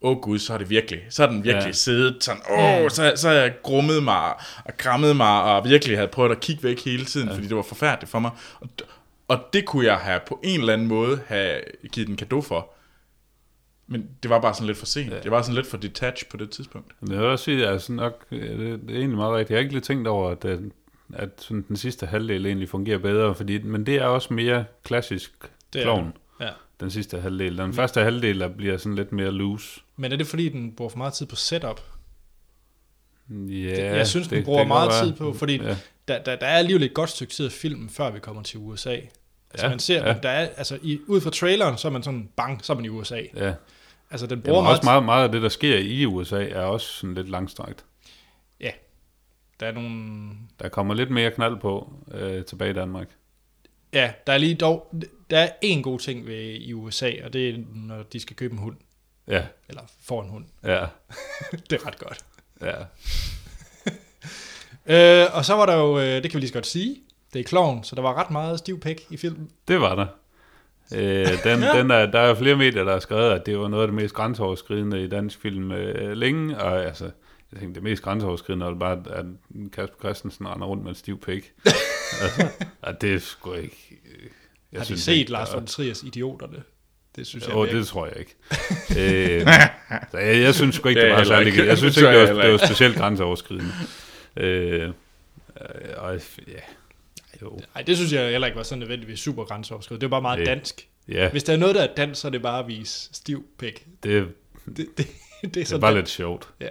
åh oh gud, så har det virkelig, så har den virkelig ja. Ja. siddet sådan, åh, oh, så, så har jeg grummet mig og krammet mig, og virkelig havde prøvet at kigge væk hele tiden, ja. fordi det var forfærdeligt for mig. Og, og det kunne jeg have på en eller anden måde have givet den kado for. Men det var bare sådan lidt for sent. Ja. Det var sådan lidt for detached på det tidspunkt. Men jeg vil også sige, altså nok, det, det er egentlig meget rigtigt. Jeg har ikke lige tænkt over, at, den- at sådan den sidste halvdel egentlig fungerer bedre, fordi, men det er også mere klassisk Det klovn, Ja. den sidste halvdel. Den første halvdel der bliver sådan lidt mere loose. Men er det fordi, den bruger for meget tid på setup? Ja, jeg synes, den det- bruger det meget godt tid være. på, fordi Ja. der, der, der er alligevel et godt stykke tid af filmen, før vi kommer til USA. Altså Ja, man ser, ja. der er, altså i, ud fra traileren, så er man sådan, bang, så er man i USA. Ja. Altså den bruger Jamen, meget, også meget, meget af det, der sker i USA, er også sådan lidt langstrakt. Ja, der er nogle... Der kommer lidt mere knald på øh, tilbage i Danmark. Ja, der er lige dog... Der er en god ting ved i USA, og det er, når de skal købe en hund. Ja, Eller får en hund. ja, [LAUGHS] Det er ret godt. ja. [LAUGHS] Øh, og så var der jo, øh, det kan vi lige så godt sige, det er Clown, så der var ret meget stiv pæk i filmen. Det var der. Øh, den, den er, der er flere medier, der har skrevet, at det var noget af det mest grænseoverskridende i dansk film øh, længe, og altså, jeg tænkte, det mest grænseoverskridende er bare, at Kasper Christensen render rundt med en stiv pik. [LAUGHS] altså, at det er sgu ikke... øh, Jeg Har de synes set ikke, Lars der- von Triers Idioterne? Det synes jeg Åh, virkelig. det tror jeg ikke. øh, så jeg, jeg synes sgu ikke, Det det var særlig... ikke. Jeg synes Det ikke, det var, det var ikke. specielt grænseoverskridende. Øh, og ja, jo. Nej, det synes jeg heller ikke var så nødvendigvis super grænseoverskridende. Det var bare meget Det- dansk. Ja, Hvis der er noget, der er dansk, så er det bare at vise stiv pæk. det, Det, det, det er det sådan, var det- lidt sjovt. Ja.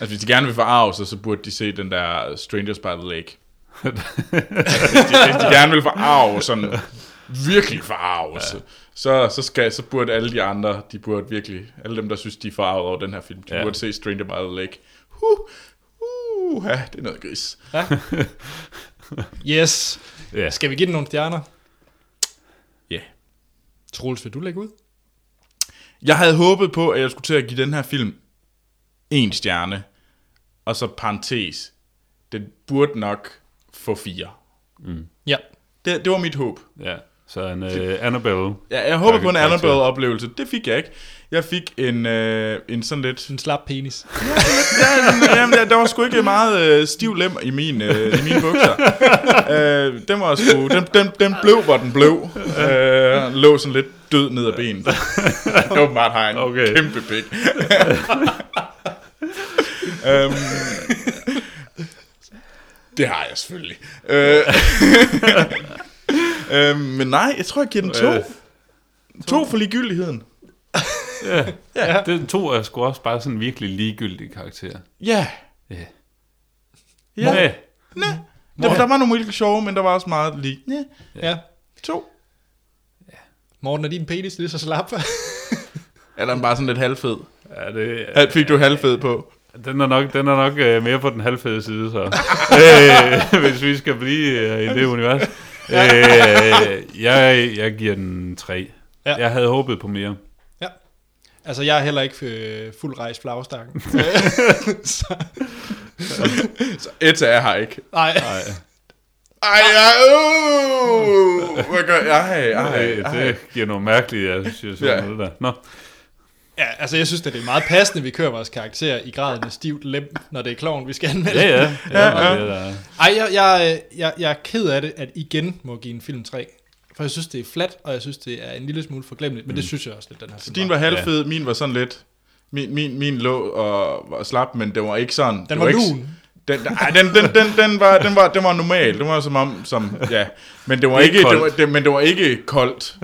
Altså, hvis de gerne vil forarve sig, så burde de se den der Strangers by the Lake. hvis, de, hvis de gerne vil forarve, sådan virkelig forarve ja. så, så, skal, så burde alle de andre, de burde virkelig, alle dem, der synes, de er forarvet over den her film, de Ja. ja. burde se Stranger by the Lake. Huh, uh, ja, det er noget gris. [LAUGHS] Yes. Ja. Skal vi give den nogle stjerner? Ja. Troels, vil du lægge ud? Jeg havde håbet på, at jeg skulle til at give den her film en stjerne, og så parentes, den burde nok få fire. Ja. Det, det var mit håb. Ja, så en uh, Annabelle. Ja, jeg håber på en. Annabelle-oplevelse. Det fik jeg ikke. Jeg fik en, øh, en sådan lidt... En slap penis. Ja, jamen, der, der var sgu ikke meget øh, stiv lem i, min, øh, i mine bukser. øh, den var sgu... Den, den, den blev, hvor den blev. Øh, lå sådan lidt død ned ad benet. Åbenbart har en Okay. okay. kæmpe pik. øhm, det har jeg selvfølgelig. Øh, øh, men nej, jeg tror, jeg giver den to. Øh, To for ligegyldigheden. [LAUGHS] Ja, ja. Den to er sgu også bare sådan en virkelig ligegyldig karakter. Ja. Ja. Ja. Nej. Der, der var nogle virkelig sjove, men der var også meget lige. Ja. Ja. To. Morten, er din penis lige så slap? Eller [LAUGHS] er den bare sådan lidt halvfed? Ja, det, Alt fik du halvfed på. den er nok, den er nok øh, mere på den halvfede side, så. [LAUGHS] øh, hvis vi skal blive øh, i det univers. Øh, jeg, jeg giver den tre. Ja. Ja. Jeg havde håbet på mere. ja. Altså, jeg er heller ikke øh, fuld rejs flagstangen. [LAUGHS] så, Så Etta er her ikke. nej. Nej, Ej, ej, uh, Hvad gør jeg? Ej, ej, det, ej. det giver nogle mærkelige associationer, Ja. det der. Nå, Ja, altså, jeg synes, at det er meget passende, at vi kører vores karakter i graden af stivt lem, når det er kloven, vi skal anmelde. ja, ja. ja, ja. Der. Ej, jeg, jeg, jeg, jeg er ked af det, at igen må give en film 3. For jeg synes, det er flat, og jeg synes, det er en lille smule forglemmeligt, men det synes jeg også lidt, den her Så film din var halvfed, min var sådan lidt... Min, min, min lå og var slap, men det var ikke sådan... Den det var ikke, lun. Den, ej, den, den, den, den, var, den, var, den var normal. Den var som om, som, ja. Men det var Ikke det var, koldt. det, men det var ikke koldt.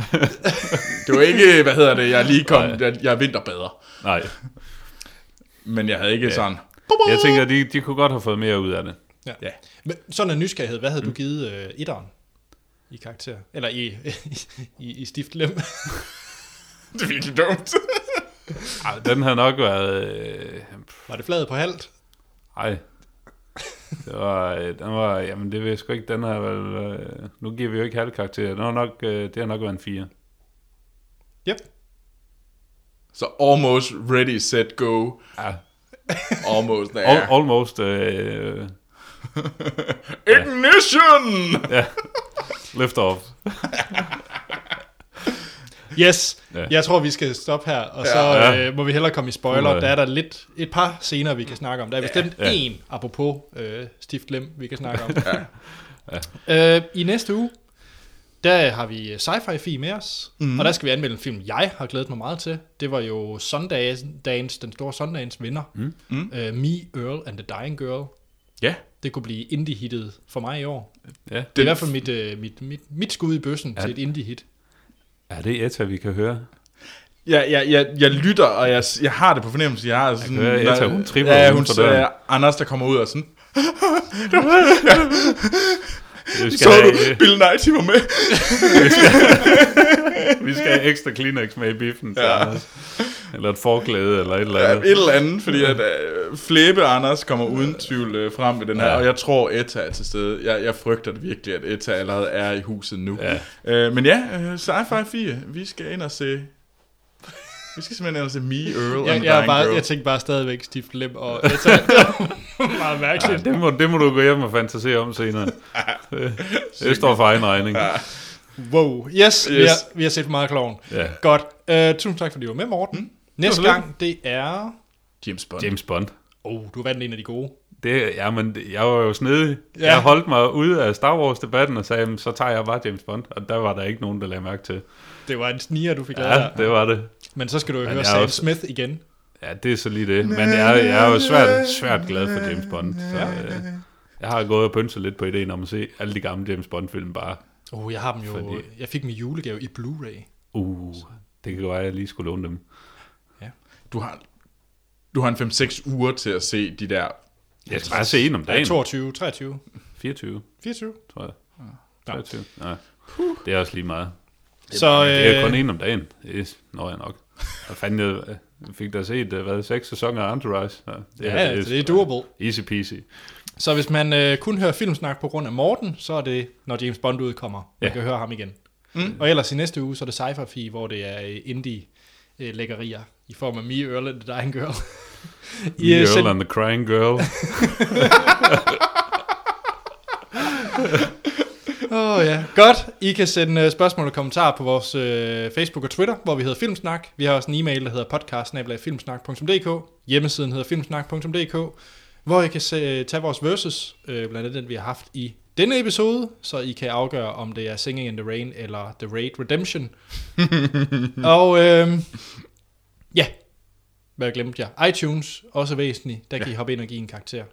det var ikke, hvad hedder det, jeg er lige kom, Nej. jeg, jeg er vinterbader. Nej, Men jeg havde ikke ja. sådan, jeg tænker, de, de kunne godt have fået mere ud af det. Ja. Ja. Men sådan en nysgerrighed, hvad havde mm. du givet øh, etteren i karakter? Eller i, i, i stift lem? [LAUGHS] det er virkelig dumt. Ej, den har nok været... Øh, var det fladet på halvt? ej. Det var, øh, den var, jamen det ved jeg sgu ikke, den har vel, øh, nu giver vi jo ikke halv karakter, den har nok, øh, det har nok været en 4. Yep. Så almost ready, set, go. Ja, Almost there. al, almost, øh, [LAUGHS] Ignition! ja, lift off. [LAUGHS] Yes, ja. Ja. jeg tror, vi skal stoppe her, og så Ja. øh, må vi hellere komme i spoiler. Der er der lidt et par scener, vi kan snakke om. Der er bestemt Ja. en, apropos øh, stift lem, vi kan snakke om. [LAUGHS] ja. øh, I næste uge, der har vi sci-fi fi med os, mm. og der skal vi anmelde en film, jeg har glædet mig meget til. Det var jo Sundance, den store Sundance vinder. Mm. Mm. Uh, Me, Earl and the Dying Girl. Ja. Det kunne blive indie-hittet for mig i år. Ja, Det er i hvert fald mit, øh, mit, mit, mit skud i bøssen ja. til et indie-hit. Er det Etta, vi kan høre? Jeg, jeg, jeg, jeg lytter, og jeg, jeg har det på fornemmelse. Jeg har sådan, kan høre, Etta, hun tripper ja, hun for døren. Anders, der kommer ud og sådan, Vi [LAUGHS] skal, så have, du, Bill Nighy var med. [LAUGHS] vi skal have ekstra Kleenex med i biffen. Ja. Anders. Eller et forklæde, eller et eller Ja, andet. et eller andet, fordi at uh, Flæbe Anders kommer uden tvivl uh, frem i den her, ja. Ja. og jeg tror, Etta er til stede. Jeg, jeg frygter det virkelig, at Etta allerede er i huset nu. Ja. Uh, men ja, uh, Sci-Fi 4, vi skal ind og se... Vi skal simpelthen se Me, Earl Jeg, and jeg, bare, Girl. jeg tænkte bare stadigvæk stift lem, og [LAUGHS] det er meget mærkeligt. Ja, det, må, det må du gå hjem og fantasere om senere. Det, [LAUGHS] det står for egen regning. Wow. Yes, yes. Vi, har, vi har set for meget kloven. Ja. Godt. Uh, tusind tak, fordi du var med, Morten. Mm. Næste gang, det er... James Bond. James Bond. Oh, du vandt en af de gode. Det, ja, men jeg var jo snedig. Ja. Jeg holdt mig ude af Star Wars-debatten og sagde, "Jamen, så tager jeg bare James Bond. Og der var der ikke nogen, der lagde mærke til. Det var en sniger, du fik lavet Ja, der. det var det. Men så skal du jo Men høre Sam også- Smith igen. Ja, det er så lige det. Men jeg, jeg er jo svært, svært glad for James Bond. Så, øh, jeg har gået og pynset lidt på ideen om at se alle de gamle James Bond-film bare. Oh, jeg har dem jo... Fordi- Jeg fik min julegave i Blu-ray. Uh, det kan være, at jeg lige skulle låne dem. Du har, du har en 5-6 uger til at se de der... Jeg skal bare se en om dagen. 22, 23, 24, 24. tror jeg. 23. Nej. Det er også lige meget. Så Det er kun øh, en om dagen. Det når jeg nok. Hvad fanden, jeg jeg fik da set, øh, hvad, seks sæsoner af Entourage. Ja, det, ja, det er doable. Easy peasy. Så hvis man øh, kun hører filmsnak på grund af Morten, så er det, når James Bond udkommer. Man Ja. kan høre ham igen. Mm. Og ellers i næste uge, så er det sci-fi hvor det er øh, indie øh, lækkerier i form af Me, Earl and the Dying Girl. Øh, Girl send- and the Crying Girl. [LAUGHS] Åh oh, ja, godt. I kan sende uh, spørgsmål og kommentarer på vores uh, Facebook og Twitter, hvor vi hedder Filmsnak. Vi har også en e-mail, der hedder podcast Hjemmesiden hedder filmsnak.dk, hvor I kan se, tage vores versus, uh, blandt andet den, vi har haft i denne episode, så I kan afgøre, om det er Singing in the Rain eller The Raid Redemption. [LAUGHS] og uh, ja, hvad glemte jeg? iTunes, også væsentligt. Der kan ja. I hoppe ind og give en karakter.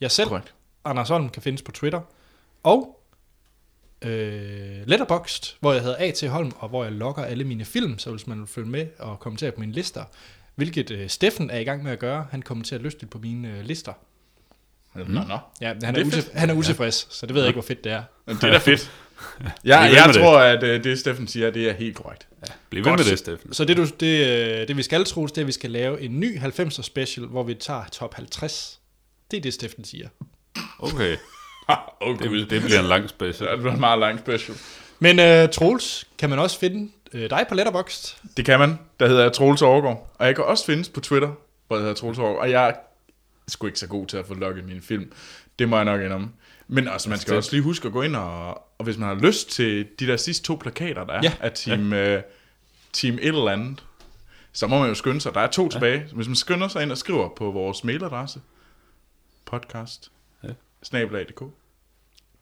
Jeg selv, Korrekt. Anders Holm, kan findes på Twitter. Og øh, Letterboxd, hvor jeg hedder A.T. Holm, og hvor jeg logger alle mine film, så hvis man vil følge med og kommentere på mine lister, hvilket øh, Steffen er i gang med at gøre, han kommenterer lystigt på mine øh, lister. Nå, nå. Ja, han Det er, er utilf- han er utilfreds, så det ved jeg ikke, hvor fedt det er. Men Det er da fedt. [LAUGHS] Bliv Jeg, med det. tror, at øh, det, Steffen siger, det er helt korrekt. Bliv ved med det, Steffen. Så det, du, det, øh, det vi skal tro, det er, at vi skal lave en ny 90'er special, hvor vi tager top 50. Det er det, Steffen siger. Okay, Åh, [LAUGHS] oh, det, det bliver en lang special. [LAUGHS] Det var en meget lang special. Men øh, Troels, kan man også finde øh, dig på Letterboxd? Det kan man. Der hedder jeg Troels Overgaard. Og jeg kan også findes på Twitter, hvor jeg hedder Troels Overgaard. Og jeg er sgu ikke så god til at få lukket mine film. Det må jeg nok indrømme. Men altså, man skal også lige huske at gå ind og, og hvis man har lyst til de der sidste to plakater, der er Ja. af team, ja. uh, team et eller andet, så må man jo skynde sig. Der er to ja. tilbage. Så hvis man skynder sig ind og skriver på vores mailadresse, podcast, ja.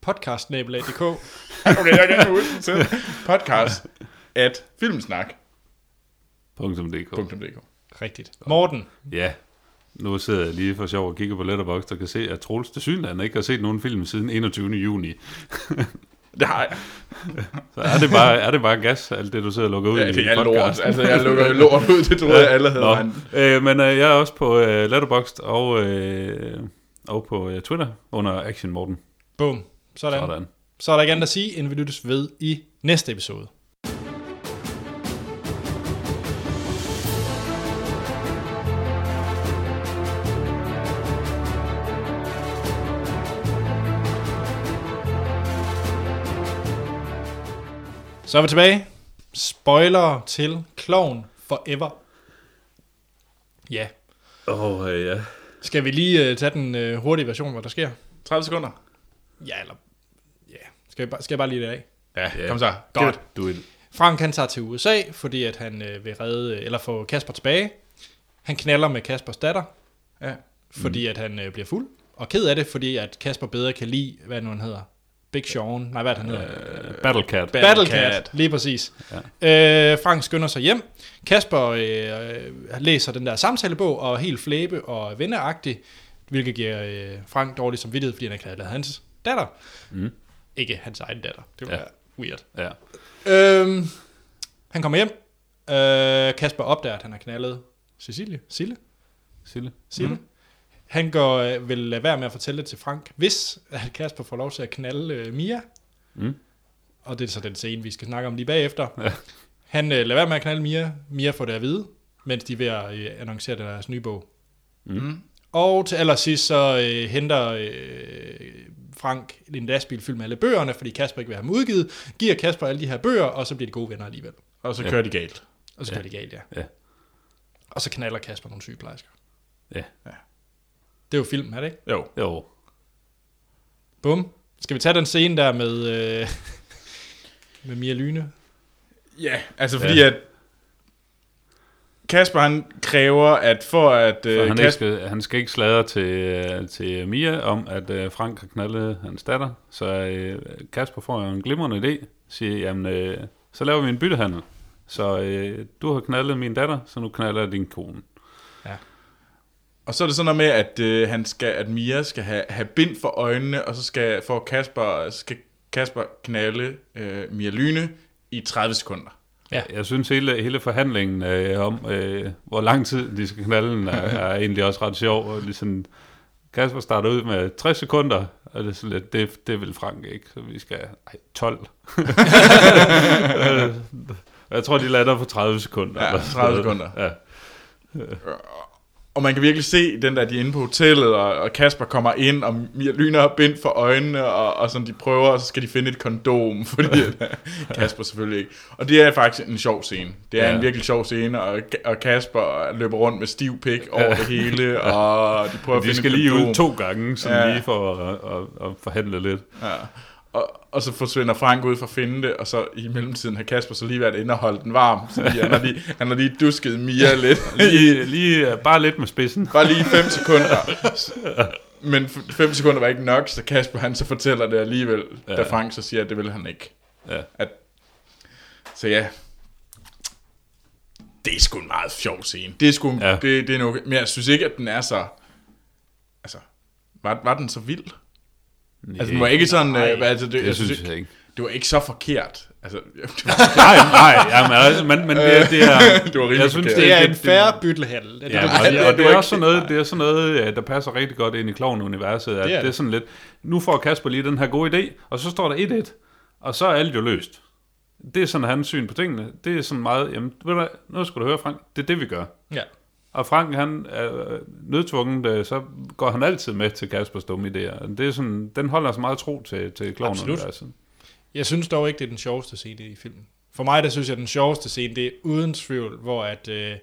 Podcastnabelag.dk [LAUGHS] Okay, jeg kan ikke huske selv. Podcast at filmsnak.dk. .dk. Rigtigt. Morten, Ja, nu sidder jeg lige for sjov og kigger på Letterboxd og kan se, at Troels til synligheden ikke har set nogen film siden 21. juni. [LAUGHS] Det har jeg. Så er det bare, er det bare gas, alt det du sidder og lukker ud Ja, i det er lort. podcasten? Altså, jeg lukker jo lort ud, det troede jeg alle havde Nå, øh, men øh, jeg er også på øh, Letterboxd og, øh, og på øh, Twitter under Action Morten. Sådan. Sådan. Sådan. Så er der ikke andet at sige, end vi lyttes ved i næste episode. Så er vi tilbage. Spoiler til Clown Forever. Ja. Åh, oh, ja. Skal vi lige uh, tage den uh, hurtige version, hvad der sker? 30 sekunder. Ja, eller... Ja. Skal jeg bare, skal jeg bare lige det af? Ja, Ja. kom så. Godt. Du er Frank han tager til USA, fordi at han øh, vil redde, eller få Kasper tilbage. Han knaller med Kaspers datter, Ja. fordi mm. at han øh, bliver fuld. Og ked af det, fordi at Kasper bedre kan lide, hvad nu han hedder. Big Sean. Nej, hvad er det, han hedder? øh, Battlecat. Battle Cat. Lige præcis. Ja. Øh, Frank skynder sig hjem. Kasper øh, læser den der samtalebog og er helt flæbe og venneagtig, hvilket giver øh, Frank dårlig samvittighed, fordi han har knaldet hans datter. Mm. Ikke hans egen datter. Det var. Ja. weird. Ja. Øhm, han kommer hjem. Øh, Kasper opdager, at han har knaldet Cecilie. Sille? Sille. Sille. Mm. Han går, øh, vil lade være med at fortælle det til Frank, hvis at Kasper får lov til at knalde øh, Mia. Mm. Og det er så den scene, vi skal snakke om lige bagefter. Ja. Han øh, lader være med at knalde Mia. Mia får det at vide, mens de er ved at øh, annoncere deres nye bog. Mm. Og til allersidst så øh, henter øh, Frank en lastbil fyldt med alle bøgerne, fordi Kasper ikke vil have dem udgivet, giver Kasper alle de her bøger, og så bliver de gode venner alligevel. Og så Ja. kører de galt. Og så Ja. gør det galt, ja. Ja. Og så knaller Kasper nogle sygeplejersker. Ja. Det er jo film, er det ikke? Jo. Jo. Bum. Skal vi tage den scene der med... Øh, [LAUGHS] med Mia Lyne. Ja, altså fordi ja. at Kasper han kræver, at for at For øh, han, ikke Kasper... skal, han skal ikke sladre til, øh, til Mia om, at øh, Frank har knaldet hans datter. Så øh, Kasper får jo en glimrende idé. Siger, jamen, øh, så laver vi en byttehandel. Så øh, du har knaldet min datter, så nu knaller jeg din kone. Og så er det sådan noget med, at, øh, han skal, at Mia skal have, have bind for øjnene, og så skal, for Kasper, skal Kasper knalde øh, Mia Lyne i 30 sekunder. Ja. Jeg synes, hele, hele forhandlingen øh, om, øh, hvor lang tid de skal knalde, den, er, [LAUGHS] er egentlig også ret sjov. Og ligesom, Kasper starter ud med 60 sekunder, og det er sådan lidt, det, det vil Frank ikke, så vi skal, ej, 12. [LAUGHS] Øh, jeg tror, de lander på 30 sekunder. Ja, eller 30 sådan noget. sekunder. Ja. Og man kan virkelig se den der, de er inde på hotellet, og, og Kasper kommer ind, og Mia Lyne har bind for øjnene, og, og sådan de prøver, og så skal de finde et kondom, [LAUGHS] fordi [LAUGHS] Kasper selvfølgelig ikke. Og det er faktisk en sjov scene. Det er Ja. en virkelig sjov scene, og, og Kasper løber rundt med stiv pik over det hele, [LAUGHS] og de prøver at De finde skal lige ud to gange, sådan ja. lige for at, at, at forhandle lidt. Ja. Og, og så forsvinder Frank ud for at finde det, og så i mellemtiden har Kasper så lige været inde og holdt den varm, så han har lige, han har lige dusket Mia lidt. [LAUGHS] Lige, lige, øh, bare lidt med spidsen. Bare lige 5 sekunder. Men 5 sekunder var ikke nok, så Kasper han så fortæller det alligevel, ja. da. Frank så siger, at det vil han ikke. Ja. At, så ja, det er sgu en meget sjov scene. Det er sgu. Ja. det, det er nok, men jeg synes ikke, at den er så, altså, var, var den så vild? Altså, den var ikke sådan, Nej, øh, altså, det, det jeg synes ikke, jeg ikke. det var ikke så forkert. Altså, [LAUGHS] det var, Nej, nej, jamen, altså, men, men det, det er... [LAUGHS] det var jeg synes, forkert. Det er en færre byttelhandel. Det Ja, det, og, siger. og det det er også sådan noget, det er sådan noget, øh, der passer rigtig godt ind i klovn-universet. At Det det, er det er det. sådan lidt, nu får Kasper lige den her gode idé, og så står der 1-1, og så er alt jo løst. Det er sådan hans syn på tingene. Det er sådan meget, jamen, ved du hvad, nu skal du høre, Frank, det er det, vi gør. Ja. Og Frank, han er nødtvunget, øh, så går han altid med til Kaspers dumme idéer. Det er sådan, den holder så meget tro til, til klovn-universet. Jeg synes dog ikke, det er den sjoveste scene i filmen. For mig, der synes jeg, den sjoveste scene, det er uden tvivl, hvor at, øh,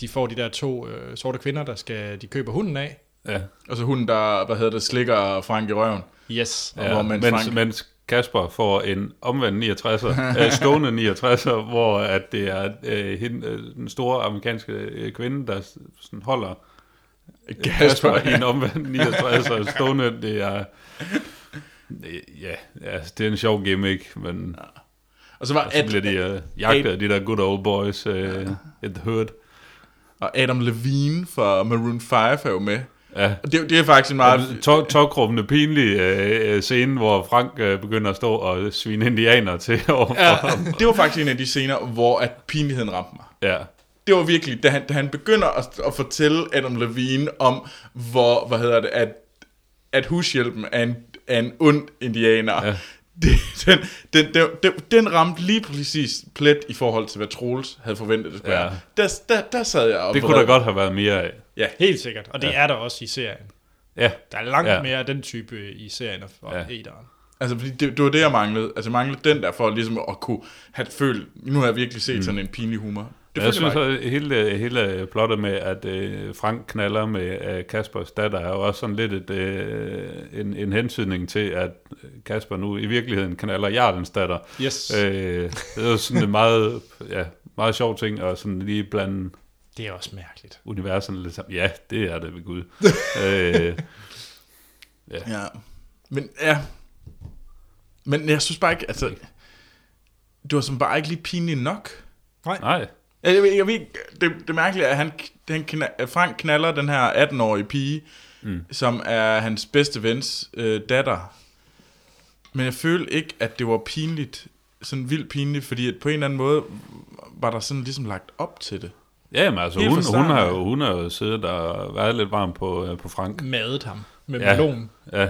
de får de der to øh, sorte kvinder, der skal, de køber hunden af. Ja. og så hun, der, hvad hedder det, slikker Frank i røven. Yes. Og Ja, hvor mens mens, Frank- mens Kasper får en omvendt 69'er, [LAUGHS] øh, stående 69'er, hvor at det er øh, hende, øh, den store amerikanske øh, kvinde, der sådan holder Kasper i en omvendt 69'er stående. Det er, det, ja, altså, det er en sjov gimmick, men Og så var så bliver de øh, jagtet af de der good old boys øh, in the hood. og Adam Levine fra Maroon 5 er jo med. Ja. Og det, det er faktisk en meget... To- Tokrummende pinlig øh, scene, hvor Frank øh, begynder at stå og svine indianer til [LAUGHS] overfor Ja, ham. [LAUGHS] det var faktisk en af de scener, hvor at pinligheden ramte mig. Ja. Det var virkelig, da han, da han begynder at, at fortælle Adam Levine om, hvor, hvad hedder det, at, at hushjælpen er en, er en ond indianer. Ja. Det, den, den, den, den, den ramte lige præcis plet i forhold til, hvad Troels havde forventet, det skulle Ja. være. Der, der, der sad jeg og Det kunne der godt have været mere af. Ja, Helt sikkert. Og det ja. er der også i serien. Ja, Der er langt Ja. mere af den type i serien og Ja. ja. eteren. altså fordi det, det var det, jeg manglede. Altså jeg manglede den der for ligesom at kunne have følt, nu har jeg virkelig set mm. sådan en pinlig humor. Det jeg synes, at hele, hele plottet med, at øh, Frank knaller med øh, Kaspers datter, er jo også sådan lidt et, øh, en, en hensydning til, at Kasper nu i virkeligheden knaller Jarlens datter. Yes. Øh, det er jo sådan en meget, ja, meget sjov ting, at sådan lige blande Det er også mærkeligt. universerne lidt sammen. Ja, det er det ved Gud. [LAUGHS] øh, Ja. Men ja. Men jeg synes bare ikke, altså... Det var som bare ikke lige pinligt nok. nej, Jeg, jeg, ved- jeg ved, ikke, det, det mærkelige er, at han, han kna, Frank knaller den her 18-årige pige, mm. som er hans bedste vens øh, datter. Men jeg følte ikke, at det var pinligt, sådan vildt pinligt, fordi at på en eller anden måde var der sådan ligesom lagt op til det. Ja, men altså, hun, hun, har jo, hun har jo siddet og været lidt varm på, øh, på Frank. Madet ham med Ja. melon. Ja,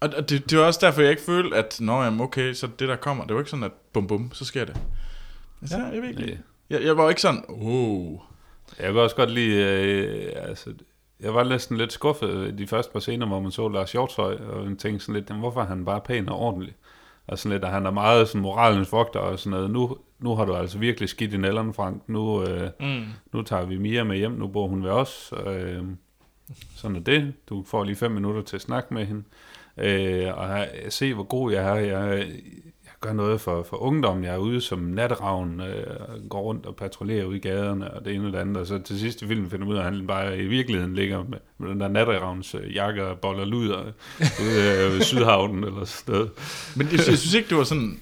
Og og det, det var også derfor, jeg ikke følte, at nå, jamen, okay, så det der kommer, det var ikke sådan, at bum bum, så sker det. Altså, ja, jeg ved ikke. Jeg, jeg var ikke sådan, oh. jeg kan også godt lide, øh, altså, jeg var næsten lidt skuffet de første par scener, hvor man så Lars Hjortøj, og man tænkte sådan lidt, jamen, hvorfor er han bare pæn og ordentlig? Og sådan lidt, at han er meget sådan moralens vogter og sådan noget. Nu, nu har du altså virkelig skidt i nælderne, Frank. Nu, øh, mm. nu tager vi Mia med hjem, nu bor hun ved os. Øh, sådan er det. Du får lige fem minutter til at snakke med hende. Øh, og jeg, se, hvor god jeg er. Jeg gør noget for, for ungdommen. Jeg er ude som natteravn, øh, går rundt og patruljerer ude i gaderne, og det ene og det andet. Og så til sidst i filmen finder man ud af, at han bare i virkeligheden ligger med, med den der natteravns øh, jakke og boller luder ude øh, ved Sydhavnen eller sådan noget. Men jeg, jeg synes ikke, det var sådan...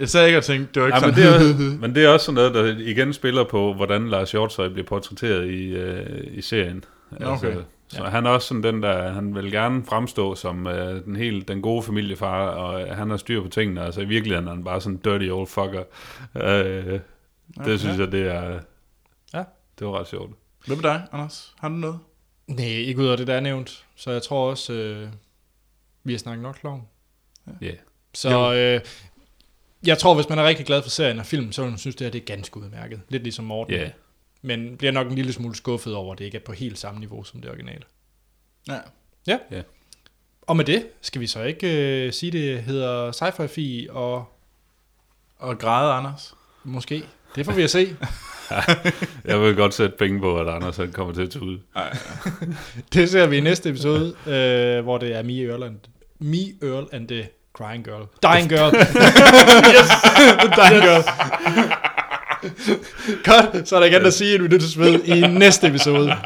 Jeg sad ikke og tænkte, det var ikke Ja, men, sådan... det er, men det er også sådan noget, der igen spiller på, hvordan Lars Hjortøj bliver portrætteret i, øh, i serien. Altså, Okay. Så ja. han er også sådan den, der han vil gerne fremstå som øh, den helt den gode familiefar, og øh, han har styr på tingene. Altså i virkeligheden er han bare sådan en dirty old fucker. Øh, det synes jeg, det er... Ja. Det var ret sjovt. Hvad med dig, Anders? Har du noget? Nej, ikke ud af det, der er nævnt. Så jeg tror også, øh, vi har snakket nok klovn. Ja. Yeah. Så øh, jeg tror, hvis man er rigtig glad for serien og film, så vil man synes, det her det er ganske udmærket. Lidt ligesom Morten. Ja. Men bliver nok en lille smule skuffet over, at det ikke er på helt samme niveau som det originale. Ja. Ja. Ja. Og med det skal vi så ikke øh, sige, det hedder sci-fi og Og græde, Anders. måske. Det får vi at se. [LAUGHS] Jeg vil godt sætte penge på, at Anders han kommer til at tage ud. [LAUGHS] Det ser vi i næste episode, øh, hvor det er Me Earl and, Me Earl and the Crying Girl. Dying Girl. [LAUGHS] yes! The Dying Girl. Godt, så er der ikke andet at sige, end vi lyttes ved i næste episode.